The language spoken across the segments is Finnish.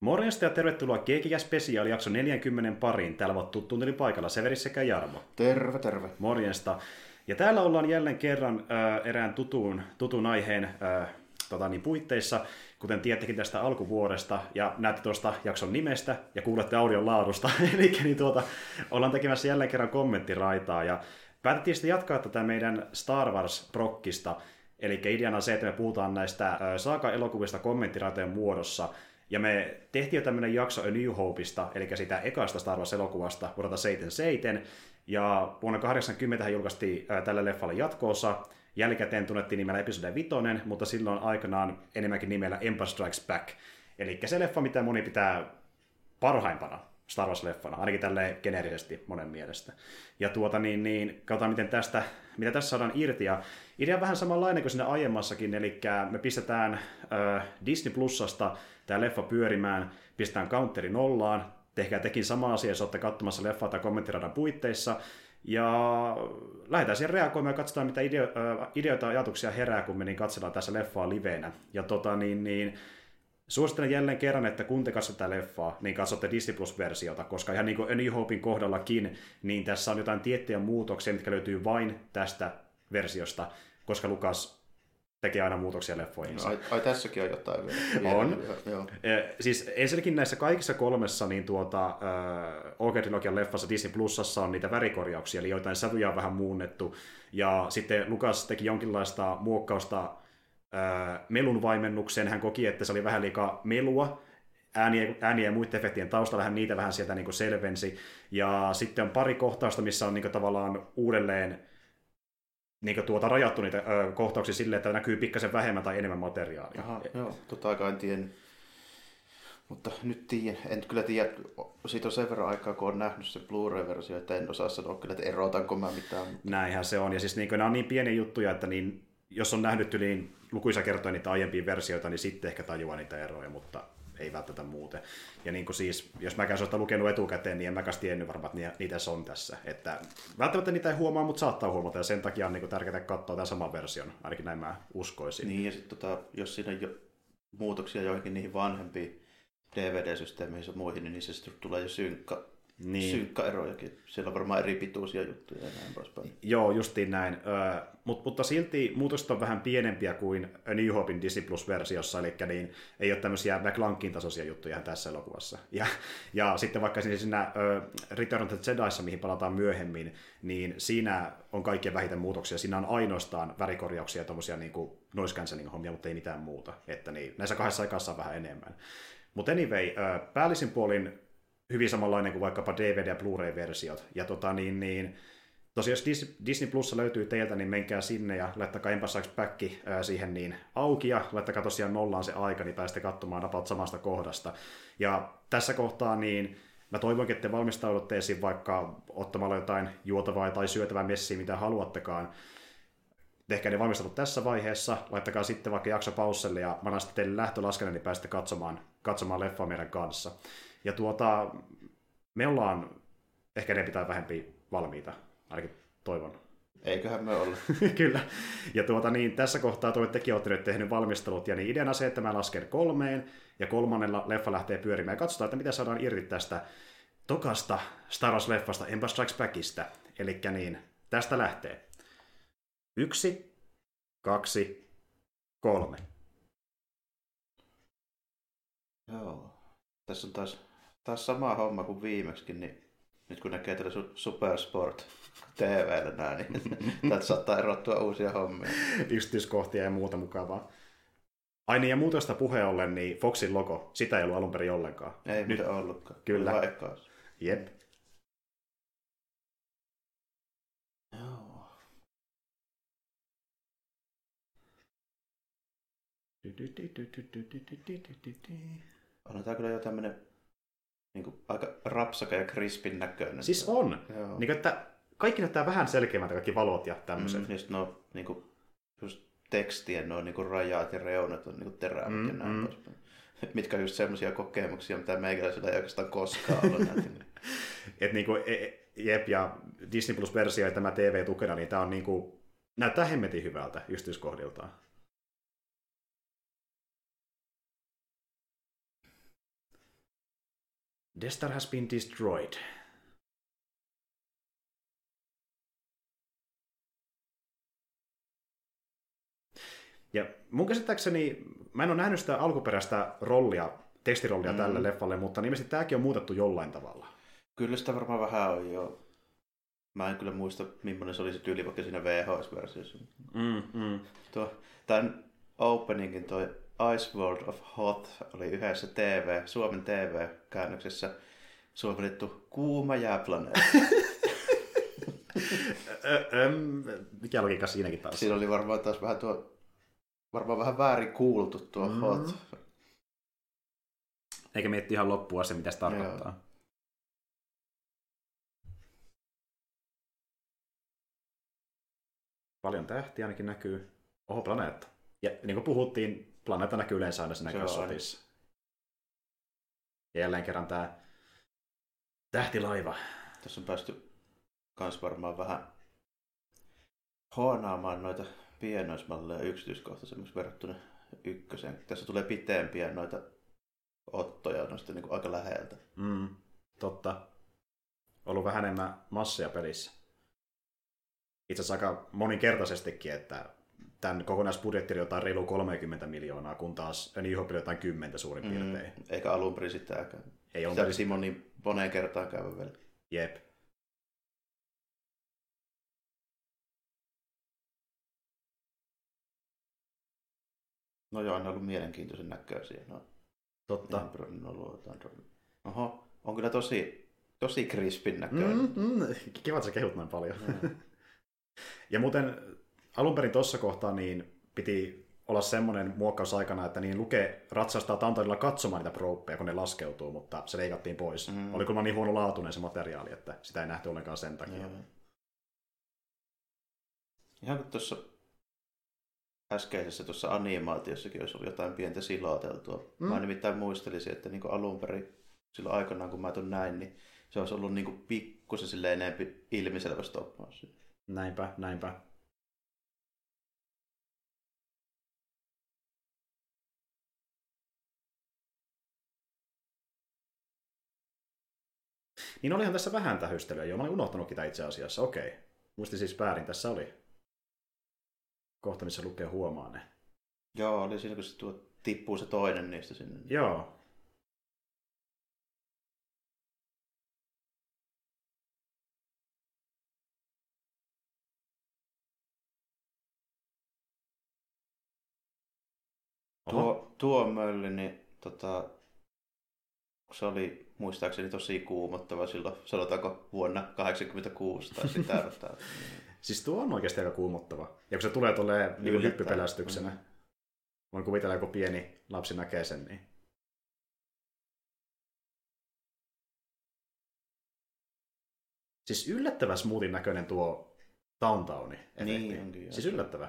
Morjesta ja tervetuloa Keekikä Special jakso 40 pariin. Täällä ovat tuttuun paikalla Severi sekä Jarmo. Terve, terve. Morjesta. Ja täällä ollaan jälleen kerran äh, erään tutun, tutun aiheen äh, tota, niin, puitteissa, kuten tiedättekin tästä alkuvuodesta, ja näette tuosta jakson nimestä, ja kuulette audion laadusta. Eli niin, tuota, ollaan tekemässä jälleen kerran kommenttiraitaa, ja päätettiin sitten jatkaa tätä meidän Star Wars-prokkista, Eli ideana on se, että me puhutaan näistä äh, saaka-elokuvista kommenttiraitojen muodossa, ja me tehtiin jo tämmöinen jakso A New Hopeista, eli sitä ekasta Star Wars-elokuvasta vuodelta 77, ja vuonna 80 julkaistiin ää, tälle leffalle jatkoosa, jälkikäteen tunnettiin nimellä episode 5, mutta silloin aikanaan enemmänkin nimellä Empire Strikes Back. Eli se leffa, mitä moni pitää parhaimpana Star Wars-leffana, ainakin tälle geneerisesti monen mielestä. Ja tuota niin, niin katsotaan miten tästä, mitä tässä saadaan irti. Ja idea on vähän samanlainen kuin siinä aiemmassakin, eli me pistetään äh, Disney Plusasta tämä leffa pyörimään, pistetään counteri nollaan, tehkää tekin sama asia, jos olette katsomassa leffaa tai kommenttiradan puitteissa, ja lähdetään siihen reagoimaan ja katsotaan, mitä ideo, äh, ideoita ja ajatuksia herää, kun me niin katsellaan tässä leffaa liveenä. Ja tota, niin, niin, Suosittelen jälleen kerran, että kun te katsotte leffaa, niin katsotte Disney Plus-versiota, koska ihan niin kuin A New Hopein kohdallakin, niin tässä on jotain tiettyjä muutoksia, mitkä löytyy vain tästä versiosta, koska Lukas tekee aina muutoksia leffoihin. Ai, ai, tässäkin on jotain vielä. On. Joo. E, siis ensinnäkin näissä kaikissa kolmessa niin tuota, äh, OK-trilogian leffassa Disney Plusassa on niitä värikorjauksia, eli joitain sävyjä on vähän muunnettu. Ja sitten Lukas teki jonkinlaista muokkausta äh, melun vaimennukseen. Hän koki, että se oli vähän liikaa melua, ääniä, ääniä ja muiden efektien taustalla hän niitä vähän sieltä niin selvensi. Ja sitten on pari kohtausta, missä on niin tavallaan uudelleen niin tuota, rajattu niitä ö, kohtauksia silleen, että näkyy pikkasen vähemmän tai enemmän materiaalia. Aha, joo, tota aikaa en tiedä. Mutta nyt tiedän, en kyllä tiedä, siitä on sen verran aikaa, kun on nähnyt se Blu-ray-versio, että en osaa sanoa kyllä, että erotanko mä mitään. Näinhän se on, ja siis niin, nämä on niin pieniä juttuja, että niin, jos on nähnyt niin lukuisa kertoja niitä aiempia versioita, niin sitten ehkä tajuaa niitä eroja, mutta ei välttämättä muuten. Ja niin kuin siis, jos mä käyn lukenut etukäteen, niin en mä tiennyt varmaan, että niitä on tässä. Että välttämättä niitä ei huomaa, mutta saattaa huomata, ja sen takia on niin tärkeää katsoa tämän saman version, ainakin näin mä uskoisin. Niin, ja sitten tota, jos siinä on jo muutoksia joihinkin niihin vanhempiin DVD-systeemeihin ja muihin, niin se tulee jo synkka niin. synkkaerojakin. Siellä on varmaan eri pituisia juttuja ja näin poispäin. Joo, justiin näin. Ö, mut, mutta silti muutokset on vähän pienempiä kuin A New Hopein Disney Plus-versiossa, eli niin ei ole tämmöisiä McLankin tasoisia juttuja tässä elokuvassa. Ja, ja sitten vaikka siinä ö, Return of the Jediissa, mihin palataan myöhemmin, niin siinä on kaikkien vähiten muutoksia. Siinä on ainoastaan värikorjauksia ja tuommoisia niin noise cancelling hommia, mutta ei mitään muuta. Että niin, näissä kahdessa aikassa on vähän enemmän. Mutta anyway, päällisin puolin hyvin samanlainen kuin vaikkapa DVD- ja Blu-ray-versiot. Ja tota, niin, niin, tosiaan jos Disney Plus löytyy teiltä, niin menkää sinne ja laittakaa Empire Back siihen niin auki ja laittakaa tosiaan nollaan se aika, niin pääsette katsomaan about samasta kohdasta. Ja tässä kohtaa niin mä toivonkin, että te valmistaudutte esiin vaikka ottamalla jotain juotavaa tai syötävää messiä, mitä haluattekaan. Tehkää ne valmistelut tässä vaiheessa, laittakaa sitten vaikka jakso pausselle ja mä annan sitten teille lähtölaskenne, niin pääsette katsomaan, katsomaan leffaa meidän kanssa. Ja tuota, me ollaan ehkä ne pitää vähempi valmiita, ainakin toivon. Eiköhän me olla. Kyllä. Ja tuota, niin, tässä kohtaa tuo tekin olette nyt tehnyt valmistelut, ja niin ideana se, että mä lasken kolmeen, ja kolmannella leffa lähtee pyörimään, ja katsotaan, että mitä saadaan irti tästä tokasta Star Wars-leffasta Empire Strikes Backista. Eli niin, tästä lähtee. Yksi, kaksi, kolme. Joo. Tässä on taas taas sama homma kuin viimeksi, niin nyt kun näkee tällä Supersport TVllä näin, niin täältä saattaa erottua uusia hommia. Yksityiskohtia ja muuta mukavaa. Ai niin, ja muutosta puheen ollen, niin Foxin logo, sitä ei ollut alun perin ollenkaan. Ei nyt ollutkaan. Kyllä. Vaikkaus. Jep. Joo. Tämä kyllä jo tämmöinen niin kuin, aika rapsaka ja krispin näköinen. Siis on. Joo. Niin kuin, että kaikki näyttää vähän selkeämmältä, kaikki valot ja tämmöiset. Mm, just no, niin kuin, just tekstien no, niin kuin rajat ja reunat on niin terävät mm, ja näin mm. Mitkä on just semmoisia kokemuksia, mitä meikäläisellä ei oikeastaan koskaan ole Et niin kuin, e, e, jep, ja Disney Plus-versio ja tämä TV-tukena, niin tämä on niin kuin, näyttää hemmetin hyvältä yksityiskohdiltaan. Death Star has been destroyed. Ja mun käsittääkseni, mä en ole nähnyt sitä alkuperäistä rollia, tekstirollia mm. tälle leffalle, mutta ilmeisesti tämäkin on muutettu jollain tavalla. Kyllä sitä varmaan vähän on jo. Mä en kyllä muista, millainen se oli se tyyli vaikka siinä VHS-versiossa. Mm, mm. Tuo, tämän openingin toi Ice World of Hot oli yhdessä TV, Suomen TV-käännöksessä suomennettu Kuuma jääplaneetta. Mikä logiikka siinäkin taas? Siinä oli varmaan taas vähän tuo, varmaan vähän väärin kuultu tuo mm. hot. Eikä mietti ihan loppua se, mitä se tarkoittaa. Joo. Paljon tähtiä ainakin näkyy. Oho, planeetta. Ja niin kuin puhuttiin, planeetta näkyy yleensä aina siinä kasvatissa. Ja jälleen kerran tämä tähtilaiva. Tässä on päästy kans varmaan vähän hoonaamaan noita pienoismalleja yksityiskohtaisemmiksi verrattuna ykköseen. Tässä tulee pitempiä noita ottoja noista niin kuin aika läheltä. Mm, totta. Ollut vähän enemmän massia pelissä. Itse asiassa aika moninkertaisestikin, että tämän kokonaisbudjetti oli jotain reilu 30 miljoonaa, kun taas New Hope oli jotain 10 suurin mm, piirtein. Eikä alun perin sitäkään. Ei on perin... Simon niin moneen kertaan käyvä vielä. Jep. No joo, on ollut mielenkiintoisen näköisiä. No, Totta. On ollut Oho, on kyllä tosi, tosi crispin näköinen. Mm, mm, kiva, että sä kehut noin paljon. Mm. ja muuten alun perin tuossa kohtaa niin piti olla semmoinen muokkaus aikana, että niin lukee ratsastaa tantarilla katsomaan niitä prooppeja, kun ne laskeutuu, mutta se leikattiin pois. Mm. Oli kyllä niin huono laatuinen se materiaali, että sitä ei nähty ollenkaan sen takia. Mm. Ihan kuin tuossa äskeisessä tuossa animaatiossakin olisi ollut jotain pientä siloteltua. Mm. Mä nimittäin muistelisin, että niin alun perin silloin aikanaan, kun mä tuon näin, niin se olisi ollut niin pikkusen silleen enempi ilmiselvä stoppaus. Näinpä, näinpä. Niin olihan tässä vähän tähystelyä jo. Mä olin unohtanut sitä itse asiassa. Okei. Muistin siis väärin. Tässä oli kohta, missä lukee huomaa ne. Joo, oli siinä, kun se tuo, tippuu se toinen niistä sinne. Joo. Tuo, tuo mölli, niin tota, se oli muistaakseni tosi kuumottava silloin, sanotaanko vuonna 1986 tai sitä. siis tuo on oikeasti aika kuumottava. Ja kun se tulee tulee niin hyppypelästyksenä, mm. voin kuvitella, kun pieni lapsi näkee sen, niin Siis yllättävän smoothin näköinen tuo Downtowni. Niin, onkin, siis yllättävä.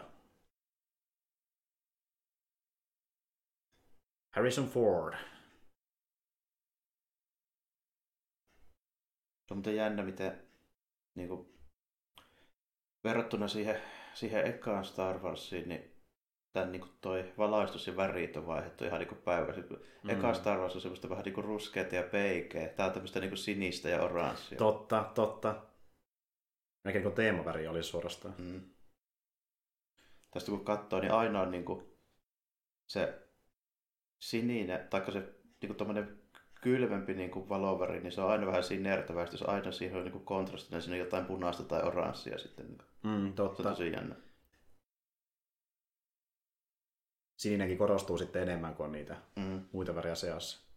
Harrison Ford. On muuten jännä, miten niin kuin, verrattuna siihen, siihen ekaan Star Warsiin, niin tämän niin kuin toi valaistus ja värit on vaihdettu ihan niin päivässä. Mm. Eka Star Wars on semmoista vähän niin kuin ruskeata ja peikeä. Tää on tämmöistä niin kuin sinistä ja oranssia. Totta, totta. Melkein kuin teemaväri oli suorastaan. Mm. Tästä kun katsoo, niin aina on niin kuin se sininen, taikka se niin kuin kylmempi niin kuin valoväri, niin se on aina vähän siinä nertävästi, jos aina siihen on niin kuin kontrastina, niin siinä on jotain punaista tai oranssia sitten. Niin mm, totta. Se on tosi jännä. Sininenkin korostuu sitten enemmän kuin niitä mm. muita väriä seassa.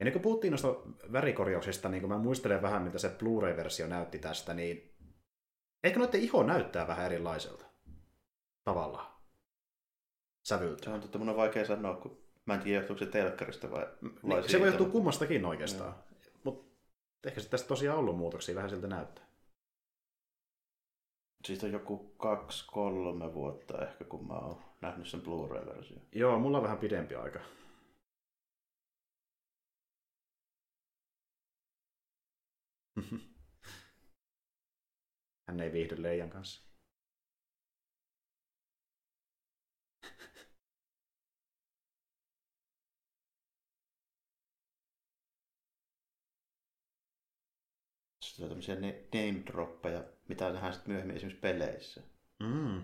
Ennen kuin puhuttiin noista värikorjauksista, niin kun mä muistelen vähän, mitä se Blu-ray-versio näytti tästä, niin Eikö noiden iho näyttää vähän erilaiselta? Tavallaan. Sävyltä. Se on totta, mun on vaikea sanoa, kun mä en tiedä, johtuuko se telkkarista vai, vai niin, Se voi johtua kummastakin oikeastaan. Mutta ehkä se tästä tosiaan ollut muutoksia, vähän siltä näyttää. Siitä on joku kaksi-kolme vuotta ehkä, kun mä oon nähnyt sen Blu-ray-version. Joo, mulla on vähän pidempi aika. Hän ei viihdy leijan kanssa. on tämmöisiä name droppeja, mitä nähdään sitten myöhemmin esimerkiksi peleissä. Mm.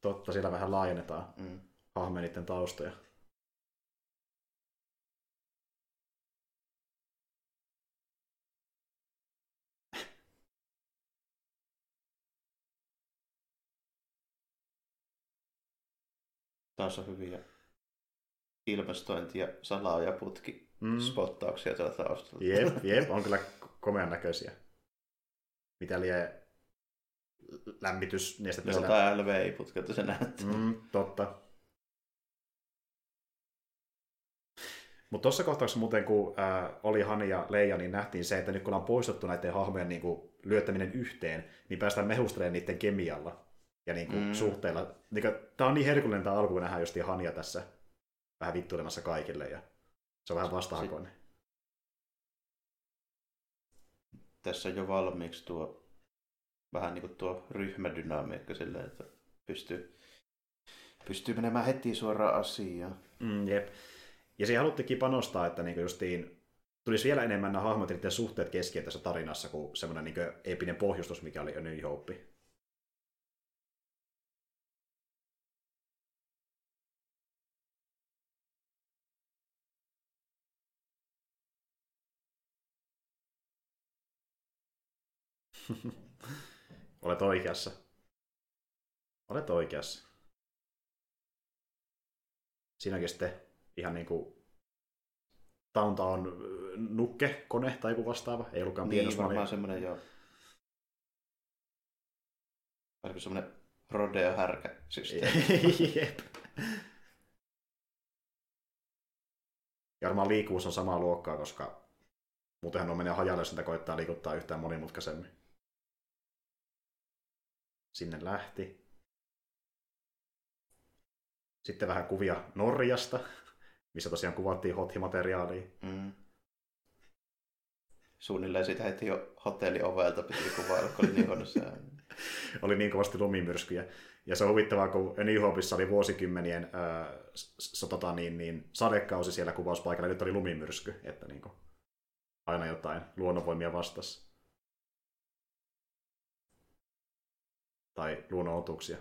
Totta, siellä vähän laajennetaan mm. hahmeniden taustoja. Taas on hyviä ilmastointi- ja salaojaputki Mm. spottauksia tällä taustalla. Jep, jep, on kyllä komean näköisiä. Mitä lie lämmitysnestettä siellä. Joltain LVI-putkelta se näyttää. Mm, totta. Mutta tuossa kohtauksessa muuten, kun äh, oli Hani ja Leija, niin nähtiin se, että nyt kun ollaan poistettu näiden hahmojen niin kuin, lyöttäminen yhteen, niin päästään mehustelemaan niiden kemialla ja niin kuin, Mm. suhteella. Niin kuin, tämä on niin herkullinen tämä alku, kun nähdään just Hania tässä vähän vittuilemassa kaikille ja se on vähän vastahakoinen. Tässä jo valmiiksi tuo vähän niin kuin tuo ryhmädynamiikka silleen, että pystyy, pystyy menemään heti suoraan asiaan. Mm, jep. Ja siihen haluttiinkin panostaa, että niinku justiin tulisi vielä enemmän nämä hahmot ja suhteet keskiöön tässä tarinassa kuin semmoinen niinku epinen pohjustus, mikä oli New Hope. Olet oikeassa. Olet oikeassa. Siinäkin sitten ihan niinku Downtown nukke, kone tai joku vastaava. Ei ollutkaan Niin, pienoismani. varmaan semmoinen joo. Oliko semmoinen rodeo härkä systeemi? Jep. Ja varmaan liikkuvuus on samaa luokkaa, koska muutenhan on menee hajalle, jos niitä koittaa liikuttaa yhtään monimutkaisemmin. Sinne lähti. Sitten vähän kuvia Norjasta, missä tosiaan kuvattiin hothi-materiaalia. Mm. Suunnilleen sitä heti jo hotelliovelta piti kuvailla, kun oli niin huonossa oli niin kovasti lumimyrskyjä. Ja se on huvittavaa, kun New Hopeissa oli vuosikymmenien ää, s- s- tota, niin, niin, sadekausi siellä kuvauspaikalla, ja nyt oli lumimyrsky, että niin kuin, aina jotain luonnonvoimia vastassa. Tai luonnonotuksia.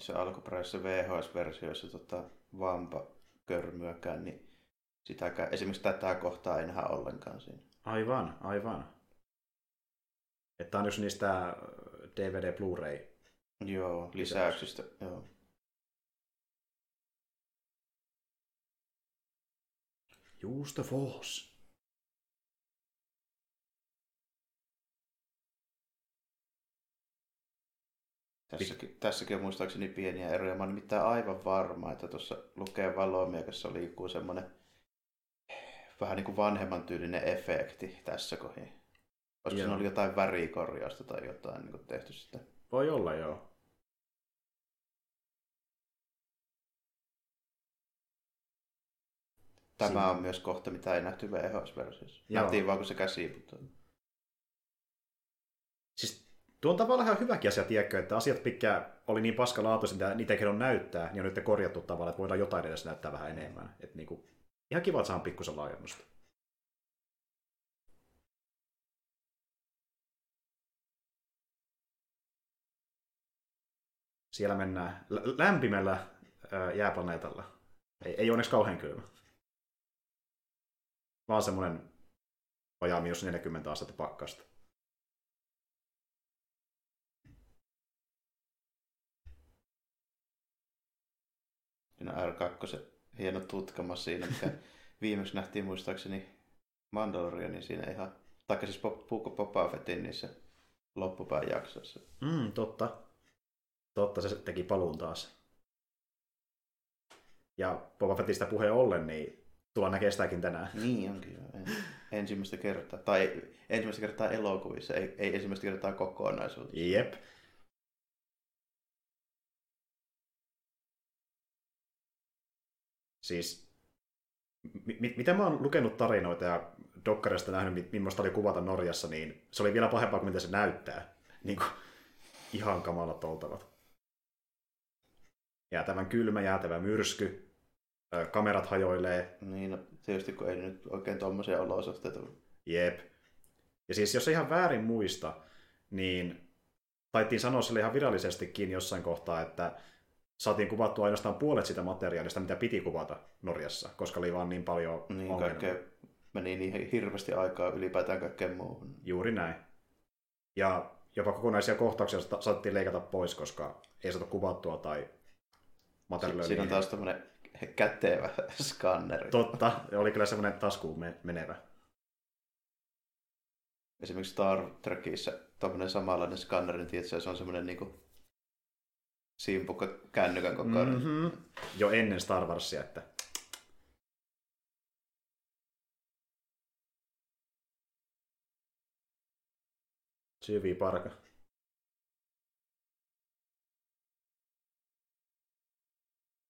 Se alkuperäisessä VHS-versioissa tota, vampa körmyäkään, niin sitäkään, esimerkiksi tätä kohtaa ei nähdä ollenkaan siinä. Aivan, aivan. Että on yksi niistä DVD Blu-ray. Joo, lisäyksistä. Joo. Use the force. Tässäkin, tässäkin on muistaakseni pieniä eroja. Mä oon nimittäin aivan varma, että tuossa lukee valomiekassa liikkuu semmoinen vähän niin kuin vanhemman tyylinen efekti tässä kohin. Olisiko siinä ollut jotain värikorjausta tai jotain niin kuin tehty sitä? Voi olla, joo. Tämä Siinä- on myös kohta, mitä ei nähty VHS-versiossa. Nähtiin vaan, kun se käsi putoaa. Siis tuo on tavallaan ihan hyväkin asia, tiedätkö, että asiat, mitkä oli niin paskalaatuisia, niitä ei on näyttää, niin on nyt korjattu tavallaan, että voidaan jotain edes näyttää vähän enemmän. Et niinku, ihan kiva, että saadaan pikkusen laajennusta. Siellä mennään lä- lämpimällä ää, jääplaneetalla. Ei, ei onneksi kauhean kylmä. Vaan semmoinen vajaa miinus 40 astetta pakkasta. Siinä R2 hieno tutkama siinä, mikä viimeksi nähtiin muistaakseni Mandalorianin siinä ihan, taikka siis Puukko Boba Fettin niissä loppupään jaksoissa. Mm, totta. Totta, se teki paluun taas. Ja Boba Fettistä puheen ollen, niin tullaan näkee sitäkin tänään. Niin onkin jo. En, ensimmäistä kertaa. Tai ensimmäistä kertaa elokuvissa, ei, ei ensimmäistä kertaa kokonaisuudessa. Jep. Siis, mi- mi- mitä mä oon lukenut tarinoita ja Dokkarista nähnyt, mi- millaista oli kuvata Norjassa, niin se oli vielä pahempaa kuin mitä se näyttää. Niin kuin, ihan kamalat oltavat. Jäätävän kylmä, jäätävä myrsky, kamerat hajoilee, Niin, no, tietysti kun ei nyt oikein tuommoisia olosuhteita. Jep. Ja siis jos ei ihan väärin muista, niin taittiin sanoa sille ihan virallisestikin jossain kohtaa, että saatiin kuvattua ainoastaan puolet sitä materiaalista, mitä piti kuvata Norjassa, koska oli vaan niin paljon Niin, ongelmia. kaikkea meni niin hirveästi aikaa ylipäätään kaikkeen muuhun. Juuri näin. Ja jopa kokonaisia kohtauksia sa- saatiin leikata pois, koska ei saatu kuvattua tai materiaalia. Siinä on taas tämmöinen kätevä skanneri. Totta, oli kyllä semmoinen taskuun me- menevä. Esimerkiksi Star Trekissä tuommoinen samanlainen skanneri, niin tietysti se on semmoinen niinku simpukka kännykän kokoinen. Mm. Mm-hmm. Jo ennen Star Warsia, että Syvi parka.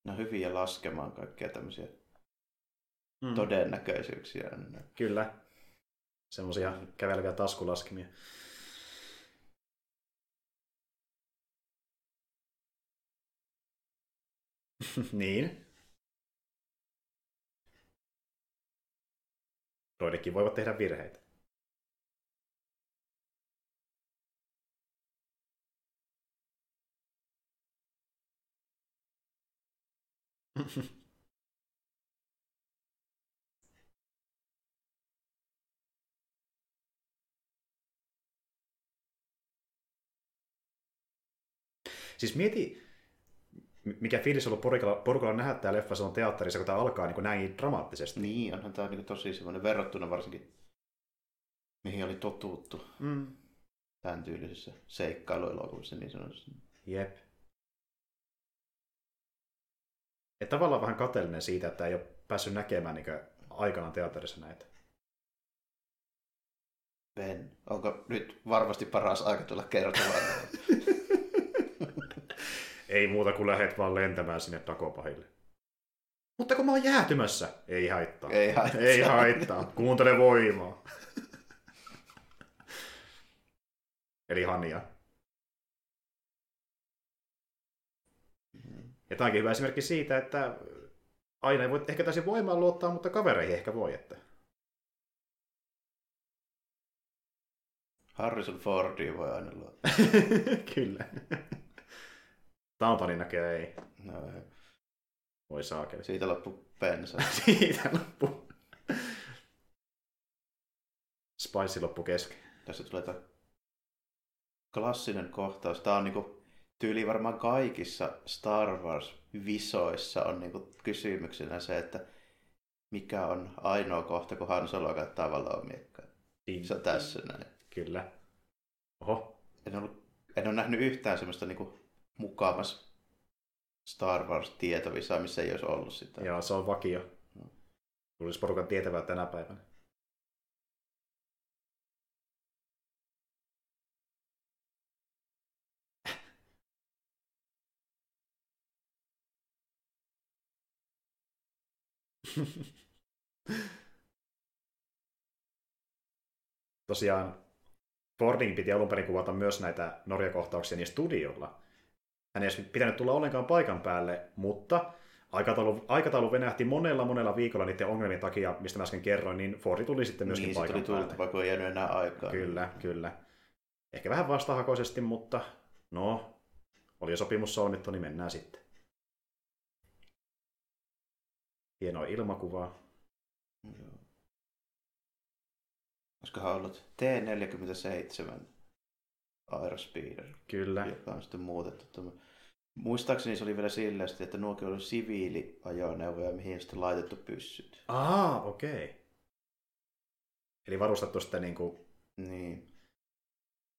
Ne on hyviä laskemaan kaikkia tämmöisiä Mm. todennäköisyyksiä. Kyllä. Semmoisia käveleviä taskulaskimia. niin. Droiditkin voivat tehdä virheitä. Siis mieti, mikä fiilis on ollut porukalla, porukalla nähdä tämä leffa silloin teatterissa, kun tämä alkaa niin kuin näin dramaattisesti. Niin, onhan tämä niinku tosi semmoinen verrattuna varsinkin, mihin oli totuttu Mm. tämän tyylisissä seikkailuelokuvissa niin sanotusti. Jep. Ja tavallaan vähän kateellinen siitä, että ei ole päässyt näkemään niin aikanaan teatterissa näitä. Ben, onko nyt varmasti paras aika tulla kertomaan? Ei muuta kuin lähet vaan lentämään sinne takopahille. Mutta kun mä oon jäätymässä, ei haittaa. Ei haittaa. Ei haittaa. Kuuntele voimaa. Eli Hania. Ja tämä onkin hyvä esimerkki siitä, että aina ei voi ehkä täysin voimaan luottaa, mutta kavereihin ehkä voi. Että. Harrison Fordia voi aina luottaa. Kyllä. Tampanin näkee ei. No, ei. Voi saakeli. siitä loppu bensa. Siitä loppu. Spicy loppu kesken. Tässä tulee tämä klassinen kohtaus. Tämä on niinku tyyli varmaan kaikissa Star Wars-visoissa on niinku kysymyksenä se, että mikä on ainoa kohta, kun Han Solo käyttää valomiekkaa. Se on tässä näin. Kyllä. Oho. En, ollut, en ole nähnyt yhtään semmoista niinku mukamas Star Wars-tietovisaa, missä ei olisi ollut sitä. Joo, se on vakio. Tulisi porukan tietävää tänä päivänä. Tosiaan Fordin piti alun perin kuvata myös näitä Norja-kohtauksia niin studiolla. Hän ei edes pitänyt tulla ollenkaan paikan päälle, mutta aikataulu, aikataulu venähti monella monella viikolla niiden ongelmien takia, mistä mä äsken kerroin, niin Fordi tuli sitten myöskin niin, se paikan tuli päälle. tulta, vaikka ei jäänyt enää aikaa. Kyllä, kyllä. Ehkä vähän vastahakoisesti, mutta no, oli jo sopimus solmittu, niin mennään sitten. Hienoa ilmakuvaa. Joo. Olisikohan ollut T47 Aerospeeder, Kyllä. joka on sitten muutettu. Tämä. Muistaakseni se oli vielä sillä, että nuokin oli siviiliajoneuvoja, mihin on sitten laitettu pyssyt. Aa, okei. Okay. Eli varustettu sitten niin kuin Niin.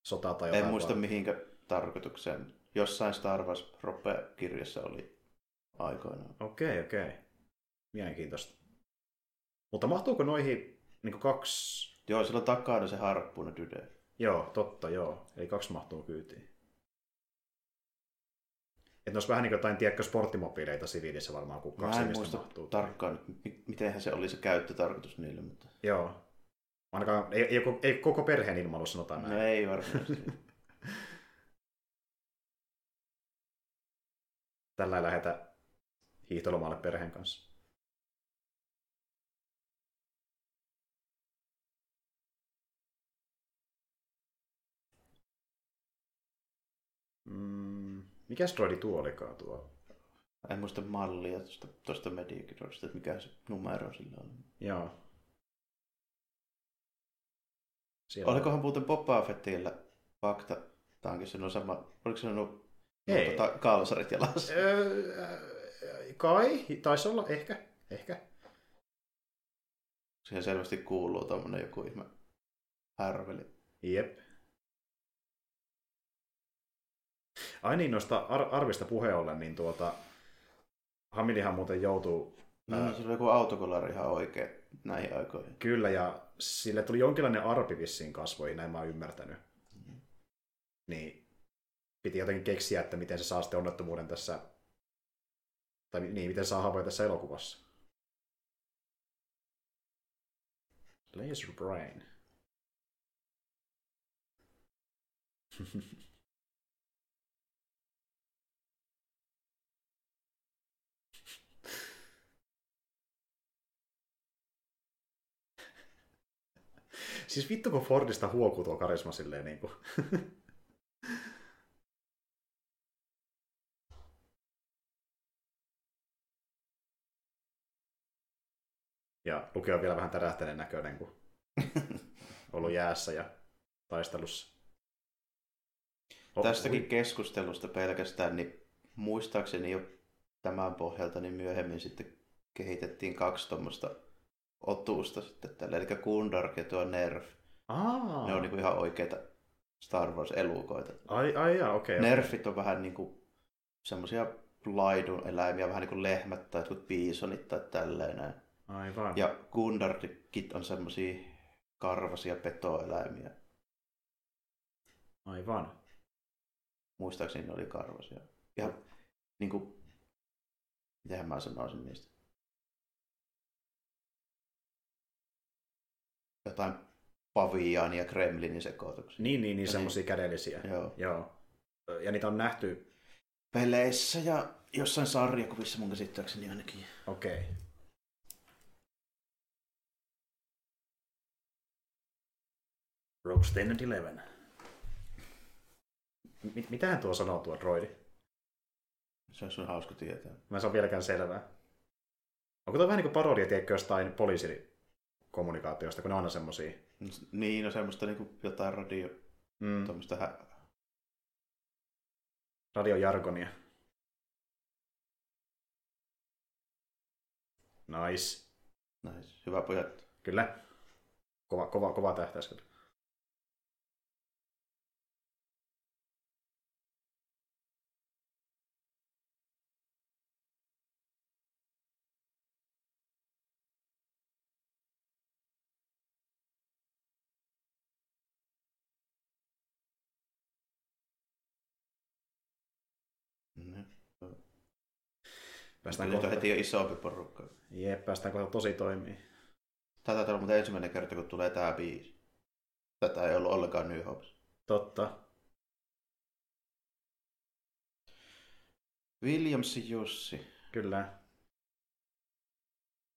sotaa tai En jotain muista vaan. mihinkä tarkoitukseen. Jossain Star Wars Rope-kirjassa oli aikoinaan. Okei, okei. Mielenkiintoista. Mutta mahtuuko noihin niin kaksi... Joo, sillä on takana se harppuuna dyde. Joo, totta, joo. Eli kaksi mahtuu kyytiin. Että ne olisi vähän niin kuin jotain, tiedätkö, sporttimobiileita siviilissä varmaan, kun kaksi Mä en muista mahtuu. tarkkaan, mitenhän se oli se käyttötarkoitus niille, mutta Joo. Ainakaan ei, ei, ei, ei koko perheen ilmailu, sanotaan näin. No ei varmasti. Tällä ei lähetä hiihtolomalle perheen kanssa. Mm, mikä droidi tuo olikaan tuo? En muista mallia tuosta, tuosta että mikä se numero sillä on. Joo. Siellä Olikohan muuten Boba Fettillä fakta tankissa se on sama, oliko se on Ei. tota, kalsarit jalassa? Öö, kai, taisi olla, ehkä, ehkä. Siihen selvästi kuuluu tommonen joku ihme härveli. Jep. Ai niin, noista ar- arvista puheen ollen, niin tuota, Hamilihan muuten joutuu No, Ää. se oli joku autokolari ihan oikein näihin aikoihin. kyllä, ja sille tuli jonkinlainen arpi vissiin kasvoihin, näin mä oon ymmärtänyt. Niin piti jotenkin keksiä, että miten se saa sitten onnettomuuden tässä, tai niin, miten saa havoja tässä elokuvassa. Laser Brain. Siis vittu kun Fordista huokuu tuo karisma silleen niinku. Ja Luke on vielä vähän tärähtäneen näköinen, kun ollut jäässä ja taistelussa. O- Tästäkin keskustelusta pelkästään, niin muistaakseni jo tämän pohjalta, niin myöhemmin sitten kehitettiin kaksi tuommoista otusta sitten tällä, eli Kundark ja tuo Nerf. Aa, Ne on niinku ihan oikeita Star Wars-elukoita. ai, ai jaa, okei. okei. Nerfit on vähän niinku semmoisia laidun eläimiä, vähän niin kuin lehmät tai jotkut piisonit tai tälleen näin. Aivan. Ja Gundardikit on semmoisia karvasia petoeläimiä. Aivan. Muistaakseni ne oli karvasia. Ja niin kuin, mitenhän mä sanoisin niistä? Jotain paviaani ja kremlinin sekoituksia. Niin, niin, niin Niin. semmoisia kädellisiä. Joo. Joo. Ja niitä on nähty, Peleissä ja jossain sarjakuvissa mun käsittääkseni ainakin. okei. Okay. Rogue Standard 11. Mit, mitähän tuo sanoo tuo droidi? Se on sun hauska tietää. Mä en saa vieläkään selvää. Onko tuo vähän niin kuin parodia, tiedätkö, jostain poliisikommunikaatiosta, kun ne on aina semmosia? Niin, no semmoista niinku jotain radio, Mm, tuommoista hä- radiojargonia. Nice. Nice. Hyvä pojat. Kyllä. Kova, kova, kova tähtäys Päästään on kohta, heti jo isompi porukka. Jep, päästään kohta tosi toimii. Tätä on muuten ensimmäinen kerta, kun tulee tää biisi. Tätä ei ollut ollenkaan New Hopes. Totta. Williamsi Jussi. Kyllä.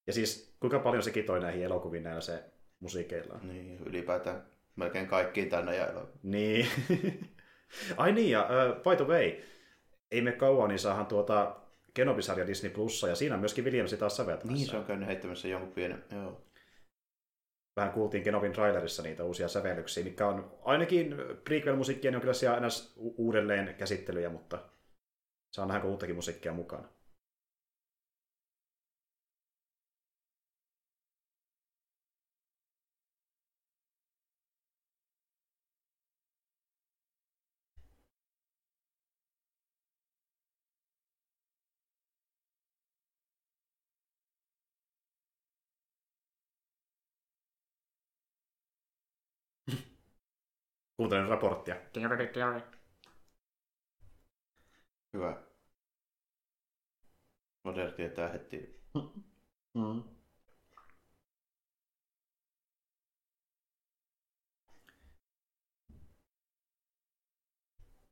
Ja siis kuinka paljon sekin toi näihin elokuviin näillä se musiikeillaan. Niin, ylipäätään melkein kaikkiin tänne ja. Niin. Ai niin, ja uh, by the way, ei me kauan, niin saahan tuota Kenobi-sarja Disney Plussa, ja siinä on myöskin Williamsi taas säveltämässä. Niin, se on käynyt heittämässä jonkun pienen, joo. Vähän kuultiin Kenobin trailerissa niitä uusia sävellyksiä, mikä on ainakin prequel-musiikkien jonkinlaisia ns. u- uudelleen käsittelyjä, mutta saa nähdä uuttakin musiikkia mukana. Kuuntelen raporttia. Hyvä. Moder tietää heti. Mm.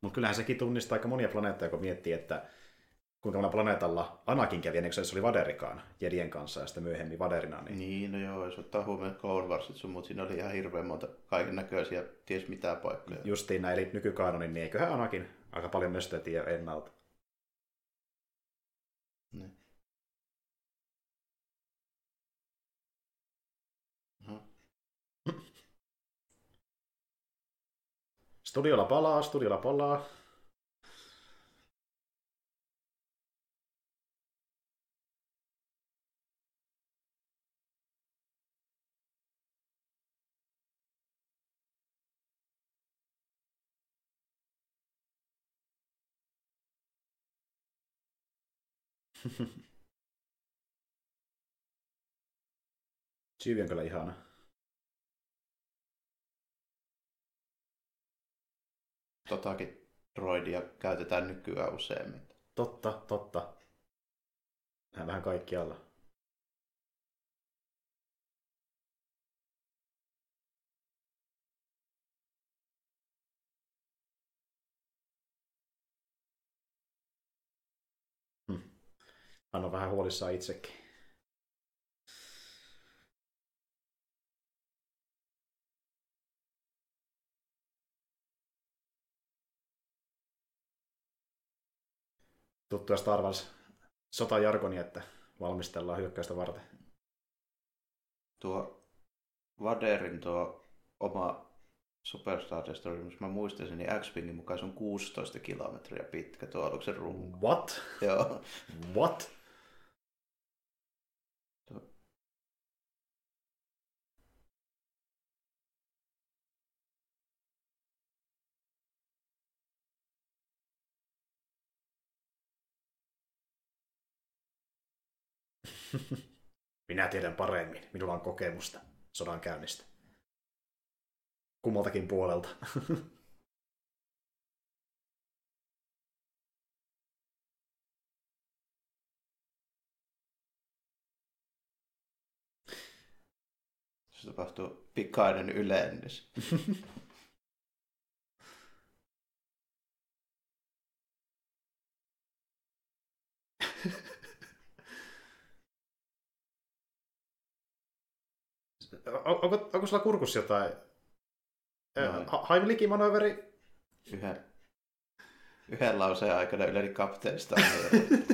Mutta kyllähän sekin tunnistaa aika monia planeettoja, kun miettii, että kuinka monella planeetalla Anakin kävi ennen kuin se oli Vaderikaan Jedien kanssa ja sitten myöhemmin Vaderina. Niin... niin, no joo, jos ottaa huomioon Clone Warsit sun, mutta siinä oli ihan hirveän monta kaiken näköisiä, ties mitä paikkoja. Justiin näin, eli nykykaanonin, niin eiköhän Anakin aika paljon möstöä tiedä ennalta. Niin. Studiolla palaa, studiolla palaa. Chibi on kyllä ihana. Totakin droidia käytetään nykyään useammin. Totta, totta. Vähän vähän kaikkialla. Hän on vähän huolissaan itsekin. tuttuja Star Wars sotajargoni, että valmistellaan hyökkäystä varten. Tuo Vaderin tuo oma Superstar Destroyer, jos mä muistaisin, niin X-Wingin mukaan se on 16 kilometriä pitkä tuo aluksen runko. What? Joo. What? Minä tiedän paremmin. Minulla on kokemusta sodan käynnistä. Kummaltakin puolelta. Se tapahtuu pikainen ylennys. onko, onko sulla kurkussa jotain? No. Heimlich-manoveri? Yhden, yhden lauseen aikana yleni kapteenista.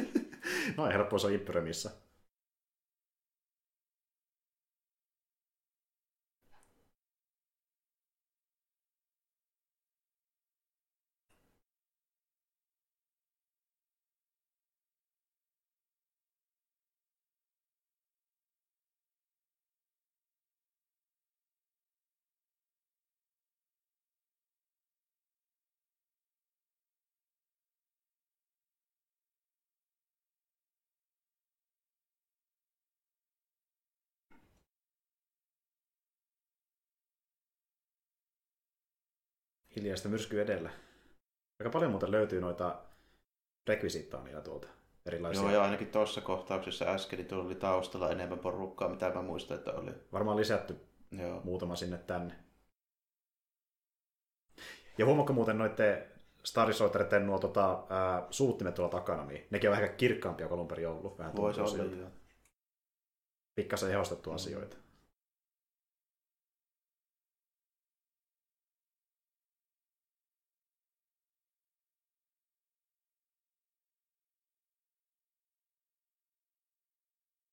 no ei helppoa se on Imperiumissa. Hiljaista myrskyä edellä. Aika paljon muuten löytyy noita rekvisiittaania tuolta erilaisia. Joo, ja ainakin tuossa kohtauksessa äsken niin tuli taustalla enemmän porukkaa, mitä mä muistan, että oli. Varmaan lisätty Joo. muutama sinne tänne. Ja huomaatko muuten noiden Starisoitereiden nuo tota, ää, suuttimet tuolla takana, niin nekin on vähän kirkkaampia kuin alun perin ollut. Vähän Voisi olla, joo. Pikkasen ehostettu mm. asioita.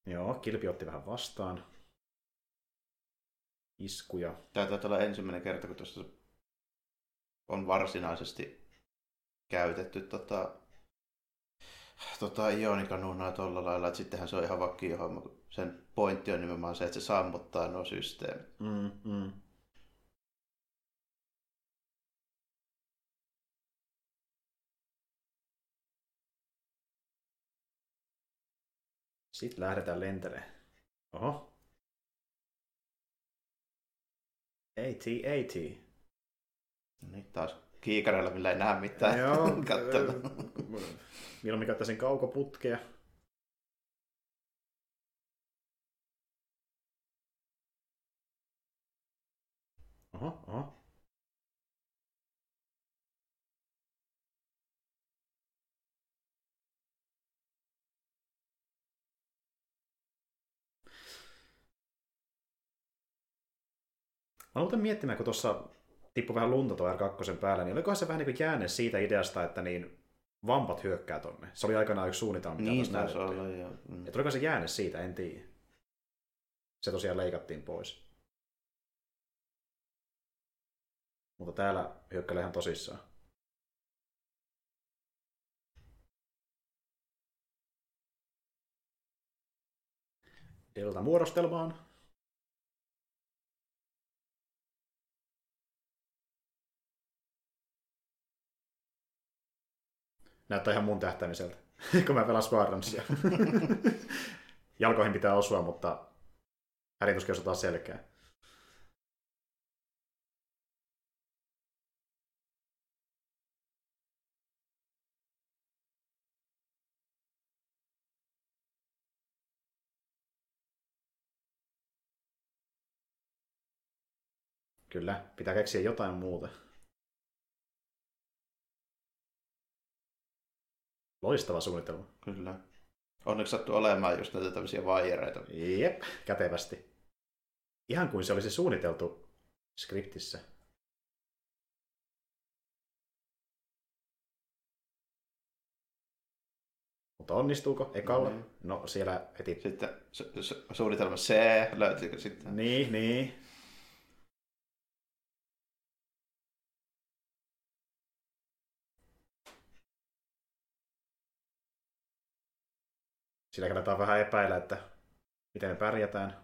Joo, kilpi otti vähän vastaan. Iskuja. Tämä taitaa olla ensimmäinen kerta, kun tuossa on varsinaisesti käytetty tota, tota ionikanuunaa tuolla lailla, että sittenhän se on ihan vakio homma. Sen pointti on nimenomaan se, että se sammuttaa nuo systeemit. Mm, mm. Sitten lähdetään lentelemään. Oho. AT, AT. No niin, taas kiikareilla, millä ei näe mitään. Joo. Milloin katsoisin kaukoputkea. Oho, oho. Mä muuten miettimään, kun tuossa tippui vähän lunta tuo R2 päällä, niin olikohan se vähän niin kuin jäänne siitä ideasta, että niin vampat hyökkää tonne. Se oli aikanaan yksi suunnitelma, mitä Niin tuossa näytettiin. olla, joo. Mm. Että oliko se jäänne siitä, en tiedä. Se tosiaan leikattiin pois. Mutta täällä hyökkäilee ihan tosissaan. Delta muodostelmaan. Näyttää ihan mun tähtäimiseltä, kun mä pelaan Squadronsia. Jalkoihin pitää osua, mutta härintuskin osataan selkeä. Kyllä, pitää keksiä jotain muuta. Loistava suunnitelma. Kyllä. Onneksi sattuu olemaan just näitä tämmöisiä vaijereita. Jep, kätevästi. Ihan kuin se olisi suunniteltu skriptissä. Mutta onnistuuko ekalla? Mm. No siellä heti. Sitten su- su- suunnitelma C löytyykö sitten? Niin, niin. Sillä kannattaa vähän epäillä, että miten me pärjätään.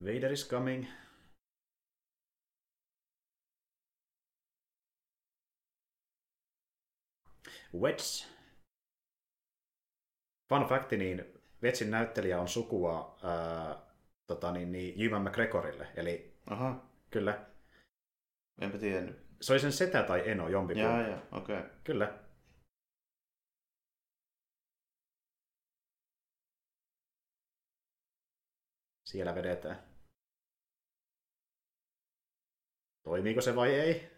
Vader is coming. Wedge. Fun fact, niin Vetsin näyttelijä on sukua ää, tota, niin, niin, Ewan McGregorille. Eli Aha, kyllä, enpä tiennyt. se oli sen setä tai eno jompi Jaa, jaa, okei. Okay. Kyllä. Siellä vedetään. Toimiiko se vai ei?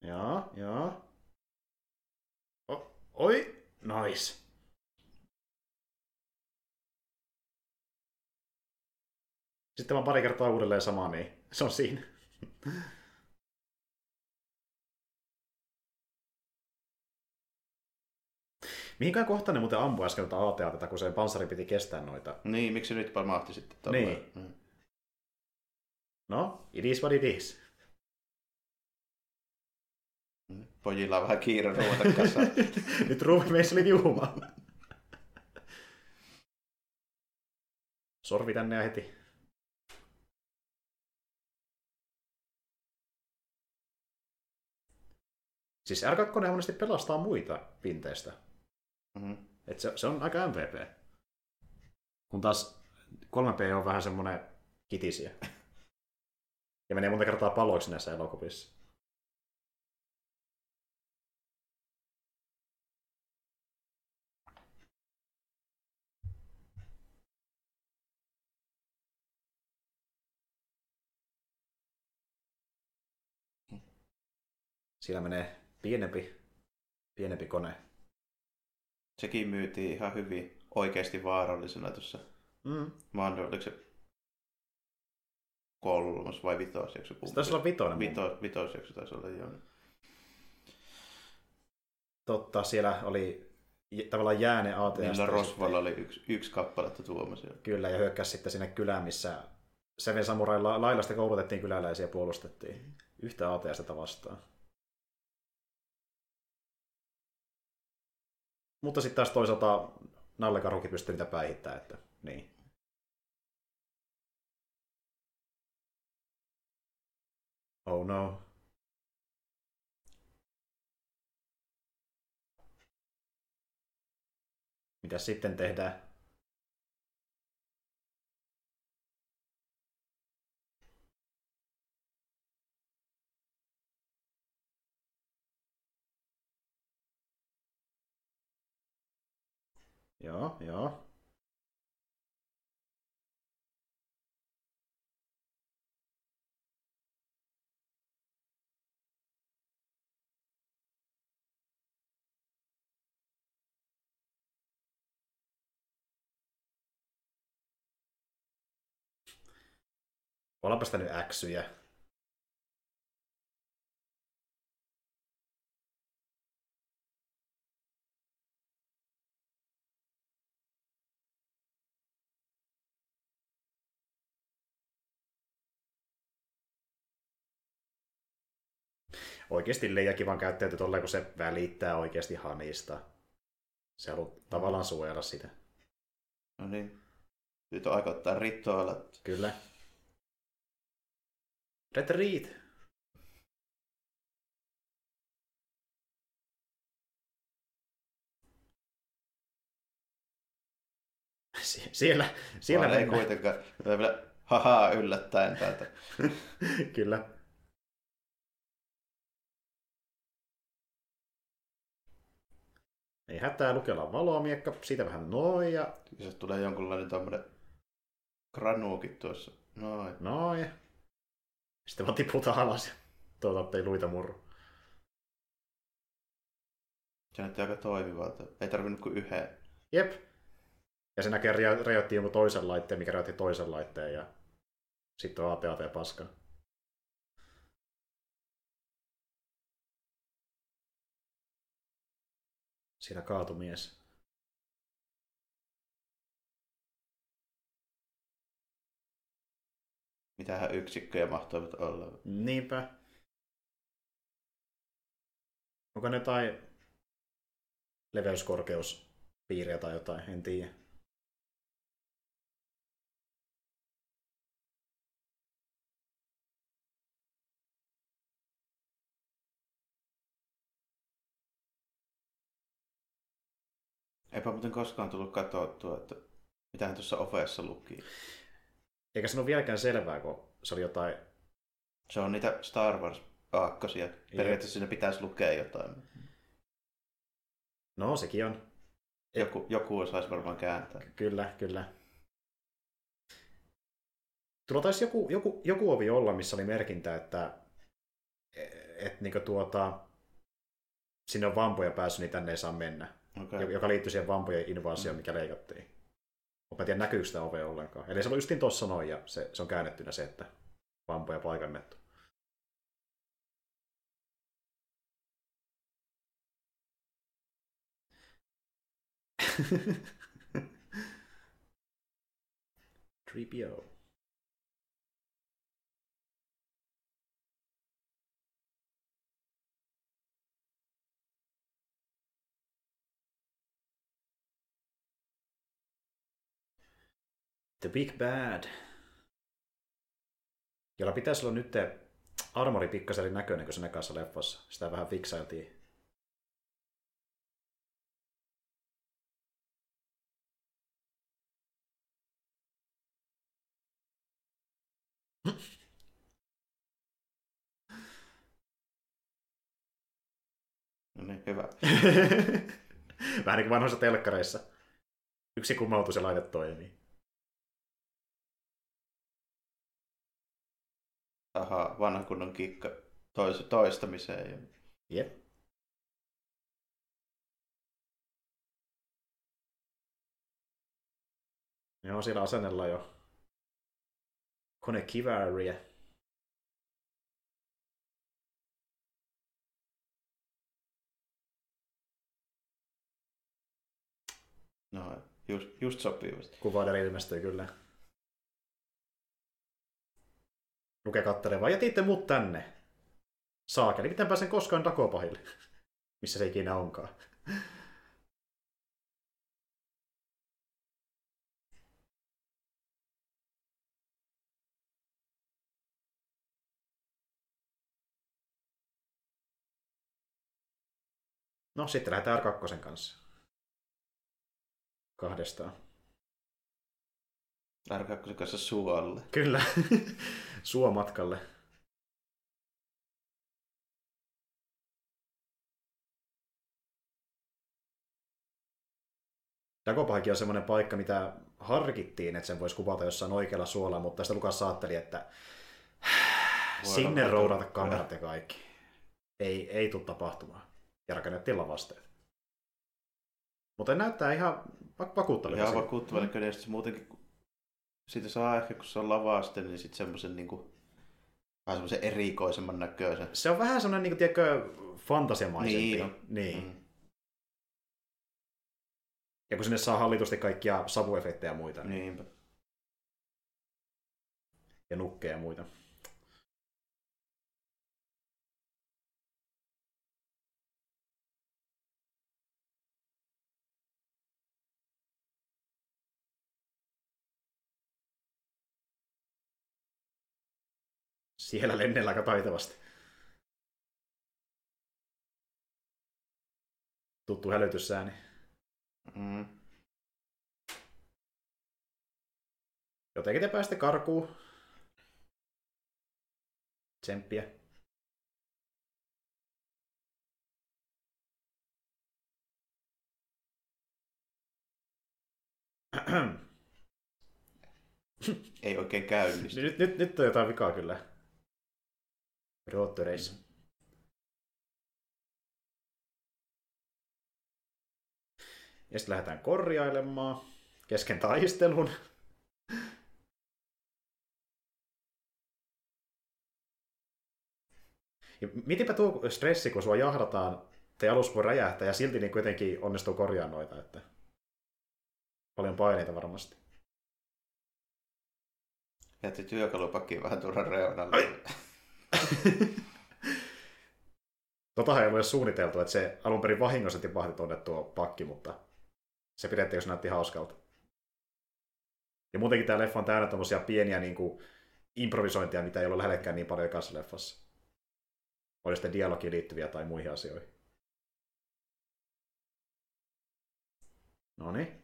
Joo, joo. O, oi, nice. Sitten vaan pari kertaa uudelleen sama, niin se on siinä. Mihinkään kohtaan ne muuten ampui äsken tuota ATA, kun se panssari piti kestää noita? Niin, miksi nyt pamahti sitten tolleen? Niin. Mm. No, it is what it is. Pojilla on vähän kiire ruveta kasaan. Nyt ruumimies oli viuma. Sorvi tänne ja heti. Siis R2 monesti pelastaa muita pinteistä. Mm-hmm. Et se, se on aika MVP. Kun taas 3P on vähän semmonen kitisiä. Ja menee monta kertaa paloiksi näissä elokuvissa. Siinä menee pienempi, pienempi kone. Sekin myytiin ihan hyvin oikeasti vaarallisena tuossa. Mm. Se kolmas vai vitosjakso? Se taisi olla vitonen. Vito, vitosjakso taisi olla, joo. Totta, siellä oli tavallaan jääne ATS. Niillä Rosvalla oli yksi, yksi kappaletta tuomassa. Kyllä, ja hyökkäsi sitten sinne kylään, missä Seven Samurai la- laillasta koulutettiin kyläläisiä ja puolustettiin yhtä ATStä vastaan. Mutta sitten taas toisaalta Nallekarukin pystyy niitä päihittämään, että niin. Oh no. Mitä sitten tehdään? Joo, joo. Ollaanpa sitä nyt äksyjä. Oikeasti Leijakin vaan käyttäytyy tolleen, kun se välittää oikeasti Hanista. Se haluaa tavallaan suojella sitä. No niin. Nyt on aika ottaa rituaalat. Kyllä. Retreat. Sie- siellä, siellä Vaan ei kuitenkaan. Hahaa yllättäen täältä. Kyllä. Ei hätää, lukella valomiekka, siitä vähän noin ja Se tulee jonkunlainen tommonen granuukin tuossa. Noin. noin. Sitten vaan tiputaan alas ja toivotaan, ettei luita murru. Se näyttää aika toimivalta. Ei tarvinnut kuin yhden. Jep. Ja sen näkee rajoitti jonkun toisen laitteen, mikä rajoitti toisen laitteen ja sitten on APAT paska. Siinä kaatu mies. Mitähän yksikköjä mahtoivat olla. Niinpä. Onko ne jotain leveyskorkeuspiiriä tai jotain, en tiedä. Eipä muuten koskaan tullut katsottua, että mitähän tuossa ovessa luki. Eikä se ole vieläkään selvää, kun se oli jotain... Se on niitä Star Wars aakkosia. Periaatteessa siinä pitäisi lukea jotain. No, sekin on. Joku, joku osaisi varmaan kääntää. Kyllä, kyllä. Tuolla taisi joku, joku, joku ovi olla, missä oli merkintä, että et, niinku tuota, sinne on vampoja päässyt, niin tänne ei saa mennä. Okay. Joka liittyy siihen vampojen invaasioon, Mm. mikä leikattiin. Mutta mä en tiedä, näkyykö sitä ovea ollenkaan. Eli se on justiin tuossa noin, ja se, se on käännettynä se, että vampoja paikannettu. Tripio. The Big Bad. Jolla pitäisi olla nyt armori pikkasen eri näköinen kuin se nekassa leffassa. Sitä vähän fiksailtiin. No niin, hyvä. Vähän niin kuin vanhoissa telkkareissa. Yksi kummautus ja laite toimii. Aha, vanhan kunnon kikka tois, toistamiseen. Jep. Joo, siellä asennellaan jo konekivääriä. No, just, just sopivasti. Kuvaidella ilmestyy kyllä. Luke kattelee vaan, jätitte mut tänne. Saakeli, miten pääsen koskaan Dakopahille? Missä se ikinä onkaan. No, sitten lähdetään R2 kanssa. Kahdestaan. R2 kanssa suolle. Kyllä. Suomatkalle. Dagopahakin on semmoinen paikka, mitä harkittiin, että sen voisi kuvata jossain oikealla suolla, mutta sitä Lukas saatteli, että sinne roudata kamerat ja kaikki. Ei, ei tule tapahtumaan. Ja rakennettiin lavasteet. Mutta näyttää ihan vakuuttavalta. Ihan vakuuttavalta, mm. muutenkin, siitä saa ehkä, kun se on lavaste, niin sitten semmoisen niin vähän semmoisen erikoisemman näköisen. Se on vähän semmoinen, niin kuin, tiedätkö, fantasiamaisempi. Niin. niin. Mm. Ja kun sinne saa hallitusti kaikkia savuefektejä ja muita. Niin... Niinpä. Ja nukkeja ja muita. Siellä lennellä aika taitavasti. Tuttu hälytyssääni. Mm. Jotenkin te pääsitte karkuun. Tsemppiä. Ei oikein käynnisty. Nyt, nyt, nyt on jotain vikaa kyllä. Roottoreissa. Mm. Ja sitten lähdetään korjailemaan kesken taistelun. Ja mitinpä tuo stressi, kun sua jahdataan, te alus voi räjähtää ja silti niin kuitenkin onnistuu korjaamaan noita. Että... Paljon paineita varmasti. Jätti työkalupakkiin vähän turhan reunalle. Totahan ei ole suunniteltu, että se alun perin vahingossa tipahti tuonne tuo pakki, mutta se pidettiin, jos näytti hauskalta. Ja muutenkin tämä leffa on täynnä tämmöisiä pieniä niin kuin, improvisointia, mitä ei ole lähellekään niin paljon ekassa leffassa. Oli sitten dialogiin liittyviä tai muihin asioihin. No niin.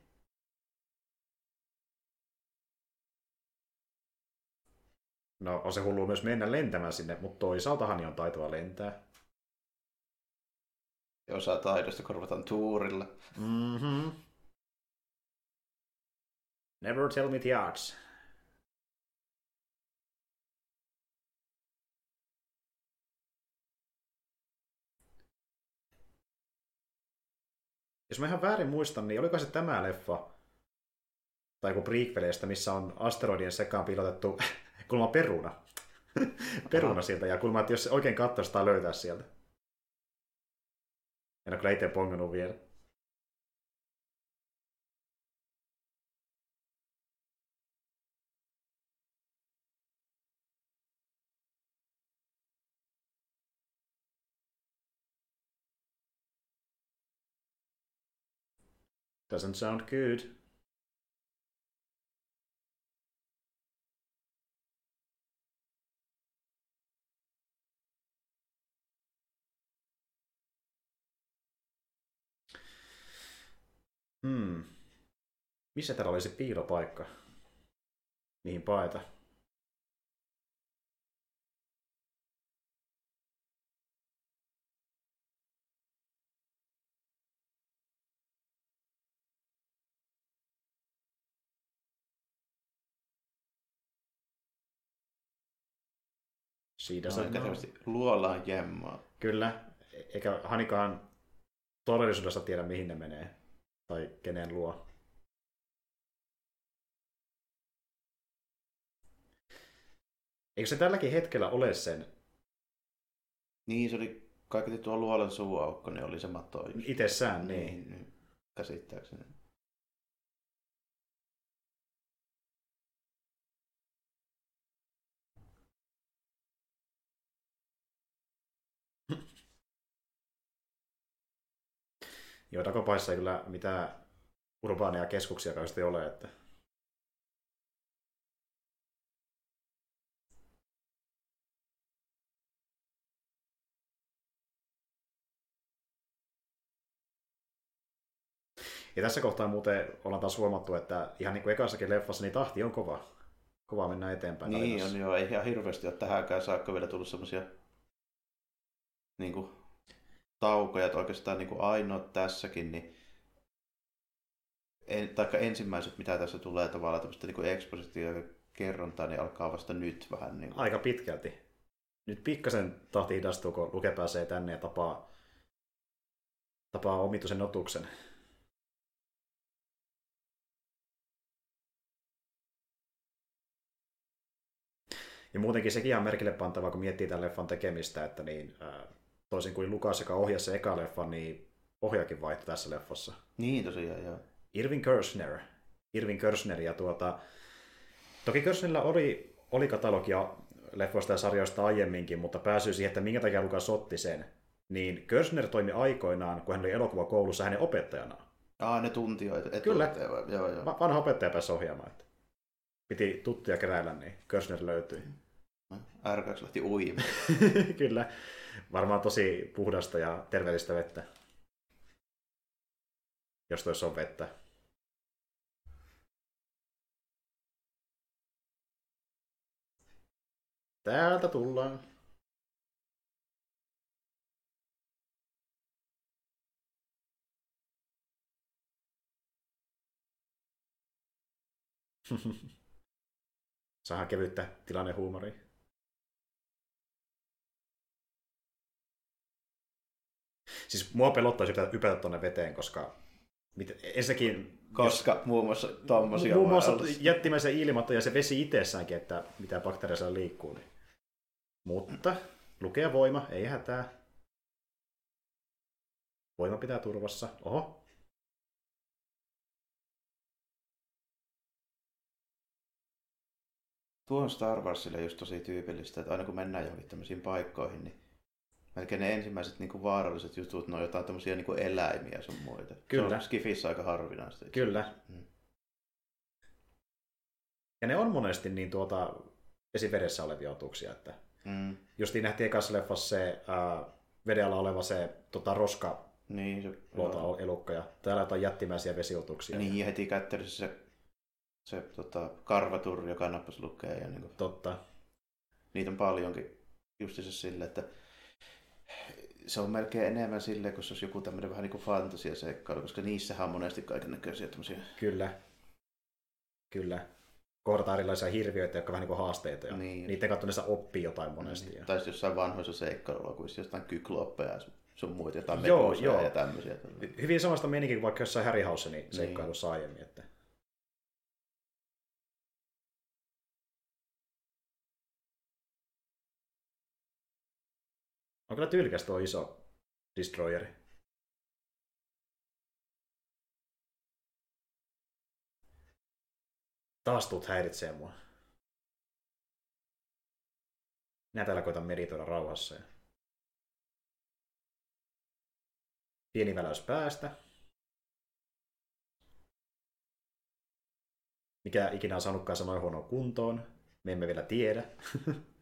No on se hullu myös mennä lentämään sinne, mutta toisaaltahan on taitoa lentää. Ja osa taidosta korvataan tuurilla. Mm-hmm. Never tell me the arts. Jos mä ihan väärin muistan, niin oliko se tämä leffa, tai joku prequeleistä, missä on asteroidien sekaan piilotettu kulma peruna. peruna sieltä, ja kulma, että jos se oikein katsoo, sitä löytää sieltä. En ole kyllä itse pongannut vielä. Doesn't sound good. Hmm. Missä täällä olisi piilopaikka? Mihin paeta? Siitä no, on luolaan jemmaa. Kyllä, eikä Hanikaan todellisuudessa tiedä mihin ne menee tai kenen luo. Eikö se tälläkin hetkellä ole sen? Niin, se oli kaiketi tuo luolan suuaukko, niin oli se matto. Itsessään, niin. niin. niin. Käsittääkseni. Joo, Dagopaissa ei kyllä mitään urbaaneja keskuksia kauheasti ole, että Ja tässä kohtaa muuten ollaan taas huomattu, että ihan niin kuin ekassakin leffassa, niin tahti on kova. Kova mennä eteenpäin. Niin tarinassa. on joo, ei ihan hirveästi ole tähänkään saakka vielä tullut semmoisia niin kuin taukoja, että oikeastaan niin kuin ainoa tässäkin, niin en, taikka ensimmäiset, mitä tässä tulee tavallaan tämmöistä niin ekspositio kerrontaa, niin alkaa vasta nyt vähän. Niin kuin. Aika pitkälti. Nyt pikkasen tahti hidastuu, kun Luke pääsee tänne ja tapaa, tapaa omituisen otuksen. Ja muutenkin sekin on merkille pantavaa, kun miettii tämän leffan tekemistä, että niin, ää, toisin kuin Lukas, joka ohjasi se eka leffa, niin ohjaakin vaihtui tässä leffassa. Niin tosiaan, joo. Irving Kershner. Irving Kershner ja tuota, toki Kershnerillä oli, oli katalogia leffoista ja sarjoista aiemminkin, mutta pääsy siihen, että minkä takia Lukas otti sen, niin Kershner toimi aikoinaan, kun hän oli elokuvakoulussa hänen opettajanaan. Aa, ne tuntioita. Kyllä. Joo, joo. Va- Vanha opettaja pääsi ohjaamaan. Että piti tuttuja keräillä, niin Kershner löytyi. R2 lähti uimaan. Kyllä. Varmaan tosi puhdasta ja terveellistä vettä. Jos toissa on vettä. Täältä tullaan. Saadaan kevyttä tilannehuumoria. Siis mua pelottaisi ypätä, ypätä tuonne veteen, koska mit, ensinnäkin... Koska muun muassa tommosia Muun muassa jättimäisen ilmaton ja se vesi itsessäänkin, että mitä bakteereja siellä liikkuu. Niin. Mutta lukea voima, ei hätää. Voima pitää turvassa. Oho. Tuo on Star Warsille just tosi tyypillistä, että aina kun mennään johonkin tämmöisiin paikkoihin, niin melkein ne ensimmäiset niin kuin vaaralliset jutut, ne on jotain tämmöisiä niin kuin eläimiä sun muita. Kyllä. Se on Skifissä aika harvinaista. itse Kyllä. Mm. Ja ne on monesti niin tuota vesivedessä olevia otuksia, että Mm. justiin nähtiin ekassa leffassa se ää, veden alla oleva se tota, roska Niin, se, luota joo. elukka ja täällä jotain jättimäisiä vesiotuksia. niin, ja heti kättelyssä se, se tota, karvaturri, joka nappasi lukee. Ja niin kuin, Totta. niitä on paljonkin justiinsa sille, että se on melkein enemmän silleen, kun se olisi joku tämmöinen vähän niin kuin fantasiaseikkailu, koska niissähän on monesti kaiken näköisiä tämmöisiä. Kyllä. Kyllä. Kohdataan erilaisia hirviöitä, jotka on vähän niin kuin haasteita. Ja Niin. Niiden kautta niissä oppii jotain monesti. Ja... Tai jossain vanhoissa seikkailuelokuvissa jostain kykloppeja ja sun muita, jotain Joo, joo. ja tämmöisiä. Hyvin samasta menikin kuin vaikka jossain Harryhausenin seikkailussa aiemmin. Että... On kyllä tyylikäs tuo iso destroyeri. Taas tuut häiritsee mua. Minä täällä koitan meditoida rauhassa. Ja... Pieni väläys päästä. Mikä ikinä on saanutkaan sanoa huonoon kuntoon, me emme vielä tiedä.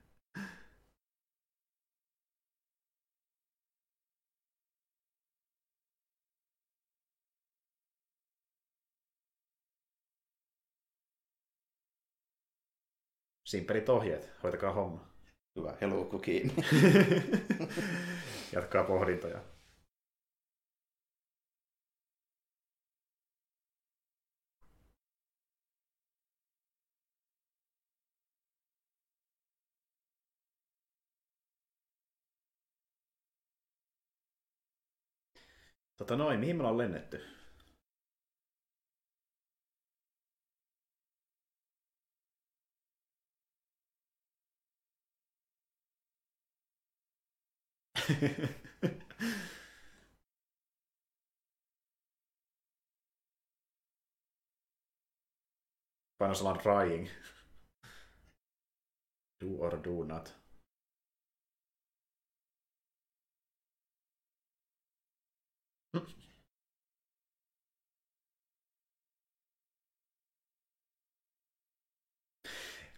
Simpelit ohjeet, hoitakaa homma. Hyvä, ja luukku kiinni. Jatkaa pohdintoja. Tota noin, mihin me ollaan lennetty? Painosalan trying. Do or do not.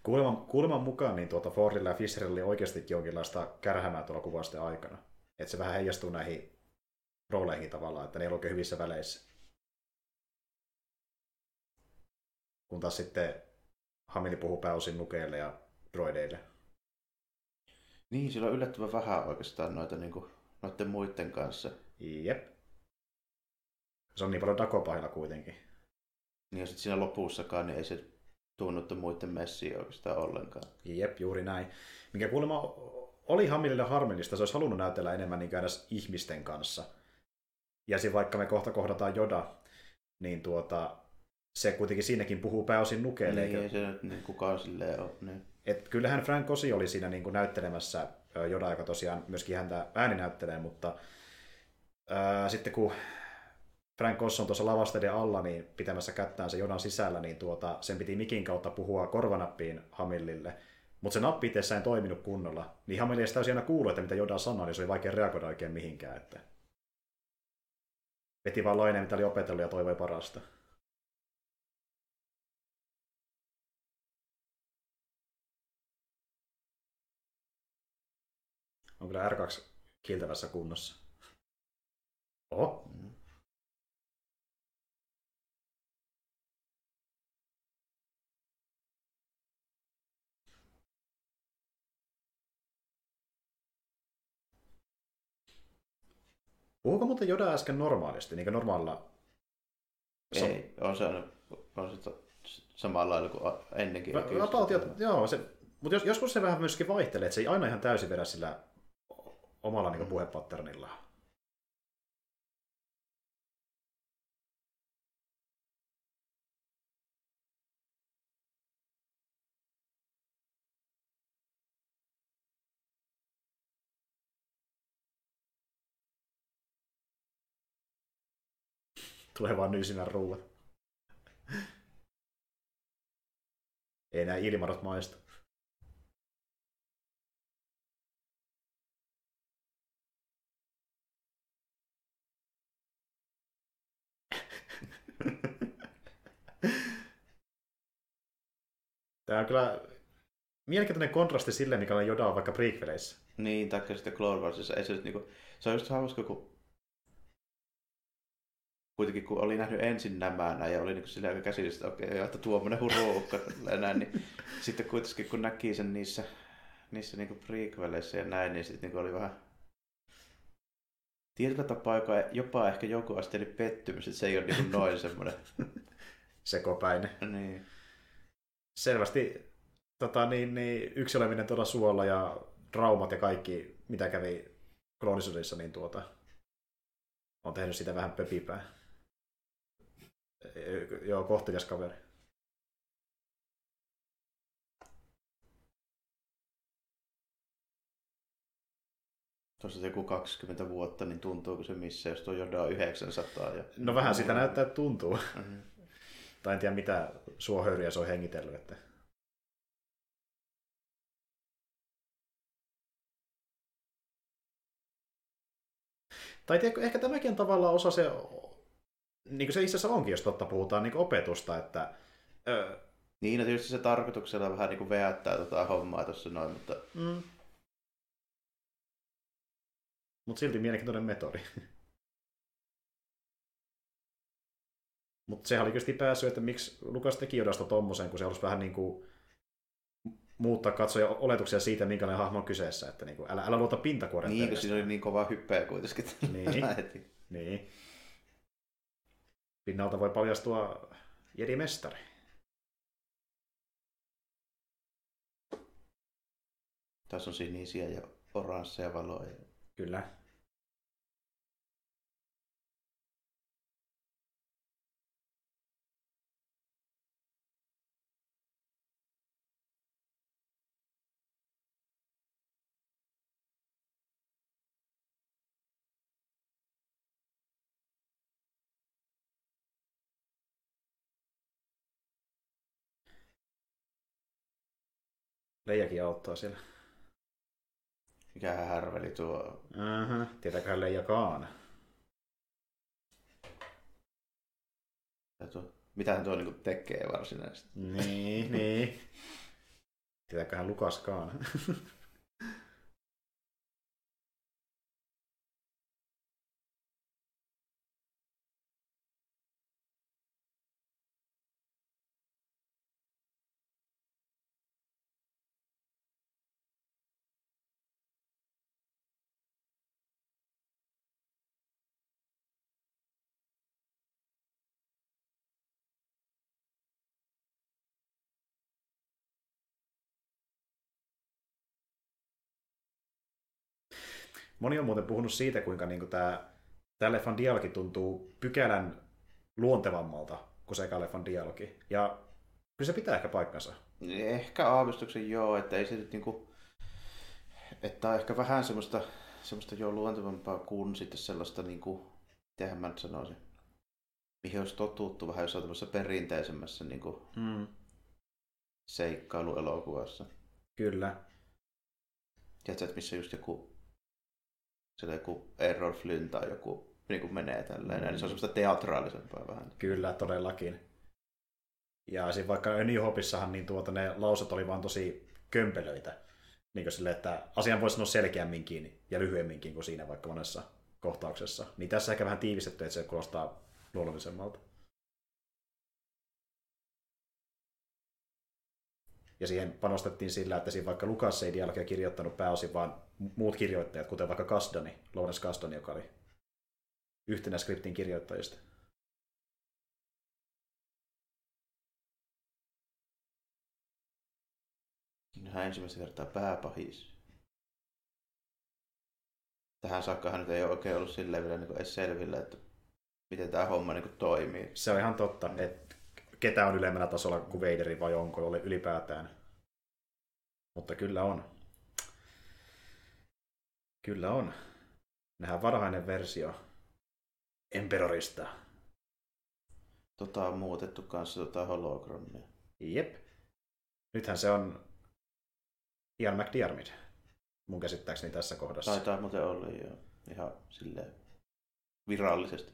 Kuuleman, kuuleman mukaan niin tuota Fordilla ja Fisherilla oli oikeasti jonkinlaista kärhämää tuolla kuvausten aikana. Että se vähän heijastuu näihin rooleihin tavallaan, että ne ei hyvissä väleissä. Kun taas sitten Hamili puhuu pääosin nukeille ja droideille. niin, sillä on yllättävän vähän oikeastaan noita niin kuin, noiden muiden kanssa. Jep. Se on niin paljon dakopahilla kuitenkin. Niin ja sitten siinä lopussakaan niin ei se tunnuttu muiden messiä oikeastaan ollenkaan. Jep, juuri näin. Mikä kuulemma oli Hamillille harmillista, se olisi halunnut näytellä enemmän niin edes ihmisten kanssa. Ja siinä vaikka me kohta kohdataan Joda, niin tuota, se kuitenkin siinäkin puhuu pääosin nukeelle. Niin, ei se nyt niin kukaan silleen ole. Niin. Et kyllähän Frank Osi oli siinä niin kuin näyttelemässä Joda, joka tosiaan myöskin häntä ääni näyttelee, mutta ää, sitten kun Frank Oss on tuossa lavasteiden alla niin pitämässä kättään se Jodan sisällä, niin tuota, sen piti mikin kautta puhua korvanappiin Hamillille. Mutta se nappi ei toiminut kunnolla. Niin Hamill ei täysin aina kuulu, että mitä Joda sanoi, niin se oli vaikea reagoida oikein mihinkään. Että... Veti vaan laineen, mitä oli opetellut ja toivoi parasta. On kyllä R2 kiiltävässä kunnossa. Oho. Mm. Puhuuko muuten Joda äsken normaalisti, niin kuin normaalilla? Ei, on se, on se samalla lailla kuin ennenkin. About, joo, se, mutta jos, joskus se vähän myöskin vaihtelee, että se ei aina ihan täysin vedä sillä omalla niin puhepatternilla. Tulee vaan nyysinä ruuat. Ei nämä ilmarot maistu. Tämä on kyllä mielenkiintoinen kontrasti sille, mikä on Joda vaikka prequeleissä. Niin, taikka sitten Clone Warsissa. Ei se, niinku, se on just hauska, kun kuitenkin kun oli nähnyt ensin nämä näin, ja oli niin sillä aika käsillistä, että okei, että tuommoinen huruukka näin, niin sitten kuitenkin kun näki sen niissä, niissä niin prequeleissä ja näin, niin sitten niin oli vähän tietyllä tapaa joka jopa ehkä joku asteinen pettymys, että se ei ole niin noin semmoinen sekopäinen. Niin. Selvästi tota, niin, niin, yksi oleminen tuolla suolla ja traumat ja kaikki, mitä kävi kroonisodissa, niin tuota, on tehnyt sitä vähän pöpipää. Joo, kohtelias kaveri. Tuossa joku 20 vuotta, niin tuntuuko se missä, jos tuo Yoda 900? Ja... No vähän sitä näyttää, että tuntuu. Mm-hmm. tai en tiedä mitä suohöyriä se on hengitellyt. Että... Tai tiedätkö, ehkä tämäkin on tavallaan osa se niin kuin se itse asiassa onkin, jos totta puhutaan niin opetusta, että... Öö, niin, no tietysti se tarkoituksella vähän niin kuin veättää tota hommaa tuossa noin, mutta... Mm. Mutta silti mielenkiintoinen metodi. Mutta sehän oli kyllä päässyt, että miksi Lukas teki Jodasta tommosen, kun se halusi vähän niin kuin muuttaa katsoja oletuksia siitä, minkälainen hahmo on kyseessä. Että niin kuin, älä, älä luota pintakuoren Niin, kun siinä oli niin kova hyppää kuitenkin. Niin, niin. Pinnalta voi paljastua Jedi-mestari. Tässä on sinisiä ja oransseja valoja. Kyllä. Leijakin auttaa siellä. Mikä härveli tuo? Uh-huh. Tietääköhän Leija Kaan? Mitä tuo niinku tekee varsinaisesti? Niin, niin. Tietääköhän Lukas Moni on muuten puhunut siitä, kuinka niin tämä, tämä leffan dialogi tuntuu pykälän luontevammalta kuin se eka leffan dialogi. Ja kyllä se pitää ehkä paikkansa. Ehkä aavistuksen joo, että ei se nyt niinku, että on ehkä vähän semmoista, semmoista jo luontevampaa kuin sitten sellaista niinku, mitähän mä nyt sanoisin, mihin olisi totuttu vähän jossain tämmöisessä perinteisemmässä niinku, Mm. seikkailuelokuvassa. Kyllä. Tiedätkö, että missä just joku, siellä joku Error Flynn tai joku niin kuin menee tälleen, mm. niin se on semmoista teatraalisempaa vähän. Kyllä, todellakin. Ja siinä vaikka New Hopissahan niin tuota, ne lauset oli vaan tosi kömpelöitä. Niin kuin sille, että asian voisi sanoa selkeämminkin ja lyhyemminkin kuin siinä vaikka monessa kohtauksessa. Niin tässä ehkä vähän tiivistetty, että se kuulostaa luonnollisemmalta. Ja siihen panostettiin sillä, että siinä vaikka Lukas ei dialogia kirjoittanut pääosin, vaan muut kirjoittajat, kuten vaikka Kasdani, Lawrence Kasdan, joka oli yhtenä skriptin kirjoittajista. Hän ensimmäistä kertaa pääpahis. Tähän saakka nyt ei ole oikein ollut silleen vielä niin edes selvillä, että miten tämä homma niin toimii. Se on ihan totta, että ketä on ylemmänä tasolla kuin Vaderi vai onko ole ylipäätään. Mutta kyllä on. Kyllä on. Nähdään varhainen versio Emperorista. Tota on muutettu kanssa tota hologrammia. Jep. Nythän se on Ian McDiarmid, mun käsittääkseni tässä kohdassa. Taitaa muuten olla jo ihan silleen virallisesti.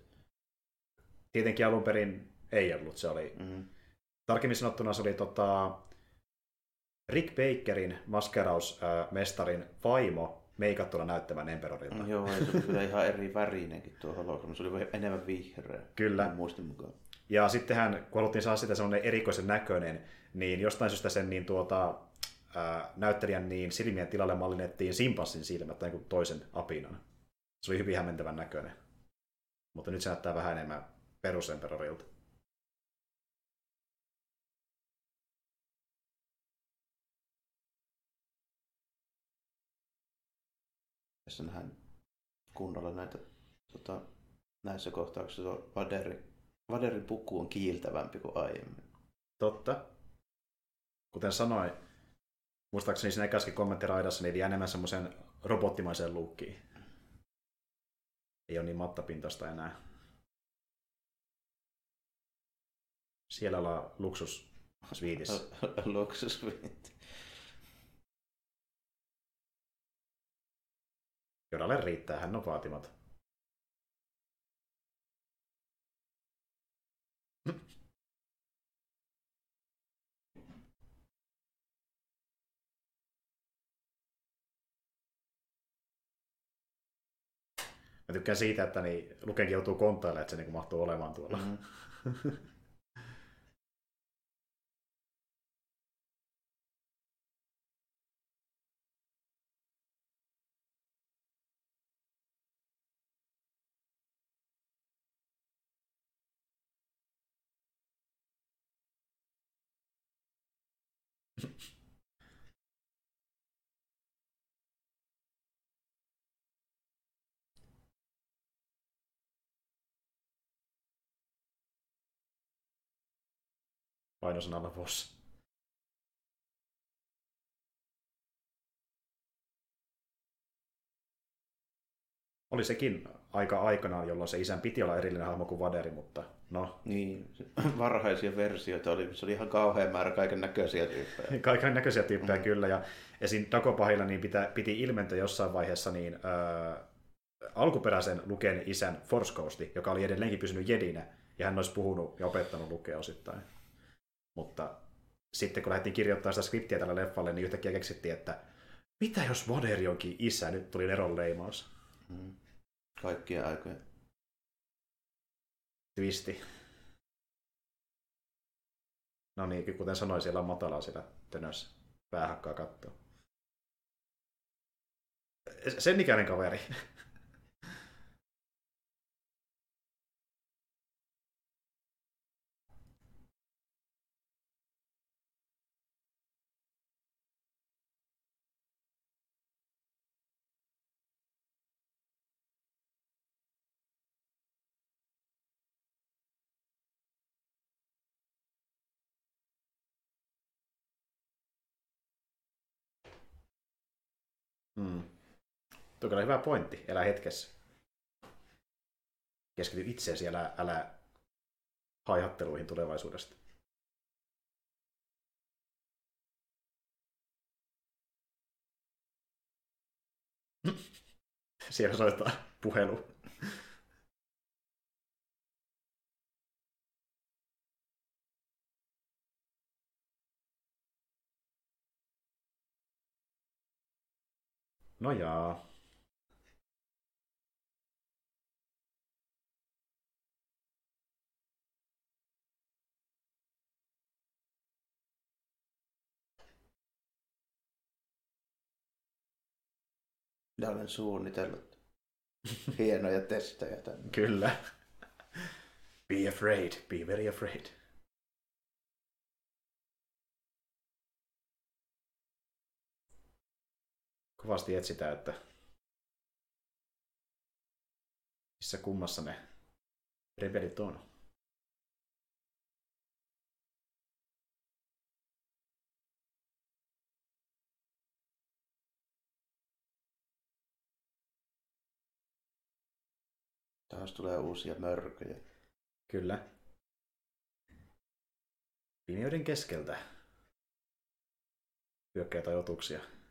Tietenkin alun perin ei ollut, se oli... Mm-hmm. Tarkemmin sanottuna se oli tota, Rick Bakerin maskerausmestarin vaimo meikattuna näyttämään Emperorilta. Joo, se oli kyllä ihan eri värinenkin tuo hologrammi. Se oli enemmän vihreä. Kyllä. Muistin mukaan. Ja sittenhän, kun haluttiin saada sitä sellainen erikoisen näköinen, niin jostain syystä sen niin tuota, ää, näyttelijän niin silmien tilalle mallinnettiin simpanssin silmät tai niin toisen apinan. Se oli hyvin hämmentävän näköinen. Mutta nyt se näyttää vähän enemmän perusemperorilta. Tässä nähdään kunnolla näitä tota, näissä kohtauksissa Vaderi, Vaderin puku on kiiltävämpi kuin aiemmin. Totta. Kuten sanoin, muistaakseni siinä ekaskin kommenttiraidassa niin jää enemmän semmoisen robottimaiseen luukkiin. Ei ole niin mattapintaista enää. Siellä ollaan luksus sviitissä. Jodalle riittää, hän on vaatimaton. Mä tykkään siitä, että niin Lukenkin joutuu konttailemaan, että se niin mahtuu olemaan tuolla. Mm. Painosanalla boss. Oli sekin aika aikanaan, jolloin se isän piti olla erillinen hahmo kuin Vaderi, mutta no, Niin, varhaisia versioita oli, se oli ihan kauhean määrä kaiken näköisiä tyyppejä. kaiken näköisiä tyyppejä mm. kyllä. Ja esim. Dakopahilla niin pitä, piti ilmentää jossain vaiheessa niin, ää, alkuperäisen Luken isän Force Ghosti, joka oli edelleenkin pysynyt jedinä, ja hän olisi puhunut ja opettanut lukea osittain. Mutta sitten kun lähdettiin kirjoittamaan sitä skriptiä tällä leffalle, niin yhtäkkiä keksittiin, että mitä jos Vaderi onkin isä? Nyt tuli Neron leimaus. Mm. Kaikkien aikojen. Twisti. No niin, kuten sanoin, siellä on matalaa siellä tönössä. Pää hakkaa kattoa. Sen ikäinen kaveri. Mm. Tuo on hyvä pointti, elä hetkessä. Keskity itseesi, älä, älä haihatteluihin tulevaisuudesta. Siellä soittaa puhelu. No jaa. Minä olen suunnitellut hienoja testejä tänne. Kyllä. Be afraid, be very afraid. Kovasti etsitään, että missä kummassa ne rebelit on. Taas tulee uusia mörköjä. Kyllä. Pimeyden keskeltä hyökkää jotain otuksia.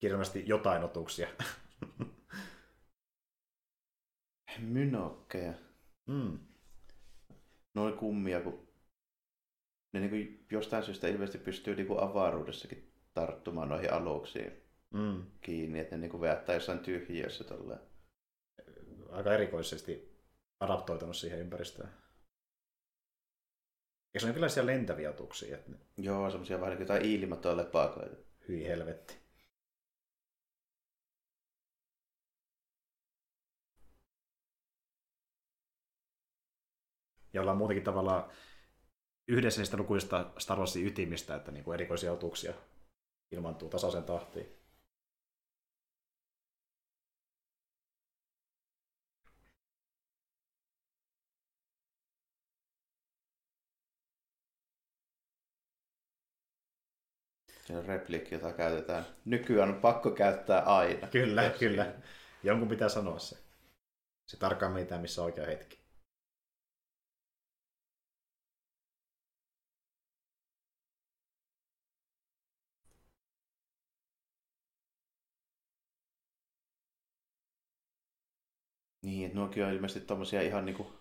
Kirjallisesti jotain otuksia. Mynokkeja. mm. Noin kummia, kun ne niin kuin jostain syystä ilmeisesti pystyy niin kuin avaruudessakin tarttumaan noihin aluksiin Mm. kiinni, että ne niin kuin veättää jossain tyhjiössä tolleen. Aika erikoisesti adaptoitunut siihen ympäristöön. Ja se on jonkinlaisia lentäviä otuksia, että ne, Joo, semmosia vähän niin kuin jotain ilmatoja lepakoita. hyi helvetti. Ja ollaan muutenkin tavallaan yhdessä niistä lukuista Star Warsin ytimistä, että niin kuin erikoisia otuksia ilmaantuu tasaisen tahtiin. Se on replikki, jota käytetään. Nykyään on pakko käyttää aina. Kyllä, Jos- kyllä. Jonkun pitää sanoa se. Se tarkkaan mitään, missä on oikea hetki. Niin, että nuokin on ilmeisesti tommosia ihan niinku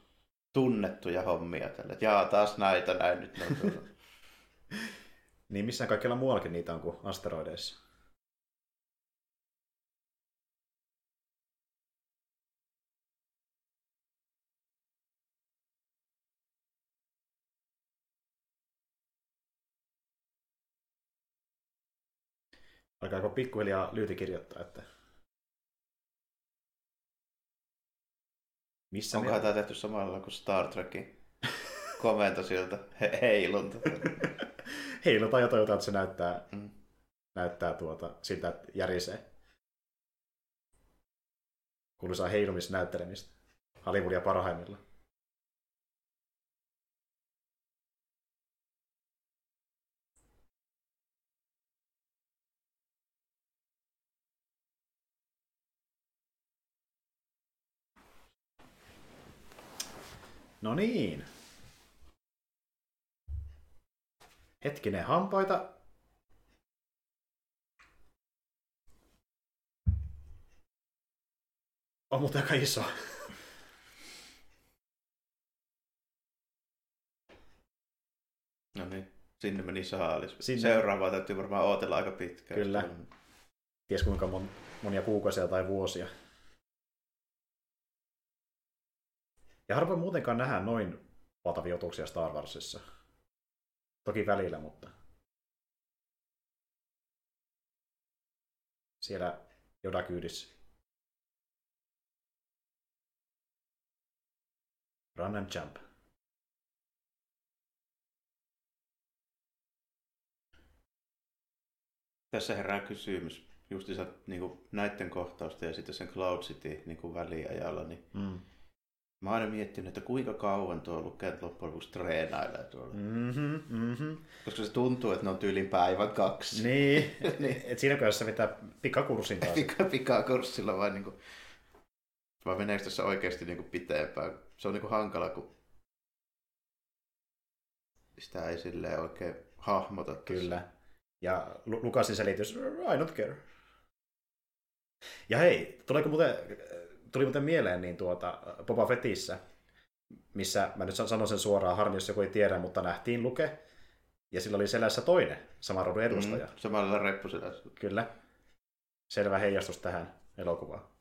tunnettuja hommia tällä. että Jaa, taas näitä näin nyt. Ne on tullut. Niin missään kaikkialla muuallakin niitä on kuin asteroideissa. Alkaako pikkuhiljaa lyyti kirjoittaa, että missä Onkohan tämä tehty samalla kuin Star Trekin komento sieltä he- heilunta. heilutaan jotain, jotain, että se näyttää, Mm. näyttää tuota, siltä, että järisee. Kuuluisaa heilumisnäyttelemistä. Hollywoodia parhaimmilla. No niin. Hetkinen, hampaita. On muuten aika iso. No niin, sinne meni saalis. Sinne-. Seuraavaa täytyy varmaan odotella aika pitkään. Kyllä. Ties kuinka mon, monia kuukausia tai vuosia. Ja harvoin muutenkaan nähdään noin valtavia otuksia Star Warsissa. Toki välillä, mutta... Siellä Yoda kyydissä. Run and jump. Tässä herää kysymys, justiinsa niin näiden kohtausten ja sitten sen Cloud City niin väliajalla, niin Mm. Mä oon aina miettinyt, että kuinka kauan tuo lukeet loppujen lopuksi treenailee tuolla. Mm-hmm, mm-hmm. Koska se tuntuu, että ne on tyyliin päivän kaksi. Niin, niin. et siinä kohdassa vetää pikakurssin taas. Pika, pikakurssilla vai niinku... Vai meneekö tässä oikeasti niinku pitempään? Se on niinku hankala, kun sitä ei silleen oikein hahmota. Tässä. Kyllä. Ja Lukasin selitys, I don't care. Ja hei, tuleeko muuten, tuli muuten mieleen niin tuota Boba Fettissä, missä, mä nyt sanon sen suoraan, harmi jos joku ei tiedä, mutta nähtiin Luke, ja sillä oli selässä toinen saman rodun edustaja. Mm, samalla reppuselässä. Kyllä. Selvä heijastus tähän elokuvaan.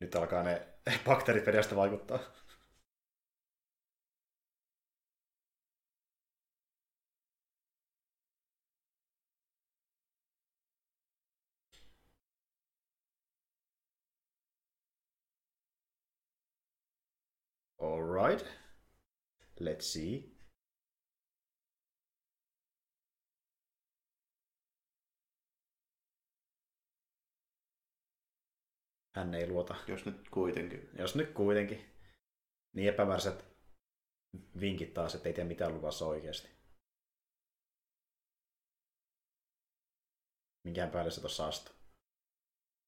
Nyt alkaa ne bakteerit vedestä vaikuttaa. All right. Let's see. Hän ei luota. Jos nyt kuitenkin. Jos nyt kuitenkin. Niin epämääräiset vinkit taas, että ei tiedä mitään luvassa oikeasti. Minkään päälle se tuossa astuu.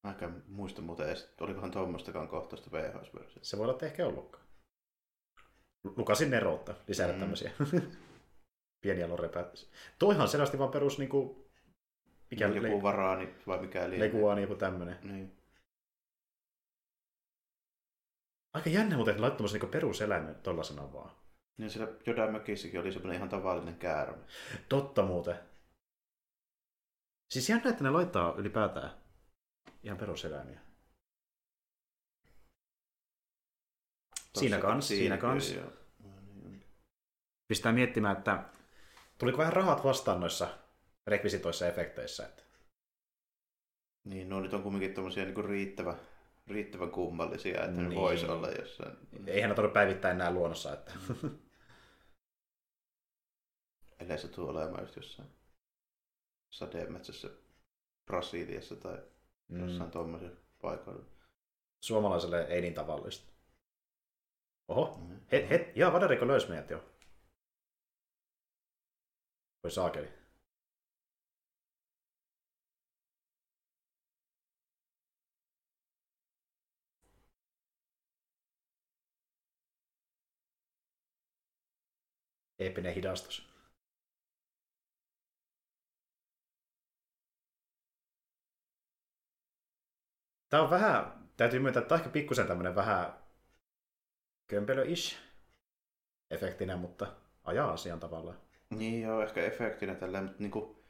Mä en muista muuten edes, olikohan tuommoistakaan kohtaista VHS-versiota. Se voi olla, että ehkä ollutkaan. Lukasin neroutta, lisää mm. tämmöisiä pieniä lorepää. Toihan selvästi vaan perus niinku... Mikä joku le- varaani vai mikä liian. Leguaani joku tämmönen. Niin. Aika jännä muuten, että laittaa niinku peruseläimen tollasena vaan. Niin siellä Jodamäkissäkin oli semmoinen ihan tavallinen käärme. Totta muuten. Siis jännä, että ne laittaa ylipäätään ihan peruseläimiä. Tossa siinä kans, siinä kans. Pistää miettimään, että tuliko vähän rahat vastaan noissa rekvisitoissa efekteissä. Että... Niin, no nyt on kumminkin tommosia niin riittävä riittävän kummallisia, että niin. ne voisi olla jossain. Eihän ne todella päivittäin näin luonnossa. Että... Ellei se tule olemaan just jossain sademetsässä Brasiliassa tai mm. jossain tuommoisessa paikoilla. Suomalaiselle ei niin tavallista. Oho, mm. het, het, jaa, Vadariko löysi meidät jo. Voi saakeli. Eeppinen hidastus. Tämä on vähän, täytyy myöntää, että ehkä pikkusen tämmöinen vähän kömpelö-ish efektinä, mutta ajaa asian tavallaan. Niin joo, ehkä efektinä tällä, mutta niinku,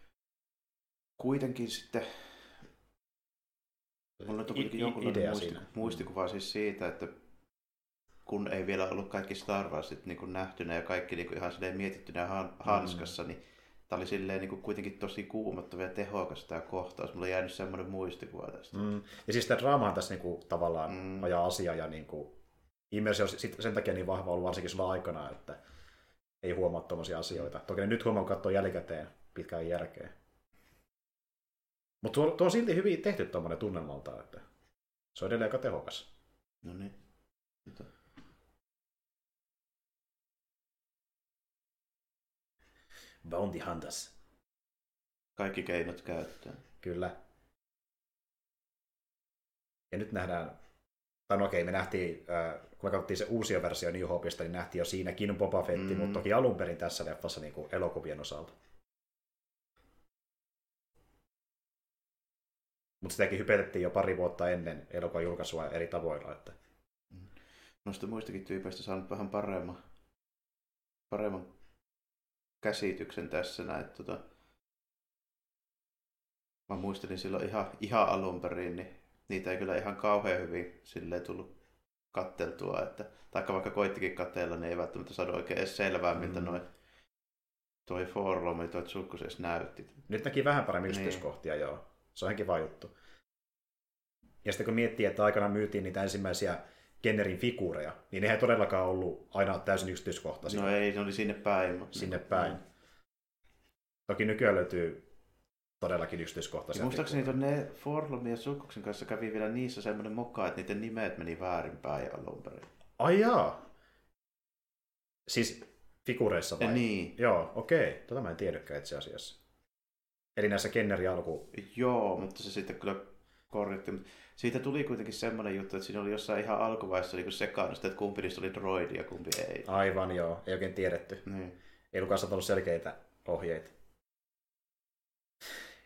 kuitenkin sitten Mulla on kuitenkin jonkunlainen muisti, muistikuva siis siitä, että kun ei vielä ollut kaikki Star Warsit niin kuin nähtynä ja kaikki niin kuin ihan silleen mietittynä han, hanskassa, mm. niin tämä oli silleen niin kuin kuitenkin tosi kuumottava ja tehokas tämä kohtaus. Mulla on jäänyt semmoinen muistikuva tästä. Mm. Ja siis tämä draamahan tässä niin kuin, tavallaan mm. ajaa asiaa ja niin kuin, immersio sen takia niin vahva ollut varsinkin sulla aikana, että ei huomaa tuommoisia asioita. Toki nyt huomaa, kun katsoo jälkikäteen pitkään jälkeen. Mutta tuo, tuo on silti hyvin tehty tuommoinen tunnelmalta, että se on edelleen aika tehokas. No niin. Bounty Hunters. Kaikki keinot käyttöön. Kyllä. Ja nyt nähdään, tai no okei, me nähtiin, äh, kun me katsottiin se uusia versio New Hopeista, niin nähtiin jo siinäkin Boba Fetti, mm. mutta toki alun perin tässä leffassa niin kuin elokuvien osalta. Mutta sitäkin hypetettiin jo pari vuotta ennen elokuvan julkaisua eri tavoilla. Että... Noista muistakin tyypeistä saanut vähän paremman, paremman käsityksen tässä näin. Tota, mä muistelin silloin ihan, ihan alun perin, niin niitä ei kyllä ihan kauhean hyvin silleen tullut katteltua, että, taikka vaikka koittikin katella, niin ei välttämättä saada oikein edes selvää, miltä mm. noin toi Forlom ja toi Tsukuses näytti. Nyt näki vähän paremmin niin. yksityiskohtia, joo. Se on kiva juttu. Ja sitten kun miettii, että aikana myytiin niitä ensimmäisiä Kennerin figuureja, niin ne ei todellakaan ollut aina täysin yksityiskohtaisia. No ei, ne oli sinne päin. Mutta... Sinne päin. Mm. Toki nykyään löytyy todellakin yksityiskohtaisia. Muistaakseni ne Forlomin ja Sukkuksen kanssa kävi vielä niissä semmoinen moka, että niiden nimet meni väärinpäin alun perin. Ai jaa. Siis figureissa vai? Ja niin. Joo, okei. Okay. Tota mä en tiedäkään itse asiassa. Eli näissä Kenneri alku... Joo, mutta se sitten kyllä korjattiin. Siitä tuli kuitenkin semmoinen juttu, että siinä oli jossain ihan alkuvaiheessa niin sekaannusta, että kumpi niistä oli droidi ja kumpi ei. Aivan joo, ei oikein tiedetty. Niin. Ei Lukassa ollut selkeitä ohjeita.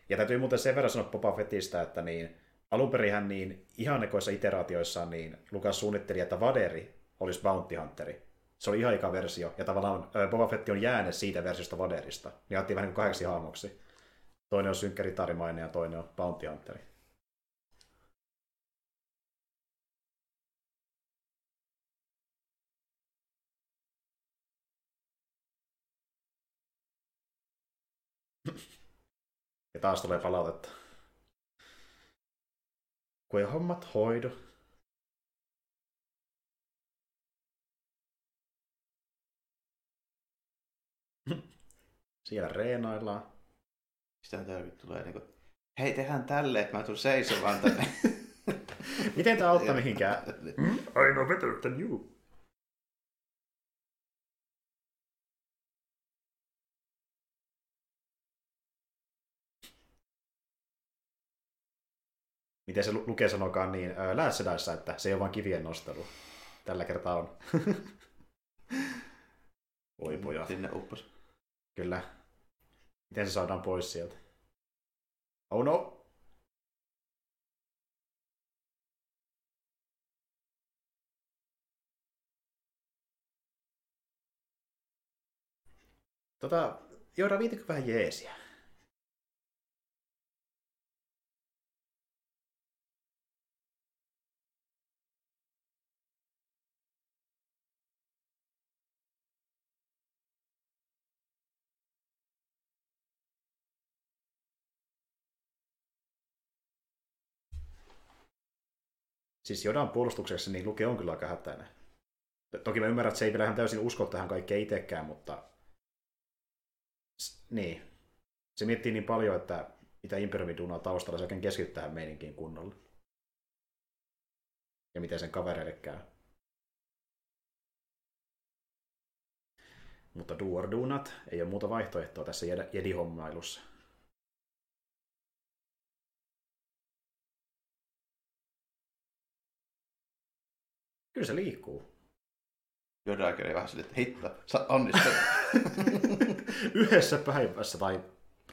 Ja täytyy muuten sen verran sanoa Boba Fettistä, että niin, alun perinhän niin ihannekoissa iteraatioissa niin Lukas suunnitteli, että Vaderi olisi Bounty Hunteri. Se oli ihan eka versio, ja tavallaan Boba Fett on jääne siitä versiosta Vaderista. Niin otettiin vähän niin kuin kahdeksi hahmoksi. Toinen on synkkä ritarimainen ja toinen on Bounty Hunteri. Ja taas tulee palautetta. Kun ei hommat hoidu. Siellä reenaillaan. Sitä täällä tulee niinku, hei tehdään tälle, että mä tulen seisomaan tänne. Miten tää auttaa mihinkään? I know better than you. Miten se lukee sanokaan, niin läässedässä, että se ei ole vain kivien nostelu. Tällä kertaa on. Oi pojat. Sinne uppos. Kyllä. Miten se saadaan pois sieltä? Oh no! Tota, Joida, viitikö vähän jeesiä? Siis Jodan puolustuksessa niin Luke on kyllä aika hätäinen. Toki mä ymmärrän, että se ei vielä ihan täysin usko tähän kaikkeen itsekään, mutta niin. Se miettii niin paljon, että mitä Imperiumi duunaa taustalla, se oikein keskittyy tähän meininkiin kunnolla. Ja miten sen kavereille käy. Mutta do or ei ole muuta vaihtoehtoa tässä jedi-hommailussa. Kyllä se liikkuu. Jodakin vähän silleen, että hitto, sä onnistut. Yhdessä päivässä tai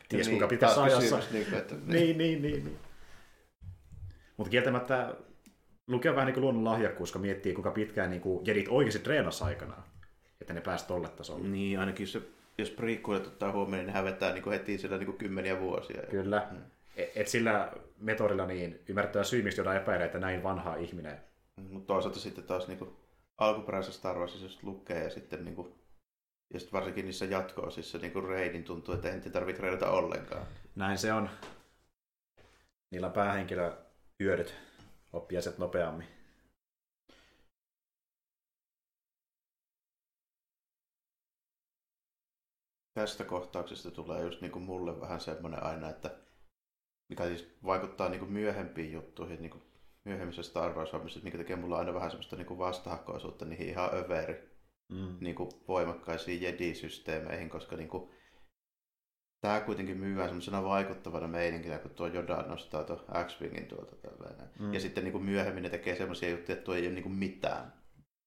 ties niin, kuinka pitkässä ajassa. Niin, kuin, että, niin. niin, niin, niin. niin. Mutta kieltämättä lukee vähän niin kuin luonnon lahjakkuus, kun miettii, kuinka pitkään niin kuin jedit oikeasti treenasi aikanaan, että ne pääsi tolle tasolle. Niin, ainakin se, jos prequelit ottaa huomioon, niin ne hävetää niin kuin heti sillä niin kuin kymmeniä vuosia. Kyllä. Hmm. Et, et sillä metodilla niin ymmärrettävä syy, miksi jotain epäilee, että näin vanha ihminen mutta toisaalta sitten taas niin kuin, alkuperäisessä Star Warsissa just lukee ja sitten niin kuin, ja sitten varsinkin niissä jatko-osissa niin kuin Reidin tuntuu, että ei tarvitse reidata ollenkaan. Näin se on. Niillä on päähenkilö hyödyt oppia sieltä nopeammin. Tästä kohtauksesta tulee just niin kuin mulle vähän semmoinen aina, että mikä siis vaikuttaa niin kuin myöhempiin juttuihin, niin kuin myöhemmissä Star Wars-hommissa, mikä tekee mulla aina vähän semmoista niin vastahakoisuutta niihin ihan överi mm. niin kuin voimakkaisiin Jedi-systeemeihin, koska niin kuin, tämä kuitenkin myyvää semmoisena vaikuttavana meininkinä, kun tuo Yoda nostaa tuon X-Wingin tuolta tällainen. Mm. Ja sitten niin kuin myöhemmin ne tekee semmoisia juttuja, että tuo ei ole niin kuin mitään.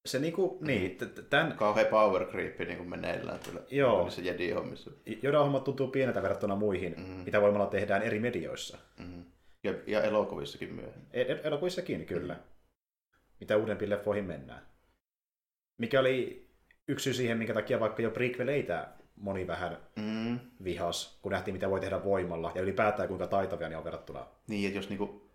Se niinku, niin, tämän... Kauhea power creep niin kuin meneillään kyllä Joo. niissä Jedi-hommissa. Yoda-hommat tuntuu pieneltä verrattuna muihin, mm. mitä voimalla tehdään eri medioissa. Mm. Ja, ja elokuvissakin myöhemmin. E, e- elokuvissakin, kyllä. Mitä uudempiin leffoihin mennään. Mikä oli yksi syy siihen, minkä takia vaikka jo prequeleitä moni vähän mm. vihas, kun nähtiin, mitä voi tehdä voimalla, ja ylipäätään kuinka taitavia ne on verrattuna. Niin, että jos niinku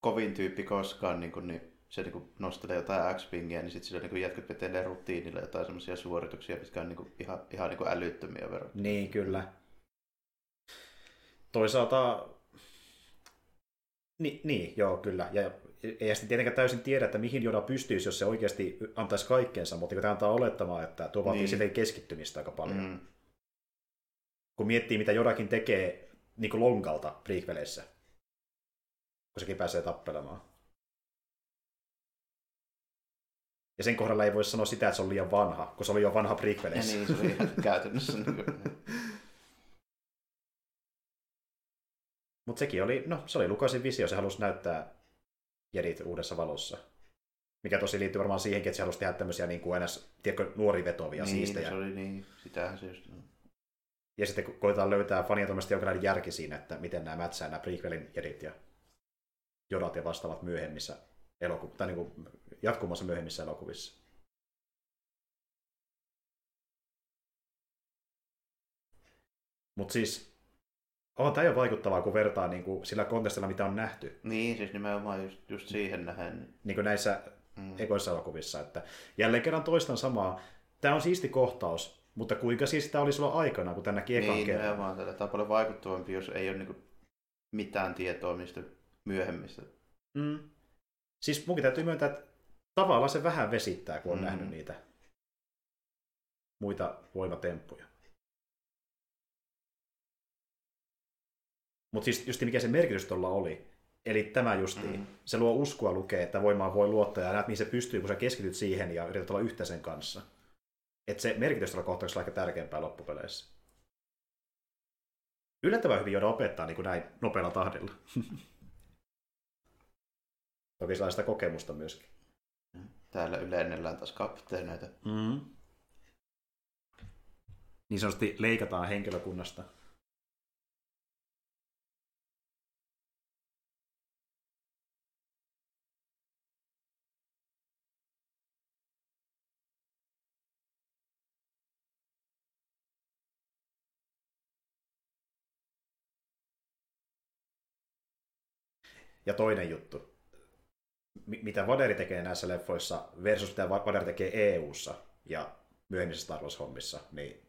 kovin tyyppi koskaan, niin, kuin, niin se niin kuin nostelee jotain X-pingiä, niin sitten sillä niin jätkät vetelee rutiinilla jotain semmoisia suorituksia, mitkä on niin kuin ihan, ihan niin kuin älyttömiä verran. Niin, kyllä. Toisaalta, Ni, niin, joo, kyllä. Ja ei sitten tietenkään täysin tiedä, että mihin Joda pystyisi, jos se oikeasti antaisi kaikkeensa, mutta tämä antaa olettamaan, että tuo vaatii niin. sitten keskittymistä aika paljon. Mm. Kun miettii, mitä Jodakin tekee niin kuin lonkalta prequeleissä, kun sekin pääsee tappelemaan. Ja sen kohdalla ei voi sanoa sitä, että se on liian vanha, kun se oli jo vanha prequeleissä. Ja niin, se oli käytännössä. Niin Mutta sekin oli, no se oli Lukasin visio, se halusi näyttää jedit uudessa valossa. Mikä tosi liittyy varmaan siihenkin, että se halusi tehdä tämmöisiä niin kuin ns, tiedätkö, nuorivetovia niin, siistejä. se oli niin, sitähän se just... Ja sitten koitetaan löytää fanien toimesta jonkinlainen järki siinä, että miten nämä mätsää nämä prequelin jedit ja jodat ja vastaavat myöhemmissä eloku- tai niin kuin jatkumassa myöhemmissä elokuvissa. Mutta siis on tämä jo vaikuttavaa, kun vertaa niin kuin sillä kontestilla, mitä on nähty. Niin, siis nimenomaan just, just siihen nähden. Niin kuin näissä mm. ekoissa elokuvissa. Että jälleen kerran toistan samaa. Tämä on siisti kohtaus, mutta kuinka siis tämä oli sulla aikana, kun tänne ekan niin, kerran? Nimenomaan, tämä on paljon vaikuttavampi, jos ei ole niin kuin mitään tietoa mistä myöhemmistä. Mm. Siis munkin täytyy myöntää, että tavallaan se vähän vesittää, kun on mm. nähnyt niitä muita voimatemppuja. Mutta siis just mikä se merkitys tuolla oli, eli tämä justiin, mm. se luo uskoa lukee, että voimaan voi luottaa ja näet, mihin se pystyy, kun sä keskityt siihen ja yrität olla yhtä sen kanssa. Että se merkitys tuolla kohtauksella on aika tärkeämpää loppupeleissä. Yllättävän hyvin joida opettaa niin kuin näin nopealla tahdilla. Toki sitä kokemusta myöskin. Täällä ylennellään taas kapteeneita. Mm. Niin sanotusti leikataan henkilökunnasta. Ja toinen juttu, mitä Vaderi tekee näissä leffoissa versus mitä Vaderi tekee EU-ssa ja myöhemmissä Star Wars-hommissa, niin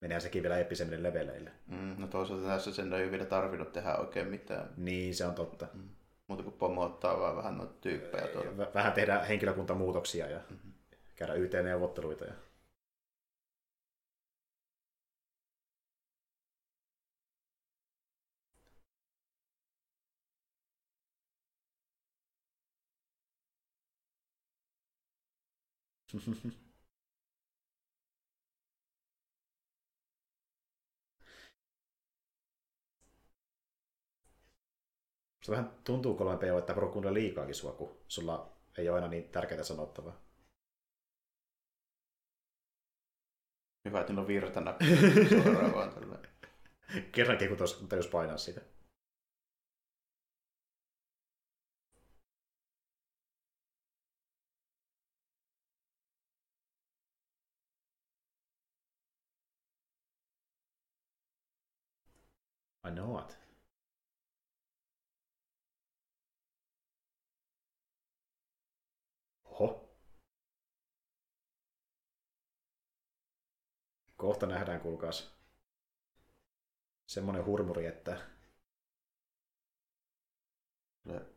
menee sekin vielä episemmille leveleille. Mm, no toisaalta tässä sen ei vielä tarvinnut tehdä oikein mitään. Niin, se on totta. Mm. Mutta kun pomottaa vaan vähän noita tyyppejä tuolla. Vähän tehdä henkilökuntamuutoksia ja mm-hmm. käydä YT-neuvotteluita ja Se vähän tuntuu kolmen PO, että kuunnella liikaakin sua, kun sulla ei ole aina niin tärkeää sanottavaa. Hyvä, että on virtana tällä. Kerrankin, kun tuossa painaa sitä. It. Oho. Kohta nähdään, kuulkaas. Semmonen hurmuri, että...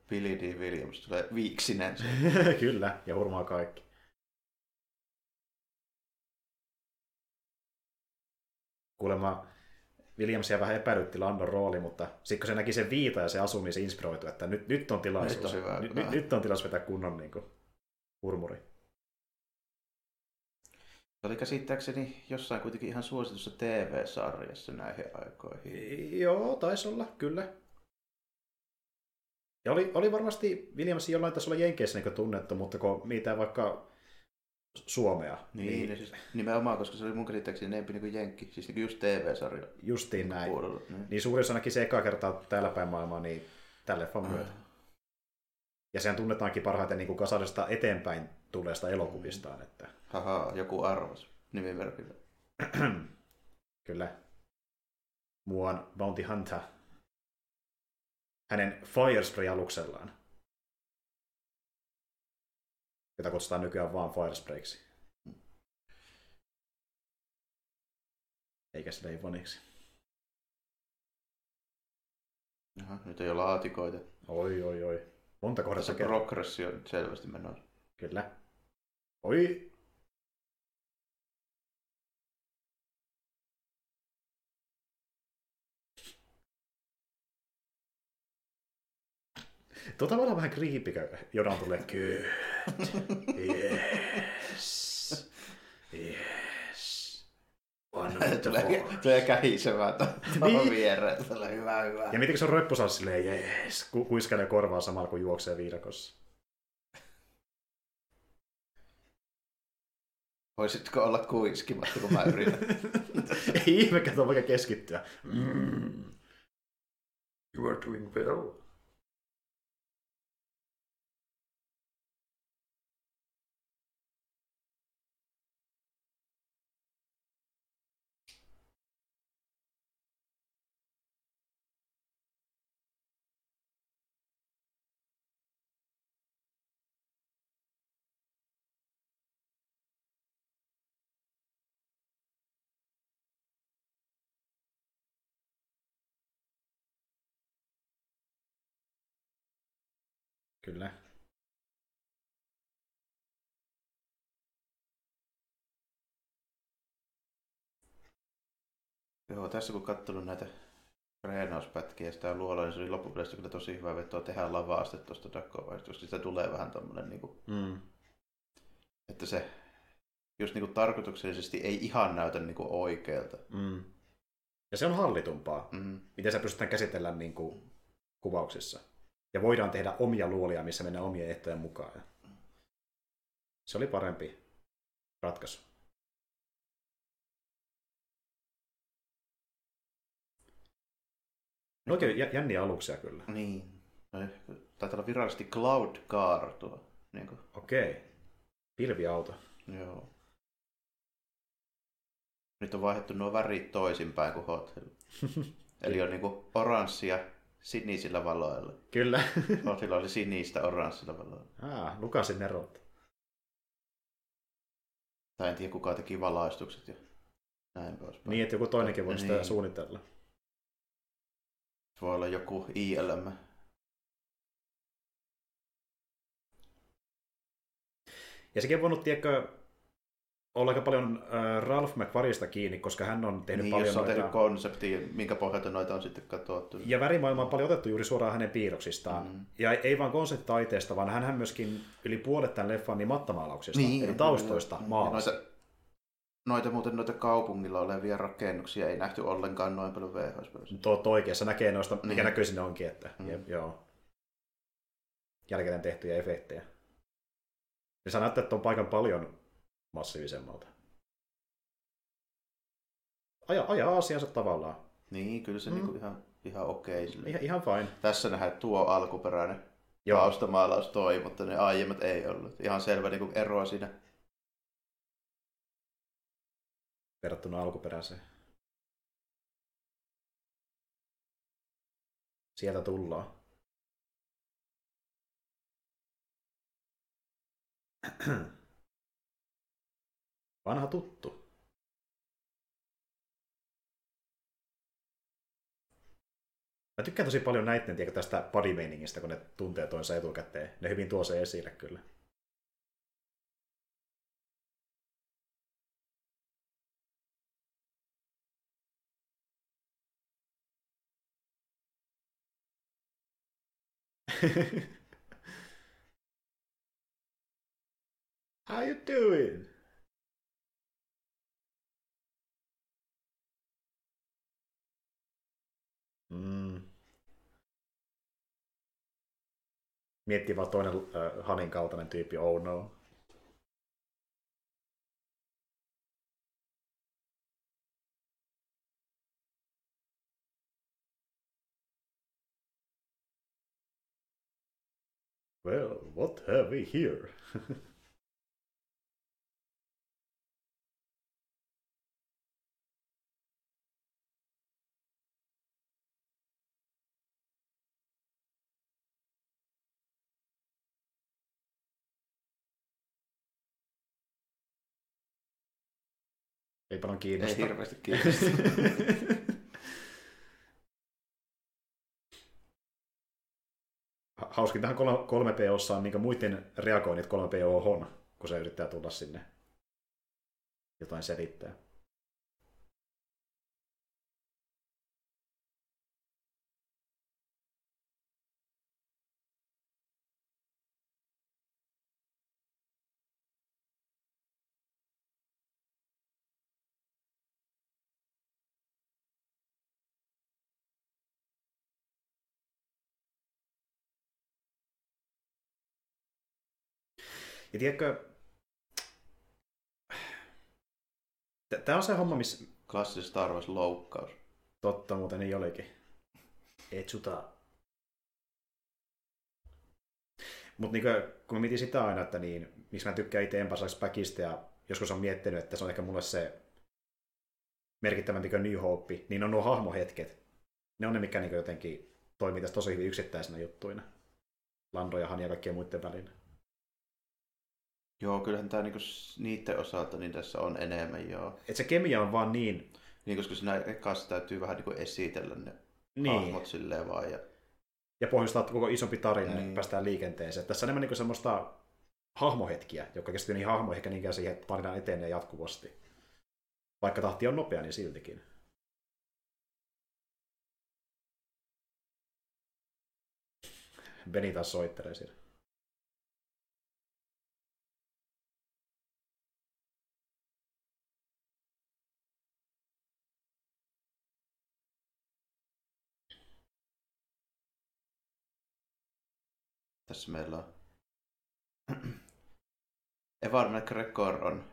Billy D. Williams tulee viiksinen. Kyllä, ja hurmaa kaikki. Kuulemma Williamsia vähän epäilytti Landon rooli, mutta sitten kun se näki sen viita ja se asui, niin se inspiroitui, että nyt, nyt on tilaisuus. Nyt on, hyvä, nyt, nyt, on tilaisuus vetää kunnon niin kuin, hurmuri. Se oli käsittääkseni jossain kuitenkin ihan suositussa TV-sarjassa näihin aikoihin. Joo, taisi olla, kyllä. Ja oli, oli varmasti Williamsin jollain tasolla Jenkeissä niin tunnettu, mutta kun mitä vaikka Suomea. Niin, niin, siis nimenomaan, koska se oli mun käsittääkseni enempi niin kuin Jenkki, siis niin kuin just TV-sarja. Justiin näin. Puolella, niin. niin suuri osa se eka kertaa täällä päin maailmaa, niin tälle leffan ah. myötä. Ja sehän tunnetaankin parhaiten niin kuin kasadesta eteenpäin tulleesta elokuvistaan. Että... Haha, joku arvos nimimerkillä. Kyllä. Muun Bounty Hunter. hänen Firespray-aluksellaan. Jota kutsutaan nykyään vaan Firesprayksi. Eikä sillä Ivoniksi. Jaha, nyt ei ole laatikoita. Oi, oi, oi. Monta kohdassa Tässä progressio on selvästi menossa. Kyllä. Oi. Tuota voi olla vähän kriipikö, jodan tulee kyllä. Yes. Yes. Tulee, tulee kähisemään tuohon Niin. viereen. Tulee hyvä, hyvä. Ja miten se on röppösaa silleen, jees, ku- kuiskailee korvaa samalla kun juoksee viidakossa. Voisitko olla kuiskimatta, kun mä yritän? Ei ihmekään tuo vaikka keskittyä. Mm. You are doing well. Joo, tässä kun katsonut näitä treenauspätkiä sitä luola, niin se oli loppupeleissä kyllä tosi hyvä vetoa tehdä lavaaste tuosta Dakovaistosta. Sitä tulee vähän tommonen, niin kuin, Mm. että se just niin kuin tarkoituksellisesti ei ihan näytä niin kuin oikealta. Mm. Ja se on hallitumpaa, Mm. miten se pystytään käsitellä niin kuin kuvauksissa. Ja voidaan tehdä omia luolia, missä mennään omien ehtojen mukaan. Se oli parempi ratkaisu. No oikein jä- jänniä aluksia kyllä. Niin. Taitaa olla virallisesti Cloud Car tuo. Niin kuin, Okei. Pilviauto. joo. Nyt on vaihdettu nuo värit toisinpäin kuin Hotel. Eli on niinku oranssia sinisillä valoilla. Kyllä. Hotilla oli sinistä oranssilla valoilla. ah, lukasin erot. Tai en tiedä kuka teki valaistukset ja näin poispäin. Niin, että joku toinenkin voi sitä Niin. suunnitella. Voi olla joku ILM. Ja sekin on voinut, tiedätkö, olla aika paljon äh, Ralph McQuarriesta kiinni, koska hän on tehnyt Niin, paljon jos on noita... tehnyt konseptia, minkä pohjalta noita on sitten katsottu. Ja värimaailma on paljon otettu juuri suoraan hänen piirroksistaan. Mm. Ja ei vaan konseptitaiteesta, vaan hän myöskin yli puolet tämän leffan niin mattamaalauksista, Niin, eli taustoista ja maalasi. Noita, noita muuten noita kaupungilla olevia rakennuksia ei nähty ollenkaan noin paljon VHS. Tuo oikeassa näkee noista, mikä Niin. näkyy sinne onkin, että Mm. jep, joo. Jälkeen tehtyjä efektejä. Ja sä näyttää, että on paikan paljon massiivisemmalta. Aja, ajaa asiansa tavallaan. Niin, kyllä se Mm. niinku ihan, ihan okei. Okay, Ihan, ihan fine. Tässä nähdään tuo alkuperäinen Joo. taustamaalaus toi, mutta ne aiemmat ei ollut. Ihan selvä niinku ero siinä. Verrattuna alkuperäiseen. Sieltä tullaan. Vanha tuttu. Mä tykkään tosi paljon näitten tiedä, tästä bodymeiningistä, kun ne tuntee toinsa etukäteen. Ne hyvin tuo se esille kyllä. How you doing? Mm. Miettii vaan toinen äh, Hanin kaltainen tyyppi, oh no. Well, what have we here? Ei paljon kiinnosta. Ei hirveästi kiinnosta. Hauskintahan 3POssa on niin muiden reagoinnit 3PO kun se yrittää tulla sinne jotain selittää. Ja tiedätkö, tämä on se homma, missä... Klassinen Star Wars loukkaus. Totta, muuten niin olikin. Etsuta. Mutta niin kun mä mietin sitä aina, että niin, miksi mä tykkään itse Empire Backista ja joskus on miettinyt, että se on ehkä mulle se merkittävämpi kuin New Hope, niin on nuo hahmohetket. Ne on ne, mikä niin jotenkin toimii tässä tosi hyvin yksittäisenä juttuina. Lando ja Han ja kaikkien muiden välillä. Joo, kyllähän tämä niinku niiden osalta niin tässä on enemmän joo. Et se kemia on vaan niin... Niin, koska siinä ekassa täytyy vähän niinku esitellä ne niin. hahmot silleen vaan. Ja, ja pohjustaa koko isompi tarina, Niin. niin päästään liikenteeseen. Tässä on enemmän niin semmoista hahmohetkiä, jotka keskittyy niin hahmoihin, eikä niinkään siihen, että tarina etenee jatkuvasti. Vaikka tahti on nopea, niin siltikin. Beni taas soittelee siellä. Tässä meillä on Evan McGregor on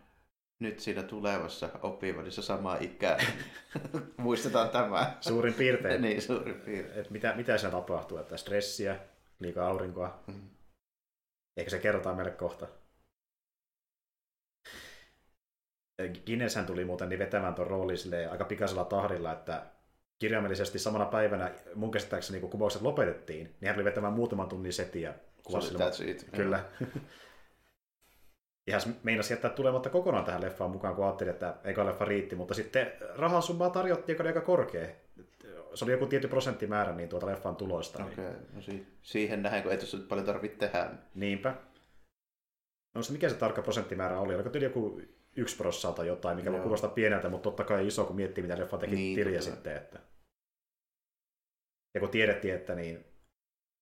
nyt siinä tulevassa oppivälissä sama ikä. Muistetaan tämä. Suurin piirtein. niin, suurin piirtein. Et mitä, mitä siinä tapahtuu? Että stressiä, liikaa aurinkoa. Mm. Ehkä se kerrotaan meille kohta. Guinnesshän tuli muuten niin vetämään tuon roolin aika pikaisella tahdilla, että kirjaimellisesti samana päivänä mun käsittääkseni kun kuvaukset lopetettiin, niin hän tuli vetämään muutaman tunnin setiä. Kuvasi it. Kyllä. Hän meinasi jättää tulematta kokonaan tähän leffaan mukaan, kun ajatteli, että eka leffa riitti, mutta sitten rahasummaa tarjottiin, joka oli aika korkea. Se oli joku tietty prosenttimäärä niin tuota leffan tuloista. Niin. Okei, no si- siihen nähdään, kun ei nyt paljon tarvitse tehdä. Niinpä. No se mikä se tarkka prosenttimäärä oli? Oliko tyyli joku yksi prossaa tai jotain, mikä voi kuulostaa pieneltä, mutta totta kai iso, kun miettii, mitä leffa teki Niin, tiliä totta. sitten. Että... Ja kun tiedettiin, että niin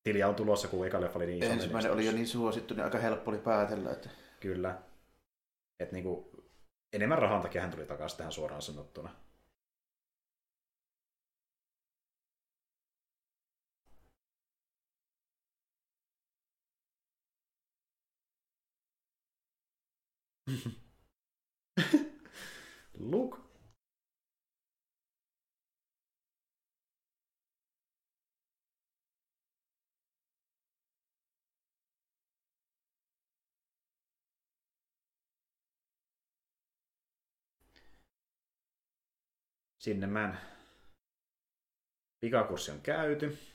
tiliä on tulossa, kun eka leffa oli niin iso Ensimmäinen oli jo niin suosittu, niin aika helppo oli päätellä, että Kyllä. Et niinku, enemmän rahan takia hän tuli takaisin tähän suoraan sanottuna. Luke. Sinne mä Pikakurssi on käyty.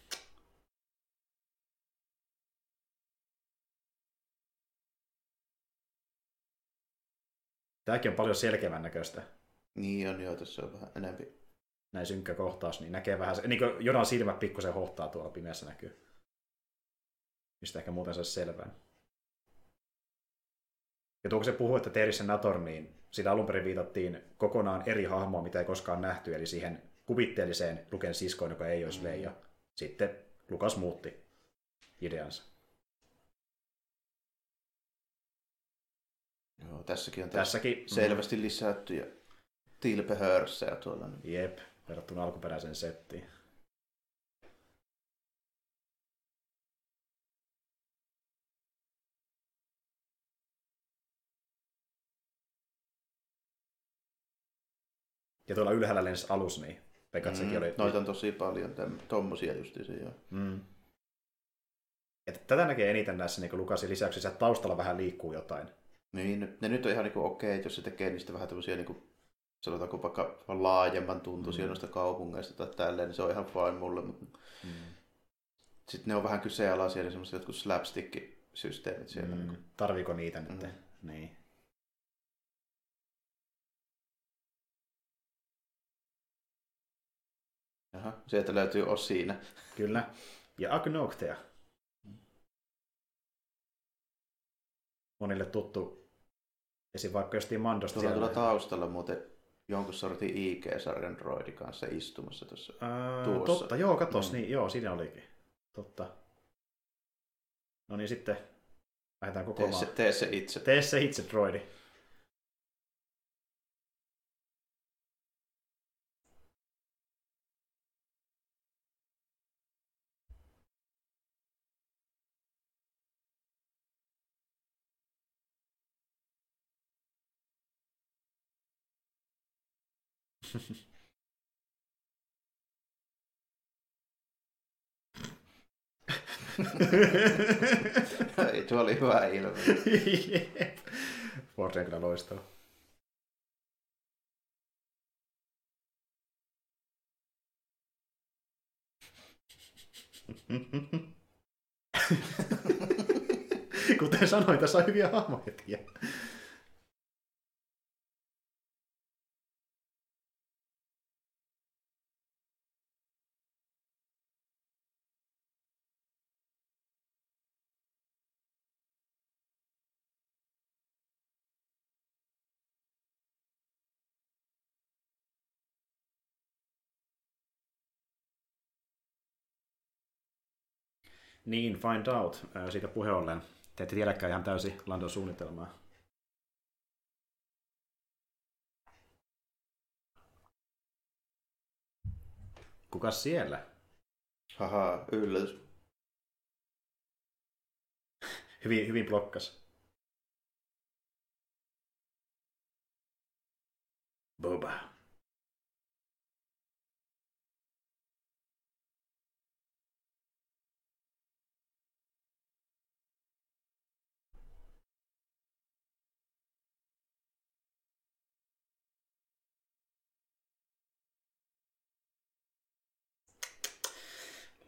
Tämäkin on paljon selkeämmän näköistä. niin on joo, tässä on vähän enempi. Näin synkkä kohtaus, niin näkee vähän, niin kuin Jodan silmät pikkusen hohtaa tuolla pimeässä näkyy. Mistä ehkä muuten saisi selvää. Ja tuo kun se puhuu, että Terissä Nator, niin sitä alun perin viitattiin kokonaan eri hahmoa, mitä ei koskaan nähty, eli siihen kuvitteelliseen Luken siskoon, joka ei olisi Leija. Sitten Lukas muutti ideansa. Joo, tässäkin on Tässäkin selvästi lisätty ja tilpehörsejä tuolla. Jep, verrattuna alkuperäiseen settiin. Ja tuolla ylhäällä lensi alus, niin Pekatsekin oli... Noita on tosi paljon, täm, tommosia justiinsa joo. Mm. Et tätä näkee eniten näissä niin Lukasin lisäyksissä, että taustalla vähän liikkuu jotain. Niin, ne nyt on ihan niinku okei, okay, jos se tekee niistä vähän tämmöisiä niinku, sanotaanko vaikka laajemman tuntuisia mm. noista kaupungeista tai tälleen, niin se on ihan fine mulle. Mutta... Mm. Sitten ne on vähän kyseenalaisia, niin semmoiset jotkut slapstick-systeemit siellä. Mm. Tarviiko Tarviko niitä nyt? Mm. Niin. Aha, sieltä löytyy osiina. Kyllä. Ja Agnoctea. Monille tuttu esim. vaikka jostain Mandosta Tuolla, siellä. tuolla taustalla muuten jonkun sortin IG-sarjan droidi kanssa istumassa tuossa. Ää, tuossa. totta, joo, katos, Mm. niin, joo, siinä olikin. Totta. No niin, sitten lähdetään Tee kokoamaan. se, tee se itse. Tee se itse, droidi. Ei, tuo oli hyvä ilme. Fortune kyllä loistaa. Kuten sanoin, tässä on hyviä hahmoja. Niin, find out. Ää, Siitä puhe ollen. Te ette tiedäkään ihan täysin Landon suunnitelmaa. Kukas siellä? Haha, yllätys. Hyvin, hyvin blokkas. Boba.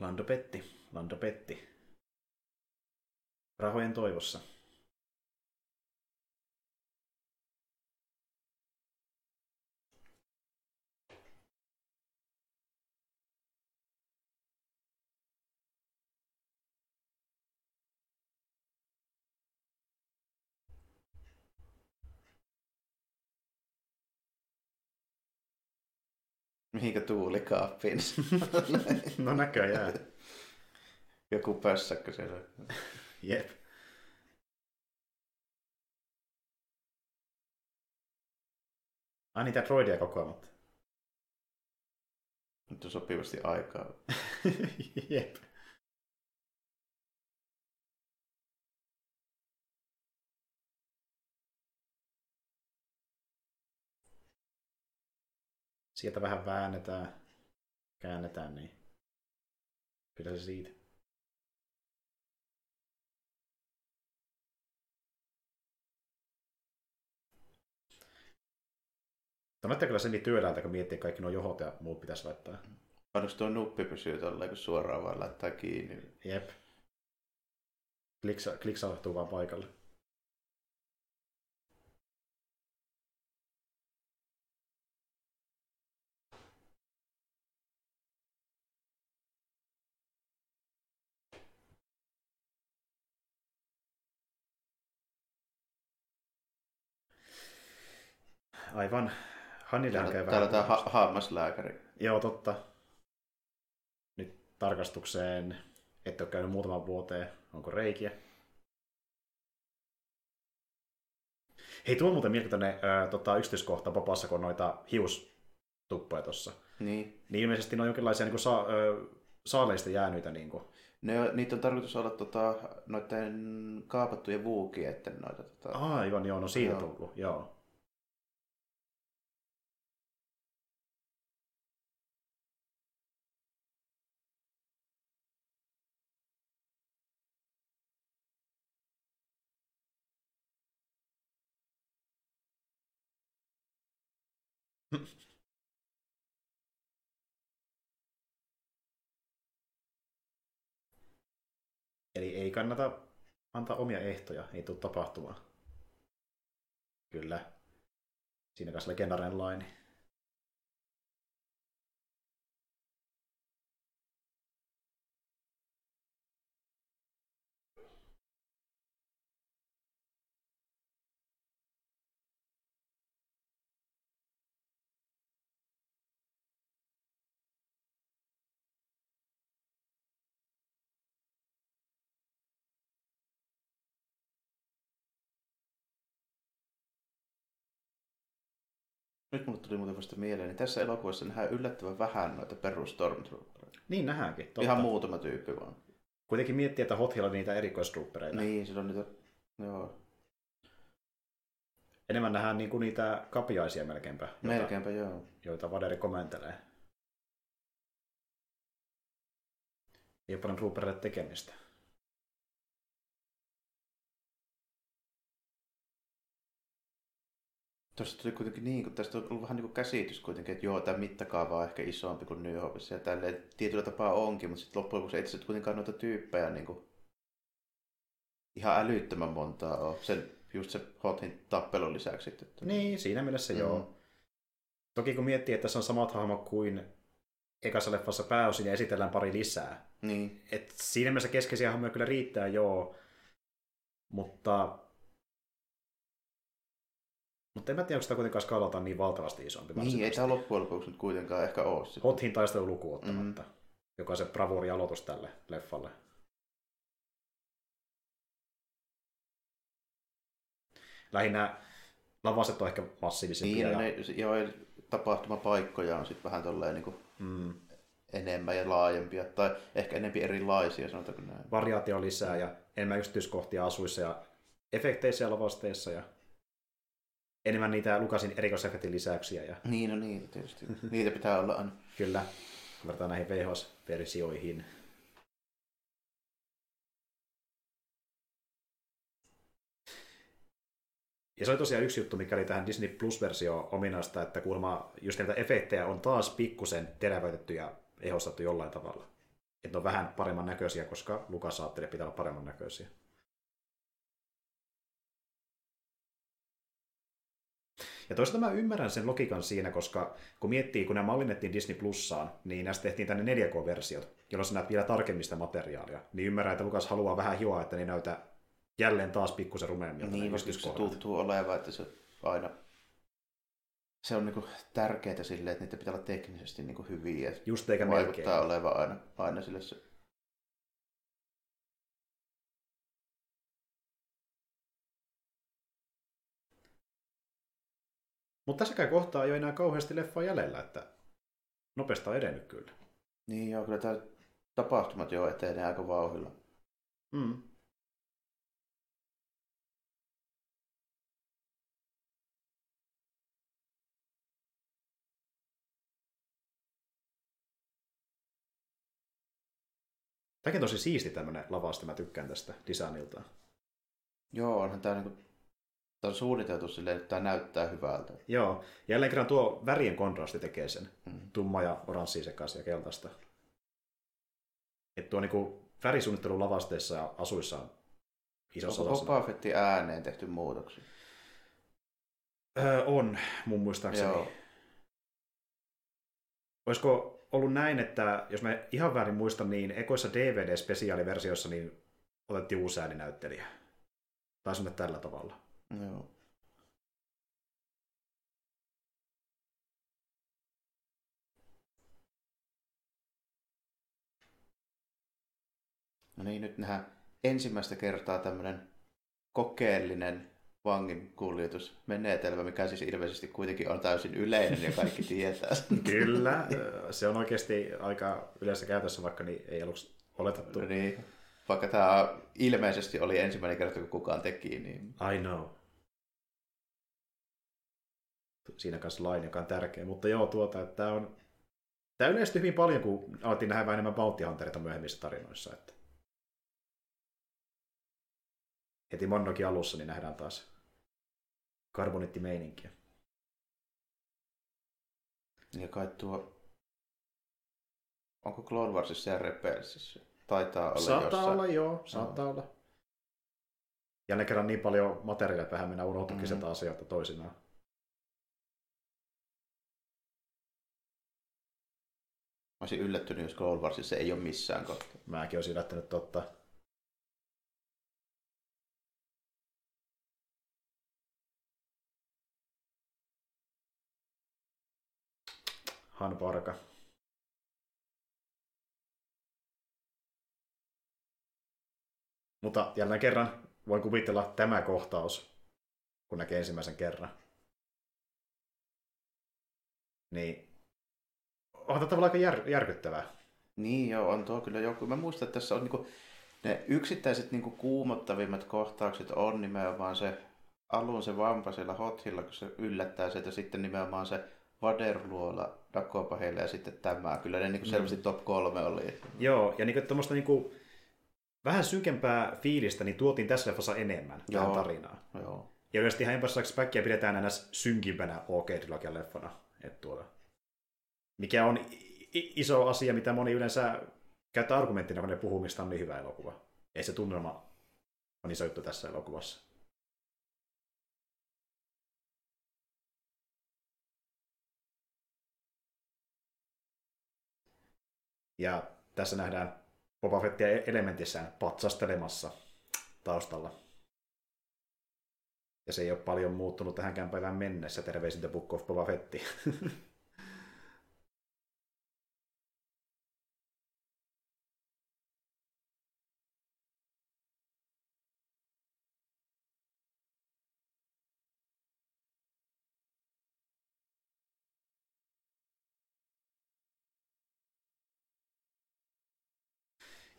Lando petti, Lando petti. Rahojen toivossa. Mihinkä tuulikaappiin? no näköjään. Joku pössäkkö siellä. Jep. Ai niitä droidia kokoamatta. Nyt on sopivasti aikaa. Jep. Sieltä vähän väännetään, käännetään, niin kyllä se siitä. Tämä näyttää kyllä sen niin työläältä, kun miettii, että kaikki nuo johot ja muut pitäisi laittaa. Onneksi tuo nuppi pysyy tolleen, kun suoraan vaan laittaa kiinni. Jep. Kliksa, kliksautuu vaan paikalle. Aivan. Käy Täällä, tämä ha- hammaslääkäri. Joo, totta. Nyt tarkastukseen, ette ole käynyt muutaman vuoteen. Onko reikiä? Hei, tuo on muuten mielenkiintoinen ää, tota, yksityiskohta Popassa, kun noita hiustuppoja tuossa. Niin. Niin ilmeisesti ne on jonkinlaisia niin kuin, sa- ö, saaleista jäänyitä. Niin kuin. Ne, niitä on tarkoitus olla tota, noiden kaapattujen vuukietten noita. Tota, Aivan, joo, no siitä Joo. tullut, joo. Eli ei kannata antaa omia ehtoja, ei tule tapahtumaan. Kyllä. Siinä kanssa legendaarinen laini. Nyt mulle tuli muuten vasta mieleen, niin tässä elokuvassa nähdään yllättävän vähän noita perus Stormtroopereita. Niin nähdäänkin. Totta. Ihan muutama tyyppi vaan. Kuitenkin miettii, että Hot on niitä erikoistroopereita. Niin, sillä on niitä, joo, Enemmän nähdään niinku niitä kapiaisia melkeinpä, joita, melkeinpä joo. joita Vaderi komentelee. Ei ole paljon troopereille tekemistä. Tuosta tuli kuitenkin niin, kun tästä on ollut vähän niin kuin käsitys kuitenkin, että joo, tämä mittakaava on ehkä isompi kuin New Hopeissa ja tälleen tietyllä tapaa onkin, mutta sitten loppujen lopuksi ei tässä kuitenkaan noita tyyppejä niin kuin ihan älyttömän montaa ole. Sen, just se Hotin tappelun lisäksi. Että, Niin, siinä mielessä Mm. joo. Toki kun miettii, että tässä on samat hahmot kuin ekassa leffassa pääosin ja esitellään pari lisää. Niin, Et siinä mielessä keskeisiä hahmoja kyllä riittää, joo. Mutta... Mutta en mä tiedä, onko sitä kuitenkaan skaalaltaan niin valtavasti isompi. niin ei tämä loppujen lopuksi nyt kuitenkaan ehkä ole. sitten. Hothin taistelu lukuun ottamatta, mm. joka on se bravuuri aloitus tälle leffalle. Lähinnä lavaset on ehkä massiivisempia. Niin, no ja, ne, joo, ja tapahtumapaikkoja on sitten vähän tolleen niin kuin mm, enemmän ja laajempia, tai ehkä enempi erilaisia, sanotaanko näin. variaatio lisää ja enemmän yksityiskohtia asuissa ja efekteissä ja lavasteissa ja enemmän niitä Lukasin erikoisefektin lisäyksiä ja Niin, no niin, tietysti. Niitä pitää olla aina. kyllä verrataan näihin VHS-versioihin. Ja se oli tosiaan yksi juttu, mikä oli tähän Disney Plus-versioon ominaista, että kuulemma just näitä efektejä on taas pikkusen terävöitetty ja ehostettu jollain tavalla. Että ne on vähän paremman näköisiä, koska Lukas ajatteli, että pitää olla paremman näköisiä. Ja toisaalta mä ymmärrän sen logiikan siinä, koska kun miettii, kun nämä mallinnettiin Disney Plussaan, niin näistä tehtiin tänne 4K-versiot, jolloin sä näet vielä tarkemmista materiaalia. Niin ymmärrän, että Lukas haluaa vähän hioa, että ne näytä jälleen taas pikkusen rumeemmilta. Niin, se tuntuu olevan, että se aina... Se on niinku tärkeää silleen, että niitä pitää olla teknisesti niinku hyviä. Just eikä melkein. Vaikuttaa olevan aina, aina sille se... Mutta tässäkään kohtaa ei ole enää kauheasti leffaa jäljellä, että nopeasti on edennyt kyllä. Niin joo, kyllä tämä tapahtumat jo etenee aika vauhdilla. Mm. Tämäkin on tosi siisti tämmönen lavaste, mä tykkään tästä designilta. Joo, onhan tämä niinku... Tämä on suunniteltu silleen, että tämä näyttää hyvältä. Joo, jälleen kerran tuo värien kontrasti tekee sen. Mm. Tumma ja oranssi sekaisin ja keltaista. Että tuo niinku värisuunnittelu lavasteissa ja asuissa on isossa Onko. Boba Fettin ääneen tehty muutoksia? Öö, on, mun muistaakseni. Joo. Olisiko ollut näin, että jos mä ihan väärin muistan, niin ekoissa DVD-spesiaaliversioissa niin otettiin uusi ääninäyttelijä. Mennä tällä tavalla. Joo. No niin, nyt nähdään ensimmäistä kertaa tämmöinen kokeellinen vangin kuljetusmenetelmä, mikä siis ilmeisesti kuitenkin on täysin yleinen ja kaikki tietää. sen. Kyllä, se on oikeasti aika yleisessä käytössä, vaikka niin ei aluksi oletettu. No niin, vaikka tämä ilmeisesti oli ensimmäinen kerta, kun kukaan teki, niin I know. Siinä kanssa lain, joka on tärkeä. Mutta joo, tuota, että tämä on... Tämä yleistyi hyvin paljon, kun alettiin nähdä vähän enemmän Bounty Hunterita myöhemmissä tarinoissa. Että... Heti Mondokin alussa niin nähdään taas karbonittimeininkiä. ja kai tuo... Onko Clone Warsissa ja Rebelsissa? Taitaa olla Saattaa jossain. olla, joo, saattaa olla. Jälleen kerran niin paljon materiaalia, että vähän mennään unohtukin mm. sitä asioita toisinaan. Mä olisin yllättynyt, jos Clone Warsissa ei ole missään kohtaa. Mäkin olisin yllättänyt totta. Han Parka. Mutta jälleen kerran voin kuvitella tämä kohtaus, kun näkee ensimmäisen kerran. Niin onhan tämä tavallaan aika jär, järkyttävää. Niin joo, on tuo kyllä joku. Mä muistan, että tässä on niinku, ne yksittäiset niinku kuumottavimmat kohtaukset on nimenomaan se alun se vampa siellä hothilla, kun se yllättää sieltä sitten nimenomaan se Vaderluola Dakopahille ja sitten tämä. Kyllä ne niin selvästi mm. top kolme oli. Joo, ja niin tuommoista niin vähän synkempää fiilistä niin tuotiin tässä leffassa enemmän Joo. tähän tarinaan. Joo. Ja yleisesti ihan Backia pidetään aina synkimpänä OK-trilogian leffana. Että tuota, mikä on iso asia, mitä moni yleensä käyttää argumenttina, kun ne puhuu, mistä on niin hyvä elokuva. Ei se tunnelma on iso juttu tässä elokuvassa. Ja tässä nähdään Boba Fettia elementissään patsastelemassa taustalla. Ja se ei ole paljon muuttunut tähänkään päivään mennessä. Terveisin The Book of Boba Fetti.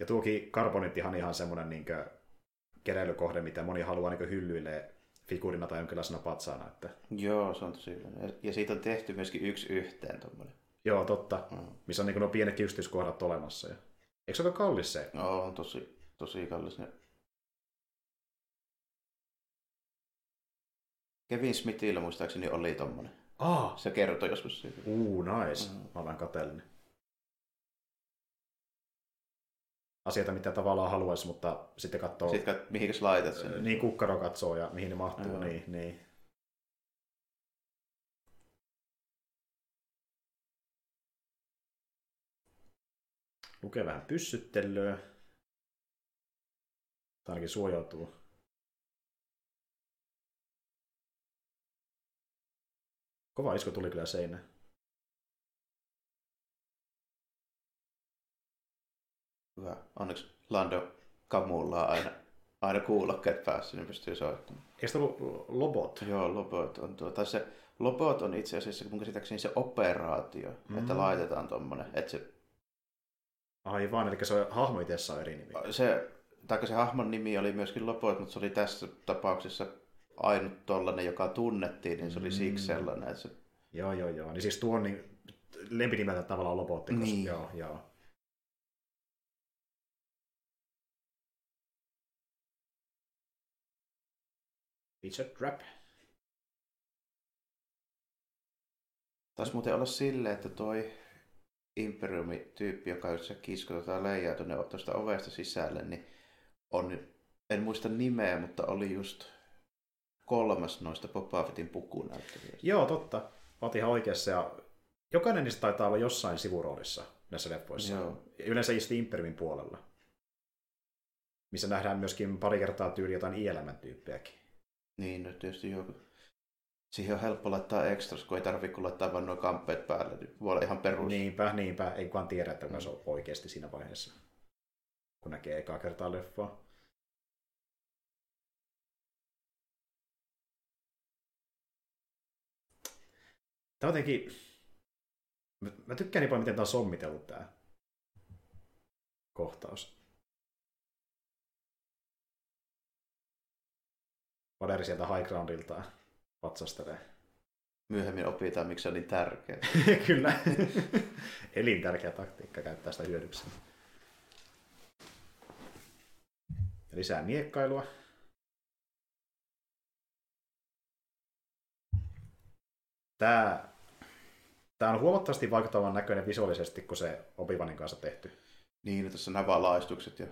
Ja tuokin karbonittihan ihan semmoinen niin keräilykohde, mitä moni haluaa niin hyllyille figurina tai jonkinlaisena patsaana. Että... Joo, se on tosi hyvä. Ja siitä on tehty myöskin yksi yhteen tuommoinen. Joo, totta. Mm. Missä on niin nuo pienet yksityiskohdat olemassa. Ja... Eikö se ole kallis se? Joo, on tosi, tosi kallis. Kevin Smithillä muistaakseni oli tommonen. Ah. Se kertoi joskus siitä. Uu, nice. Mm. Mä olen kateellinen. Asioita, mitä tavallaan haluaisi, mutta sitten katsoo... Sitten kat, mihin laitat sen. Niin, kukkaro katsoo ja mihin ne mahtuu, Joo. niin, niin. Lukee vähän pyssyttelyä. Tai ainakin suojautuu. Kova isku tuli kyllä seinään. Hyvä. Onneksi Lando kamulla aina, aina kuulokkeet päässä, niin pystyy soittamaan. Eikö se ollut Lobot? Joo, Lobot on tuo. Tai se Lobot on itse asiassa mun käsittääkseni se operaatio, mm. että laitetaan tuommoinen. Että se... Aivan, eli se hahmo itse on eri nimi. Se, tai se hahmon nimi oli myöskin Lobot, mutta se oli tässä tapauksessa ainut tollanen, joka tunnettiin, niin se oli mm. siksi sellainen. Että se... Joo, joo, joo. Niin siis tuo on niin, lempinimeltä tavallaan Lobotti. Niin. Joo, joo. Feature Trap. Taisi muuten olla silleen, että toi Imperiumi-tyyppi, joka se kiskotetaan leijaa tuonne tuosta ovesta sisälle, niin on, en muista nimeä, mutta oli just kolmas noista Boba Fettin pukunäyttelijöistä. Joo, totta. Olet ihan oikeassa. Ja jokainen niistä taitaa olla jossain sivuroolissa näissä leffoissa. Joo. Yleensä just Imperiumin puolella. Missä nähdään myöskin pari kertaa tyyli jotain ielämän tyyppejäkin. Niin, no tietysti joku. Siihen on helppo laittaa extras, kun ei tarvitse laittaa vain nuo kamppeet päälle. Niin voi olla ihan perus. Niinpä, niinpä. Ei kukaan tiedä, että mm. se on oikeasti siinä vaiheessa, kun näkee ekaa kertaa leffaa. Tämä jotenkin... Mä tykkään niin paljon, miten tämä on sommitellut tämä kohtaus. Vaderi sieltä high groundiltaan patsastelee. Myöhemmin opitaan, miksi se on niin tärkeä. Kyllä. Elintärkeä taktiikka käyttää sitä hyödyksi. Lisää miekkailua. Tämä, tämä on huomattavasti vaikuttavan näköinen visuaalisesti kuin se Obivanin kanssa tehty. Niin, tässä nämä valaistukset ja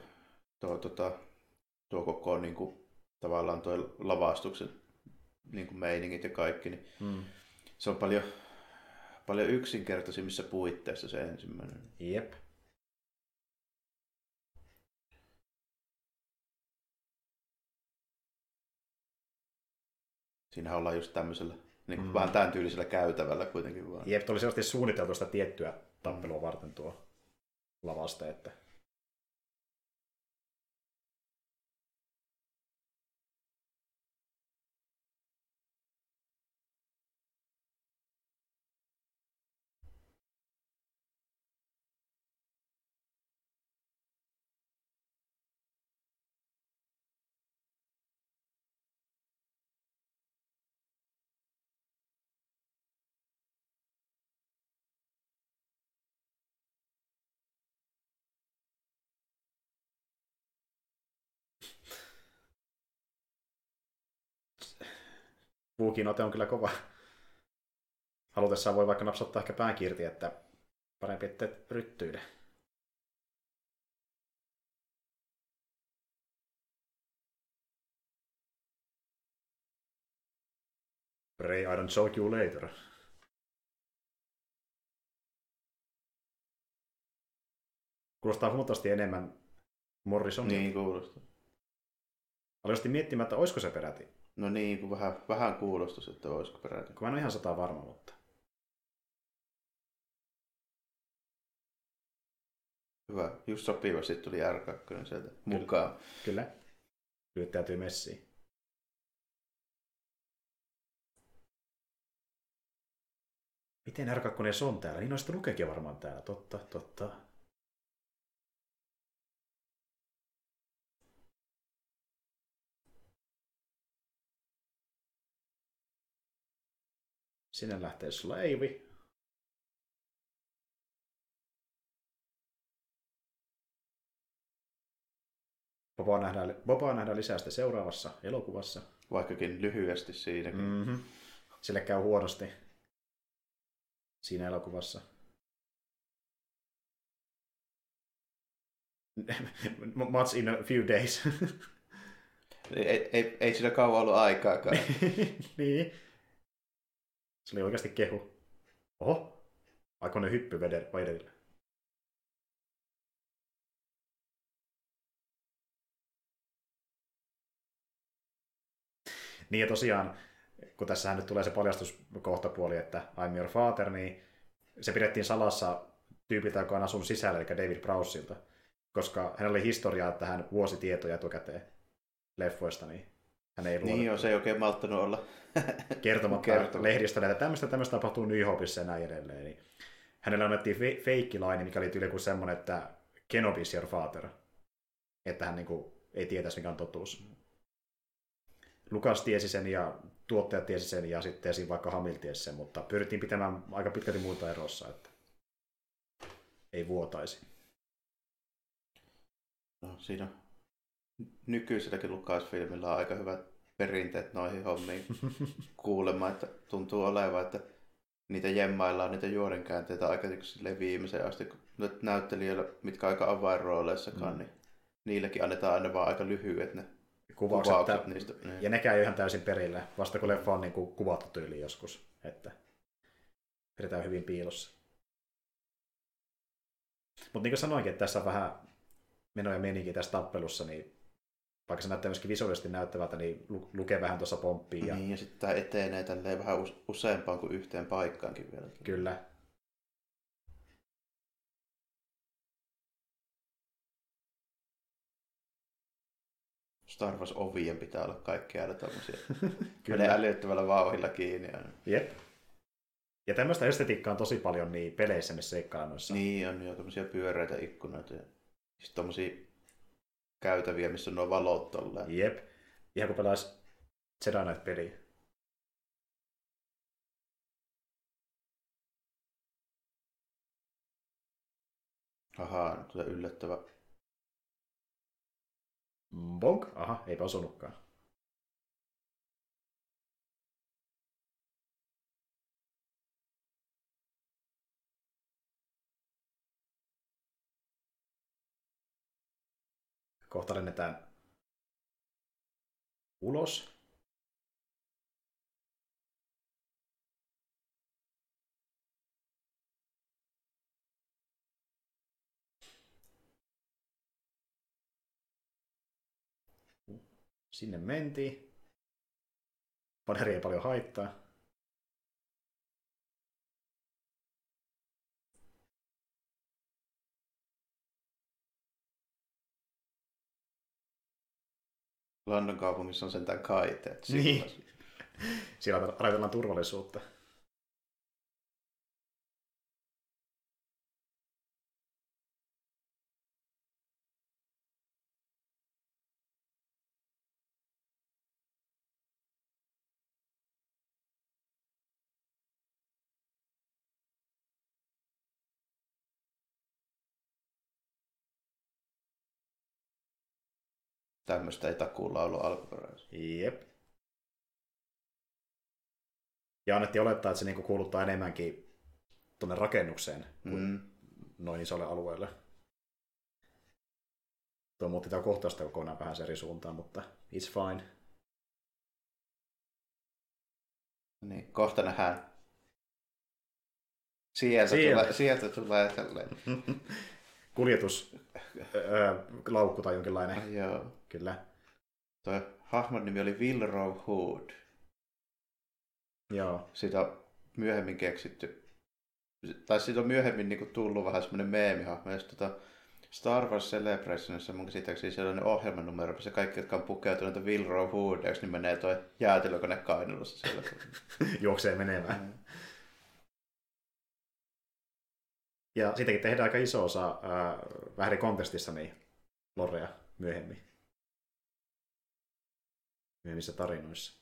tuo, tuo, tuo koko niin kuin, tavallaan tuo lavastuksen niin kuin meiningit ja kaikki, niin mm. se on paljon, paljon yksinkertaisimmissa puitteissa se ensimmäinen. Jep. Siinä ollaan just tämmöisellä, niin mm. vähän tämän tyylisellä käytävällä kuitenkin vaan. Jep, oli selvästi suunniteltu sitä tiettyä tappelua varten tuo lavaste, että Puukin ote on kyllä kova. Halutessaan voi vaikka napsottaa ehkä pään että parempi ettei ryttyile. Pray I don't choke you later. Kuulostaa huomattavasti enemmän Morrisonia. Niin kuulostaa. Aloin miettimään, että olisiko se peräti. No niin, kun vähän, vähän kuulostus, että olisiko peräti. Kun mä en ole ihan sata varma, mutta... Hyvä. Just sopivasti tuli R2 sieltä mukaan. Kyllä. Nyt täytyy messiin. Miten R2 on täällä? Niin noista lukeekin varmaan täällä. Totta, totta. Sinne lähtee Slavey. Bobaa nähdään, Bobaa nähdään lisää sitten seuraavassa elokuvassa. Vaikkakin lyhyesti siinä. Mm-hmm. Sille käy huonosti siinä elokuvassa. Much in a few days. ei, ei, ei siinä kauan ollut aikaakaan. niin. Se oli oikeasti kehu. Oho, aikoinen hyppy vederillä. Niin ja tosiaan, kun tässähän nyt tulee se paljastuskohtapuoli, että I'm your father, niin se pidettiin salassa tyypiltä, joka on asunut sisällä, eli David Browsilta, koska hänellä oli historiaa, että hän vuosi tietoja etukäteen leffoista, niin hän ei Niin joo, se ei oikein malttanut olla kertomatta Kertoma. lehdistä, että tämmöistä, tämmöistä tapahtuu New Hopeissa ja näin edelleen. Niin hänellä annettiin fe- feikkilaini, mikä oli tyyli kuin semmoinen, että Kenobi is your father. Että hän niin kuin, ei tietäisi, mikä on totuus. Lukas tiesi sen ja tuottajat tiesi sen ja sitten esim. vaikka Hamil tiesi sen, mutta pyrittiin pitämään aika pitkälti muuta erossa, että ei vuotaisi. No, siinä nykyiselläkin Lucasfilmillä on aika hyvät perinteet noihin hommiin kuulemma, että tuntuu olevan, että niitä jemmaillaan niitä juorenkäänteitä aika viimeiseen asti, kun näyttelijöillä, mitkä aika avainrooleissakaan, mm. niin niilläkin annetaan aina vaan aika lyhyet ne kuvaukset, kuvaukset niistä. Niin. Ja nekään ei ihan täysin perille, vasta kun leffa on niin kuin kuvattu tyyli joskus, että pidetään hyvin piilossa. Mutta niin kuin sanoinkin, että tässä on vähän menoja menikin tässä tappelussa, niin vaikka se näyttää myöskin visuaalisesti näyttävältä, niin lukee vähän tuossa pomppii. Ja... Niin, ja sitten tämä etenee tälleen vähän useampaan kuin yhteen paikkaankin vielä. Kyllä. Star Wars ovien pitää olla kaikkea tämmöisiä. Kyllä. älyttävällä vauhilla kiinni. Jep. Ja tämmöistä estetiikkaa on tosi paljon niin peleissä, missä seikkaillaan Niin, on jo tämmöisiä pyöreitä ikkunoita ja sitten tommosia käytäviä, missä on nuo valot tolleen. Jep. Ihan kun pelaisi Jedi Knight-peliä. Ahaa, tulee yllättävä. Bonk. Aha, eipä osunutkaan. Kohta lennetään ulos. Sinne mentiin. Paneri ei paljon haittaa. London kaupungissa on sentään kaiteet. Niin. Siellä ajatellaan turvallisuutta. Tämmöistä ei takuulla ollut alkuperäisessä. Jep. Ja annettiin olettaa, että se niinku kuuluttaa enemmänkin tuonne rakennukseen kuin Mm. noin isolle alueelle. Tuo muutti tämä kohtausta kokonaan vähän eri suuntaan, mutta it's fine. Niin, kohta nähdään. Sieltä, Siellä. Tulee, sieltä tulee tälleen. Kuljetuslaukku tai jonkinlainen. Ai joo. Kyllä. Tuo hahmon nimi oli Wilrow Hood. Joo. Siitä on myöhemmin keksitty, tai siitä on myöhemmin niinku tullut vähän semmoinen meemihahmo. Ja sit tota Star Wars Celebrationissa mun käsittääkseni sellainen ohjelmanumero, missä kaikki, jotka on pukeutuneet Wilrow Hoodeiksi, niin menee toi jäätelökone kainalossa siellä. Juoksee menemään. Mm. Ja siitäkin tehdään aika iso osa ää, vähän eri kontekstissa niin lorea myöhemmin. Myöhemmissä tarinoissa.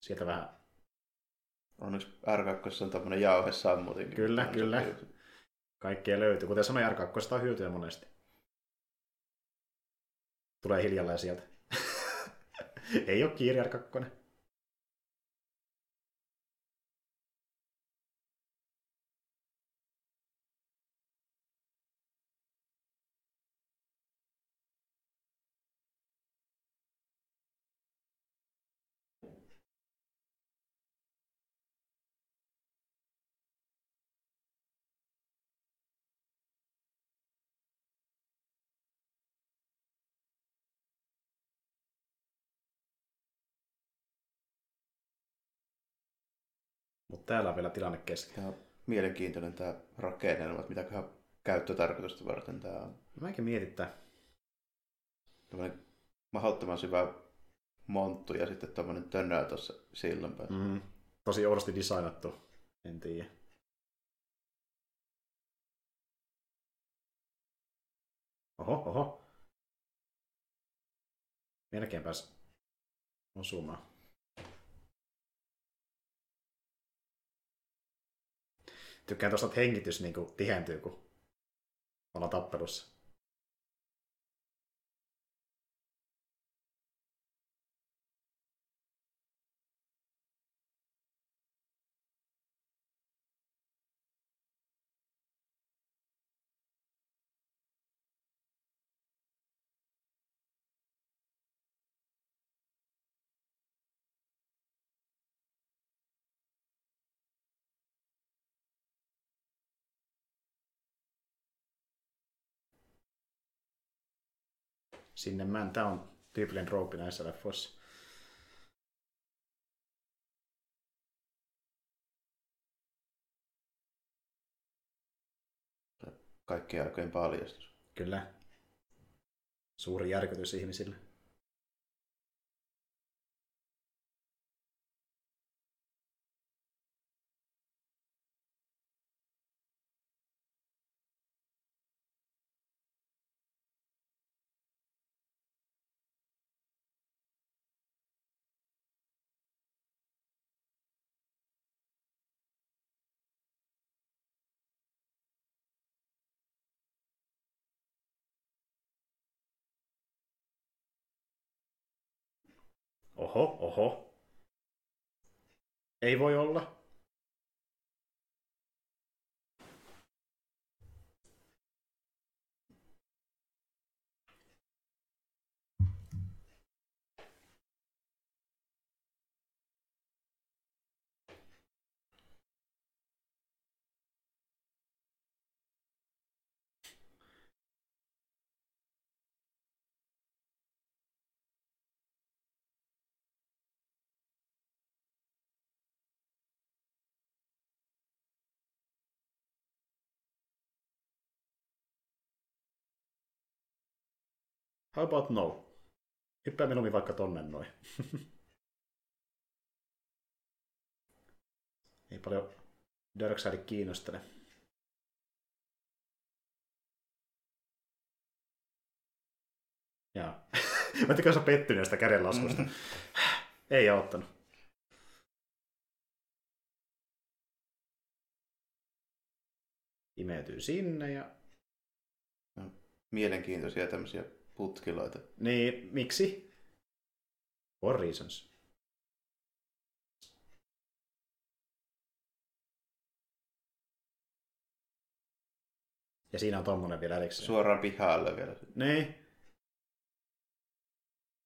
Sieltä vähän Onneksi R2 on tämmöinen jauhesammutin. Kyllä, kyllä. kaikkea löytyy. Kuten sanoin, R2 on hyötyä monesti. Tulee hiljalleen sieltä. Ei ole kiire R2. Mutta täällä on vielä tilanne kesken. Ja mielenkiintoinen tämä rakennelma, että mitäköhän käyttötarkoitusta varten tämä on. Mäkin mietittää. Tämmöinen mahdottoman syvä monttu ja sitten tämmöinen tönö tuossa sillan päällä. Mm. Tosi oudosti designattu. En tiedä. Oho, oho. Melkein osumaan. Tykkään tuosta, että hengitys niin kuin, tihentyy, kun ollaan tappelussa. Sinne mään. Tämä on tyypillinen trooppi näissä leffoissa. Kaikkien aikojen paljastus. Kyllä. Suuri järkytys ihmisille. Oho, oho. Ei voi olla. How about no? Hyppää mieluummin vaikka tonne noin. Ei paljon Darkseid kiinnostele. Jaa. Mä tykkään sä pettynyt sitä kädenlaskusta. Mm. Ei auttanut. Imeytyy sinne ja... Mielenkiintoisia tämmöisiä putkiloita. Niin, miksi? For reasons. Ja siinä on tommonen vielä erikseen. Suoraan pihalle vielä. Niin.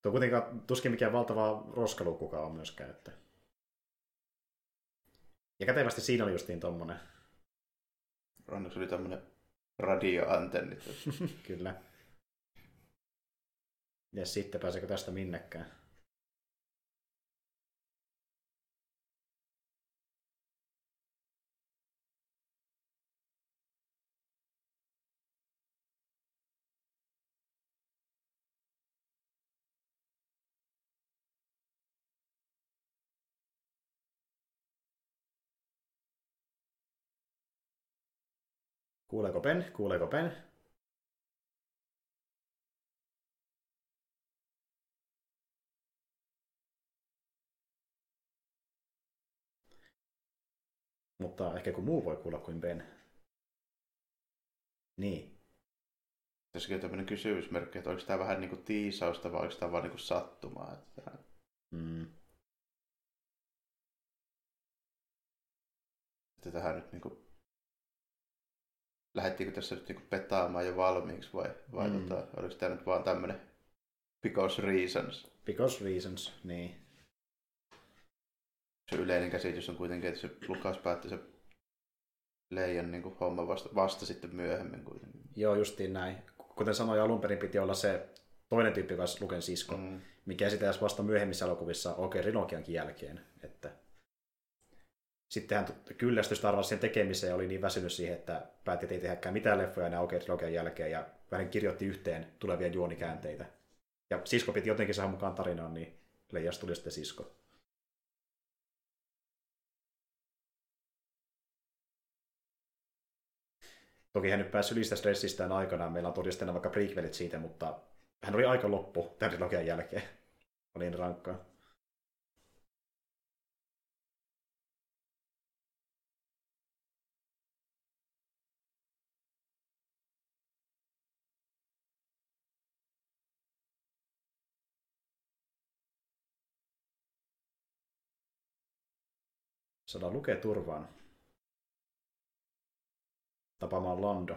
Tuo kuitenkaan tuskin mikään valtava roskalukukaan on myös käyttö. Ja kätevästi siinä oli justiin tommonen. Onneksi oli tämmönen radioantenni. Kyllä. Ja sitten pääseekö tästä minnekään? Kuuleeko Ben? Kuuleeko Ben? Mutta ehkä kun muu voi kuulla kuin Ben. Niin. Tässäkin on tämmöinen kysymysmerkki, että onko tämä vähän niin kuin tiisausta vai onko tämä vaan niin kuin sattumaa. Että... Mm. Että tähän nyt niin kuin... Lähettiinkö tässä nyt niin kuin petaamaan jo valmiiksi vai, vai mm. tota, oliko tämä nyt vaan tämmöinen because reasons? Because reasons, niin se yleinen käsitys on kuitenkin, että se Lukas päätti se Leijan niin kuin homma vasta, vasta sitten myöhemmin kuitenkin. Joo, justiin näin. Kuten sanoin, alun perin piti olla se toinen tyyppi kanssa Luken sisko, mm. mikä esitellään vasta myöhemmissä elokuvissa oikein Rinokiankin jälkeen. Että... Sitten hän kyllästyi Star Warsin tekemiseen oli niin väsynyt siihen, että päätti, että ei tehdäkään mitään leffoja enää oikein Rinokian jälkeen ja vähän kirjoitti yhteen tulevia juonikäänteitä. Ja sisko piti jotenkin saada mukaan tarinaan, niin Leijasta tuli sitten sisko. Toki hän nyt päässyt ylistä stressistään aikanaan, meillä on todistena vaikka prequelit siitä, mutta hän oli aika loppu tämän trilogian jälkeen. Oli niin rankkaa. Saadaan lukea turvaan tapaamaan Lando.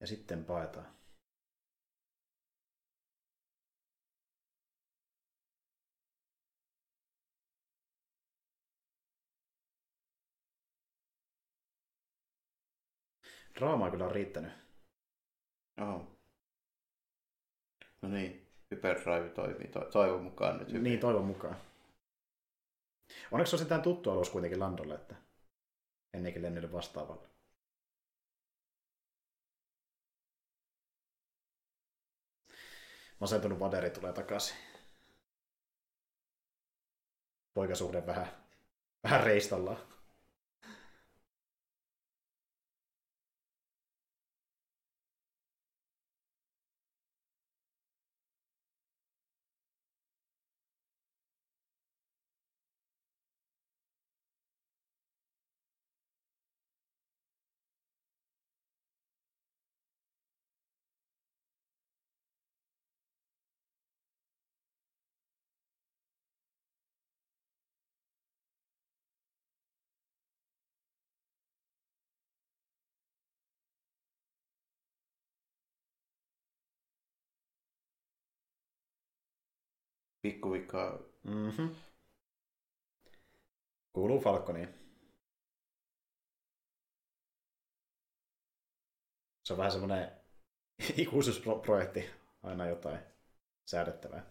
Ja sitten paetaan. Draamaa kyllä on riittänyt. Oho. No niin, Hyperdrive toimii to- toivon mukaan nyt hyvin. Niin, toivon mukaan. Onneksi se on sitten tuttu alus kuitenkin Landolle, että ennenkin lennille vastaavalle. Masentunut Vaderi tulee takaisin. Poikasuhde vähän, vähän reistalla. Pikkuvika. Mm-hmm. Kuuluu Falconiin. Se on vähän semmoinen ikuisuusprojekti, aina jotain säädettävää.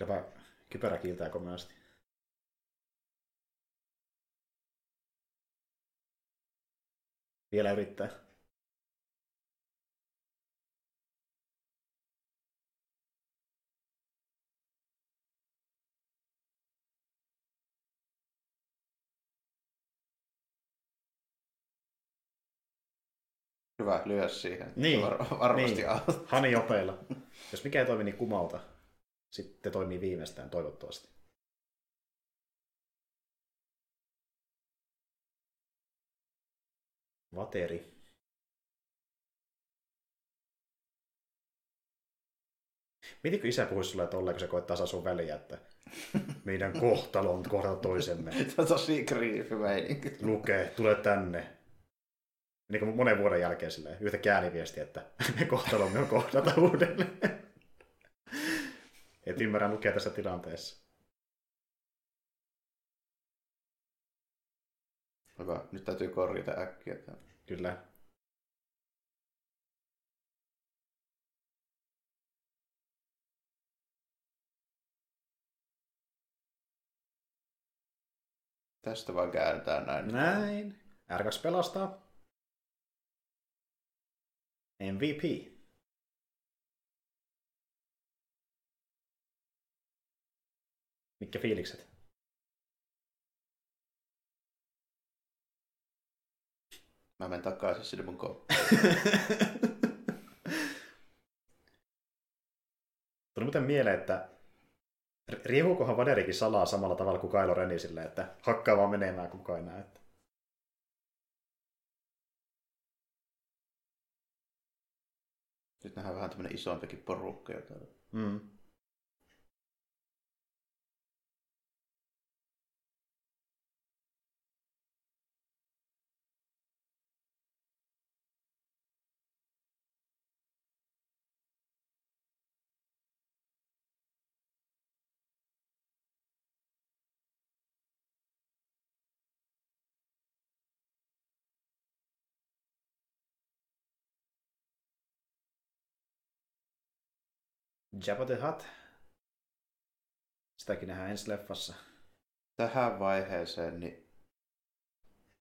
Kylläpä kypärä kiiltää komeasti. Vielä yrittää. Hyvä, lyö siihen. Niin, Var- varmasti niin. auttaa. Hani jopeilla. Jos mikä ei toimi, niin kumauta. Sitten toimii viimeistään, toivottavasti. Vateri. Mietitkö isä puhuisi sulle tolleen, kun se koittaa saa sun väliä, että meidän kohtalo on kohdata toisemme. Tämä on tosi creepy meininki. Lukee, tule tänne. Niin kuin monen vuoden jälkeen silleen, yhtä kääniviesti, että me kohtalomme on kohdata uudelleen. Et ymmärrä lukea tässä tilanteessa. Hyvä, nyt täytyy korjata äkkiä. Kyllä. Tästä vaan kääntää näin. Näin. R2 pelastaa. MVP. Mitkä fiilikset? Mä menen takaisin sinne mun koppiin. Tuli muuten mieleen, että ri- riehuukohan Vaderikin salaa samalla tavalla kuin Kylo Reni silleen, että hakkaa vaan menemään kukaan ei näe. Että... Nyt nähdään vähän tämmönen isompikin porukka. jo täällä. Mm. Jabba the Hutt. Sitäkin nähdään ensi leffassa. Tähän vaiheeseen niin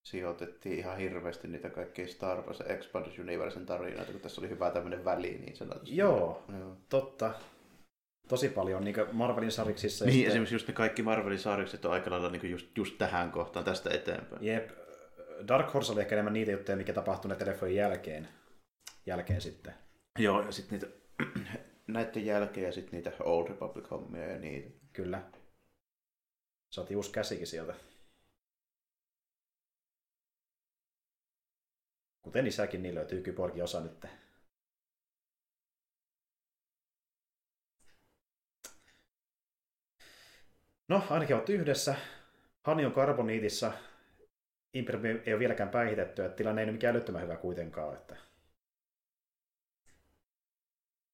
sijoitettiin ihan hirveästi niitä kaikkia Star Wars Expanded Universen tarinoita, kun tässä oli hyvä tämmöinen väli niin sanotusti. Joo, Joo. totta. Tosi paljon niin Marvelin sariksissa. Niin, sitten- esimerkiksi just ne kaikki Marvelin sarjakset on aika lailla niin just, just tähän kohtaan, tästä eteenpäin. Jep. Dark Horse oli ehkä enemmän niitä juttuja, mikä tapahtui näiden leffojen jälkeen. Jälkeen sitten. Joo, ja sitten niitä näiden jälkeen ja sitten niitä Old Republic-hommia ja niitä. Kyllä. Saatiin uusi käsikin sieltä. Kuten isäkin, niin löytyy Kyborgin osa nyt. No, ainakin olet yhdessä. Hani on karboniitissa. Imperium ei ole vieläkään päihitetty, että tilanne ei ole mikään älyttömän hyvä kuitenkaan. Että...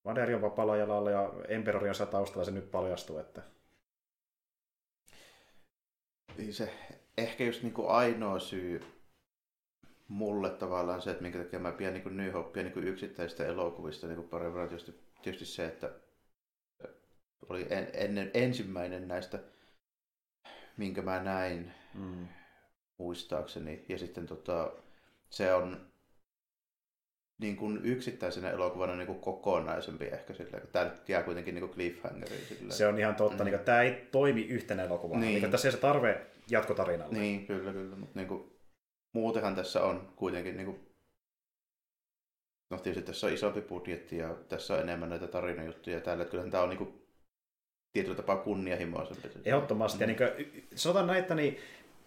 Vaderi on vapaalla jalalla ja Emperori on siellä taustalla, se nyt paljastuu, että Niin se ehkä just niin kuin ainoa syy mulle tavallaan se, että minkä takia mä pidän niin New Hopea niin yksittäisistä elokuvista niin parempana tietysti, tietysti se, että oli en, ennen, ensimmäinen näistä, minkä mä näin mm, muistaakseni. Ja sitten tota, se on niin kuin yksittäisenä elokuvana niin kuin kokonaisempi ehkä silleen, kun nyt jää kuitenkin niin kuin cliffhangeriin se on ihan totta. Mm. Mm. Niin tämä ei toimi yhtenä elokuvana. Niin. Niin. Niin, tässä ei se tarve jatkotarinalle. Niin, kyllä, kyllä. Mutta niinku, muutenhan tässä on kuitenkin, niinku, no tietysti tässä on isompi budjetti ja tässä on enemmän näitä tarinajuttuja täällä. Että kyllähän tämä on niinku, tietyllä tapaa kunnianhimoisempi. Ehdottomasti. Ja niin kuin, sanotaan näin, että niin,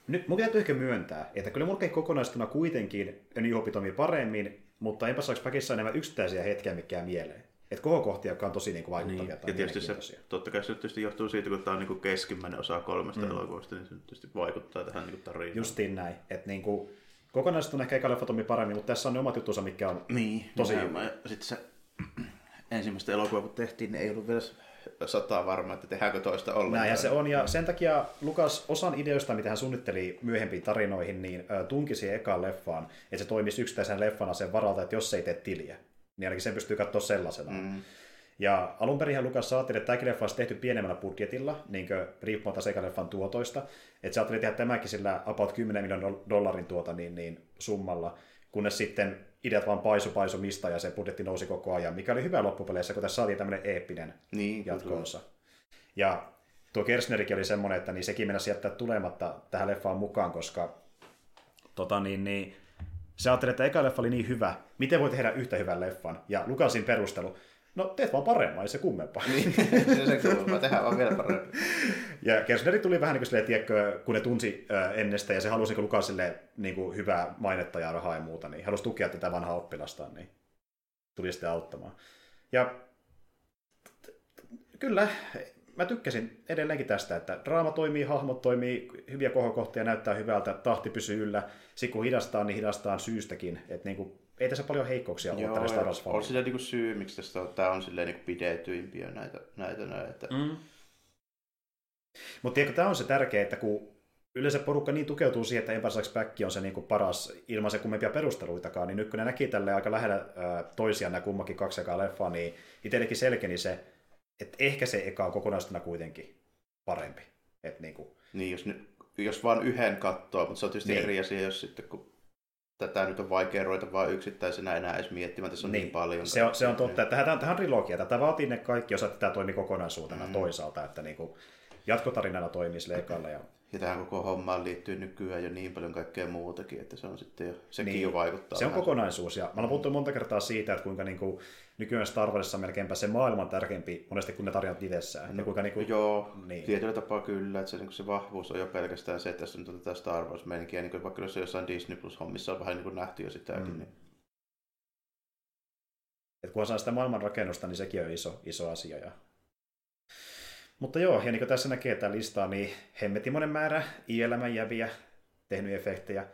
nyt mun täytyy ehkä myöntää, että kyllä mulla kokonaistuna kuitenkin New Hope toimii paremmin, mutta enpä saaks päkissä enemmän yksittäisiä hetkiä mikään mieleen. Että kohokohtia, jotka on tosi niin kuin vaikuttavia Niin. tai Ja tietysti se, totta kai se tietysti johtuu siitä, kun tämä on niinku keskimmäinen osa kolmesta Mm. elokuvasta, niin se tietysti vaikuttaa tähän niinku tarinaan. Justiin näin. Että niin kuin, kokonaistuna ehkä eka leffa paremmin, mutta tässä on ne omat juttunsa, mitkä on Niin, Tosi hyvä. Sitten se ensimmäistä elokuvaa kun tehtiin, niin ei ollut vielä sata varma, että tehdäänkö toista ollenkaan. Näinhän se on, ja sen takia Lukas osan ideoista, mitä hän suunnitteli myöhempiin tarinoihin, niin tunki siihen ekaan leffaan, että se toimisi yksittäisen leffana sen varalta, että jos se ei tee tiliä, niin ainakin sen pystyy katsoa sellaisena. Mm. Ja alun perin Lukas saatiin, että tämäkin leffa olisi tehty pienemmällä budjetilla, niin riippumatta sekä leffan tuotoista. Että se ajatteli tehdä tämäkin sillä about 10 miljoonan dollarin tuota niin, niin, summalla, kunnes sitten ideat vaan paisu paisu mistä ja se budjetti nousi koko ajan, mikä oli hyvä loppupeleissä, kun tässä saatiin tämmöinen eeppinen niin, jatkoonsa. Ja tuo Kersnerikin oli semmoinen, että niin sekin mennä jättää tulematta tähän leffaan mukaan, koska tota niin, niin, se ajatteli, että eka leffa oli niin hyvä, miten voi tehdä yhtä hyvän leffan? Ja Lukasin perustelu, no teet vaan paremmin, ei se kummempaa. Niin, se kummempaa, tehdään vaan vielä paremmin. Ja Kersneri tuli vähän niin kuin silleen, tiedätkö, kun ne tunsi ennestä ja se halusi niin Lukasille niin kuin hyvää mainetta ja rahaa ja muuta, niin halusi tukea tätä vanhaa oppilastaan, niin tuli sitten auttamaan. Ja kyllä, mä tykkäsin edelleenkin tästä, että draama toimii, hahmot toimii, hyviä kohokohtia näyttää hyvältä, tahti pysyy yllä. Sitten kun hidastaa, niin hidastaa syystäkin. Että niin kuin, ei tässä paljon heikkouksia ole tällä Star Wars On sillä niin syy, miksi tästä on, tämä on silleen niin pidetyimpiä näitä, näitä, näitä. Mm. Mutta tiedätkö, tämä on se tärkeä, että kun yleensä porukka niin tukeutuu siihen, että Empire Strikes Back on se niin kuin paras ilman se kummempia perusteluitakaan, niin nyt kun ne näki tälle aika lähellä ää, toisiaan nämä kummakin kaksi ekaa leffaa, niin itsellekin selkeni se, että ehkä se eka on kokonaisuutena kuitenkin parempi. Et niin, kuin... niin jos, nyt, jos vaan yhden katsoo, mutta se on tietysti niin. eri asia, jos sitten kun tätä nyt on vaikea ruveta vaan yksittäisenä enää edes miettimään, tässä on niin, niin paljon. Se on, se on totta, että tähän, tähän on trilogia, tätä vaatii ne kaikki osat, että tämä toimii kokonaisuutena mm. toisaalta, että niin kuin jatkotarinana toimii sille ekalle ja ja tähän koko hommaan liittyy nykyään jo niin paljon kaikkea muutakin, että se on sitten jo, sekin niin, jo vaikuttaa. Se on kokonaisuus, ja mä olen puhuttu monta kertaa siitä, että kuinka niin kuin, nykyään Star Warsissa melkeinpä se maailma on tärkeämpi monesti kuin ne tarinat itsessään. No, kuinka, niin kuin, joo, niin. tietyllä tapaa kyllä, että se, niin se vahvuus on jo pelkästään se, että tässä on tätä Star wars niin kuin vaikka jos jossain Disney Plus-hommissa on vähän niin kuin nähty jo sitäkin. Mm. Niin. Et kun osaa sitä maailman rakennusta, niin sekin on iso, iso asia. Ja mutta joo, ja niin kuin tässä näkee tämä listaa, niin hemmetin monen määrä ILM jäviä tehnyt efektejä.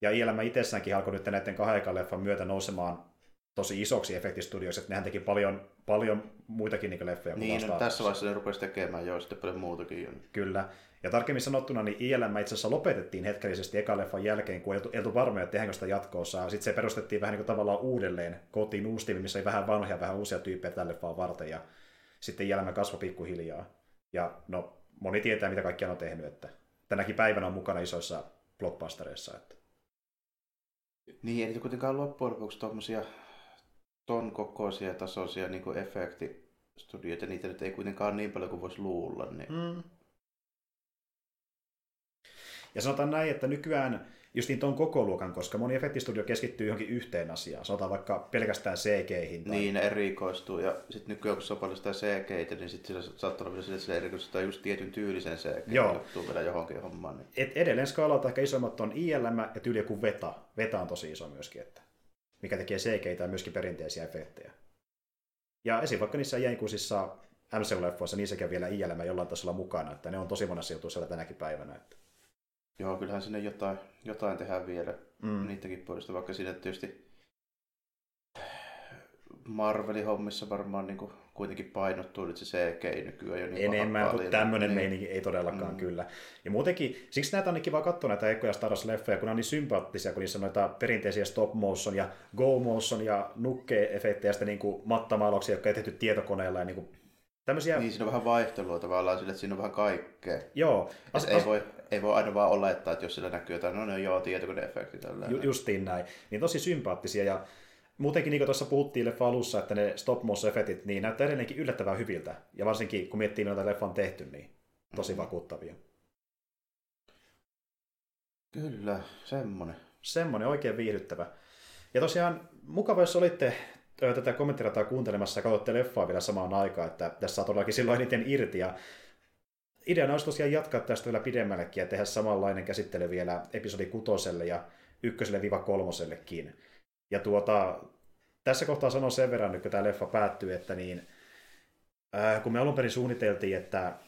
Ja ILM itsessäänkin alkoi nyt näiden kahden leffan myötä nousemaan tosi isoksi efektistudioksi, että nehän teki paljon, paljon muitakin niin leffoja. Niin, no, tässä vaiheessa ne rupesi tekemään jo sitten paljon muutakin. Jo. Kyllä. Ja tarkemmin sanottuna, niin ILM itse asiassa lopetettiin hetkellisesti eka leffan jälkeen, kun ei oltu varmoja, että tehdäänkö sitä jatkoossa. Sitten se perustettiin vähän niin kuin tavallaan uudelleen kotiin uusi missä oli vähän vanhoja, vähän uusia tyyppejä tälle leffaan varten. Ja sitten jälmä kasvoi pikkuhiljaa. Ja no, moni tietää, mitä kaikkia on tehnyt, että tänäkin päivänä on mukana isoissa blockbustereissa. Että... Niin, ei kuitenkaan loppujen lopuksi tuommoisia ton kokoisia tasoisia niin kuin efektistudioita, niitä nyt ei kuitenkaan niin paljon kuin voisi luulla. Niin... Mm. Ja sanotaan näin, että nykyään justiin tuon koko luokan, koska moni efektistudio keskittyy johonkin yhteen asiaan. Sanotaan vaikka pelkästään CG-hin. Tai... Niin, erikoistuu. Ja sitten nykyään, kun se on paljon sitä CG, niin sitten sillä saattaa olla sille, sillä erikoistuu just tietyn tyylisen CG, Joo. vielä johonkin hommaan. Niin. Et edelleen skaalalta ehkä isommat on ILM ja tyyli joku Veta. Veta on tosi iso myöskin, että mikä tekee CG ja myöskin perinteisiä efektejä. Ja esim. vaikka niissä jäinkuisissa MCU-leffoissa, niissäkin vielä ILM jollain tasolla mukana, että ne on tosi monessa jutussa tänäkin päivänä. Että... Joo, kyllähän sinne jotain, jotain tehdään vielä mm. niidenkin puolesta, vaikka siinä tietysti Marvelin hommissa varmaan niin kuin kuitenkin painottuu nyt se CG nykyään jo niin Enemmän kuin tämmöinen niin. meininki ei todellakaan mm. kyllä. Ja muutenkin, siksi näitä on niin kiva katsoa näitä ekoja Star Wars-leffoja, kun ne on niin sympaattisia, kun niissä on noita perinteisiä stop motion ja go motion ja nukke-efektejä ja sitten niin kuin mattamaalauksia, jotka on tehty tietokoneella ja niin kuin Tämmöisiä... Niin, siinä on vähän vaihtelua tavallaan sille, että siinä on vähän kaikkea. Joo. As, as... Ei, voi, ei voi aina vaan olettaa, että jos sillä näkyy jotain, no ne on joo, tietokoneefekti tällä. Ju, justiin näin. Niin tosi sympaattisia ja muutenkin niin kuin tuossa puhuttiin leffa alussa, että ne stop motion efektit niin näyttää edelleenkin yllättävän hyviltä. Ja varsinkin kun miettii, noita leffa on tehty, niin tosi mm. vakuuttavia. Kyllä, semmonen. Semmonen, oikein viihdyttävä. Ja tosiaan mukava, jos olitte tätä kommenttirataa kuuntelemassa ja katsotte leffaa vielä samaan aikaan, että tässä saa todellakin silloin eniten irti. Ja ideana olisi tosiaan jatkaa tästä vielä pidemmällekin ja tehdä samanlainen käsittely vielä episodi kutoselle ja ykköselle viiva kolmosellekin. Ja tuota, tässä kohtaa sanon sen verran, kun tämä leffa päättyy, että niin, ää, kun me alun perin suunniteltiin, että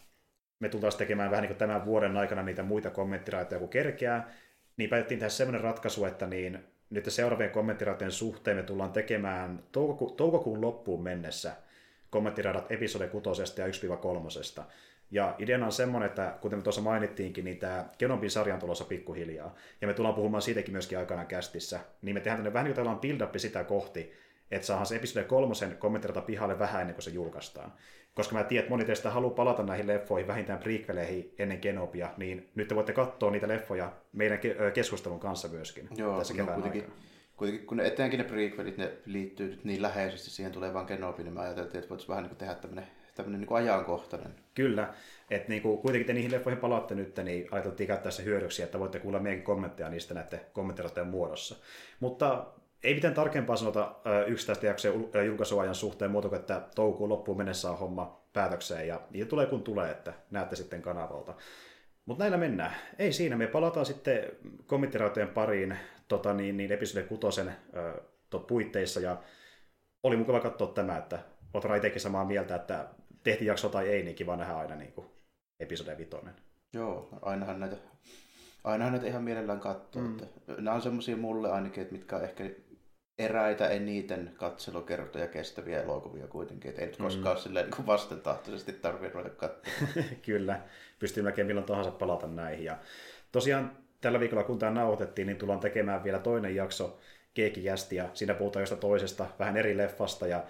me tultaisiin tekemään vähän niin kuin tämän vuoden aikana niitä muita kommenttiraitoja kuin kerkeää, niin päätettiin tehdä semmoinen ratkaisu, että niin nyt seuraavien kommenttiraitojen suhteen me tullaan tekemään toukoku- toukokuun loppuun mennessä kommenttiradat episode 6 ja 1-3. Ja ideana on semmoinen, että kuten me tuossa mainittiinkin, niin tämä Kenobin sarjan tulossa pikkuhiljaa. Ja me tullaan puhumaan siitäkin myöskin aikanaan kästissä. Niin me tehdään tänne vähän niin kuin build sitä kohti, että saadaan se episode kolmosen kommentoida pihalle vähän ennen kuin se julkaistaan. Koska mä tiedän, että moni teistä haluaa palata näihin leffoihin, vähintään prequeleihin ennen Kenobia, niin nyt te voitte katsoa niitä leffoja meidän keskustelun kanssa myöskin Joo, tässä no, kevään kuitenkin, aikana. kuitenkin, kun ne, etenkin ne prequelit, ne liittyy nyt niin läheisesti siihen tulevaan Kenobiin, niin mä ajattelin, että voitaisiin vähän niin kuin tehdä tämmöinen tämmöinen niin ajankohtainen. Kyllä, että niin kuin kuitenkin te niihin leffoihin palaatte nyt, niin ajateltiin käyttää se hyödyksi, että voitte kuulla meidän kommentteja niistä näiden kommenttiroteen muodossa. Mutta ei mitään tarkempaa sanota yksittäistä jaksoja julkaisuajan suhteen muuta kuin, että toukokuun loppuun mennessä on homma päätökseen ja niitä tulee kun tulee, että näette sitten kanavalta. Mutta näillä mennään. Ei siinä, me palataan sitten kommenttirautojen pariin tota, niin, niin episode kutosen äh, puitteissa ja oli mukava katsoa tämä, että olet itsekin samaa mieltä, että tehtiin jakso tai ei, niin kiva nähdä aina niin kuin episode vitonen. Joo, ainahan näitä, ainahan näitä ihan mielellään katsoo. Mm. Että nämä on semmoisia mulle ainakin, että mitkä on ehkä eräitä eniten katselukertoja kestäviä elokuvia kuitenkin. Että ei nyt koskaan mm. silleen niin vastentahtoisesti tarvitse ruveta katsomaan. Kyllä, pystyy melkein milloin tahansa palata näihin. Ja tosiaan tällä viikolla, kun tämä nauhoitettiin, niin tullaan tekemään vielä toinen jakso Keekikästi, ja siinä puhutaan jostain toisesta, vähän eri leffasta, ja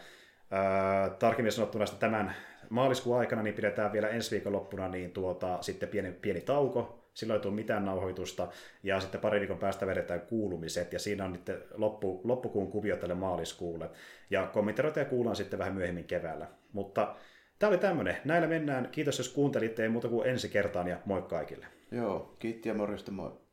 ää, tarkemmin sanottuna tämän maaliskuun aikana niin pidetään vielä ensi viikon loppuna niin tuota, sitten pieni, pieni tauko, silloin ei tule mitään nauhoitusta, ja sitten pari viikon päästä vedetään kuulumiset, ja siinä on nyt loppu, loppukuun kuvio tälle maaliskuulle. Ja kommentoita kuullaan sitten vähän myöhemmin keväällä. Mutta tämä oli tämmöinen. Näillä mennään. Kiitos, jos kuuntelitte, ei muuta kuin ensi kertaan, ja moi kaikille. Joo, kiitti ja morjesta moi.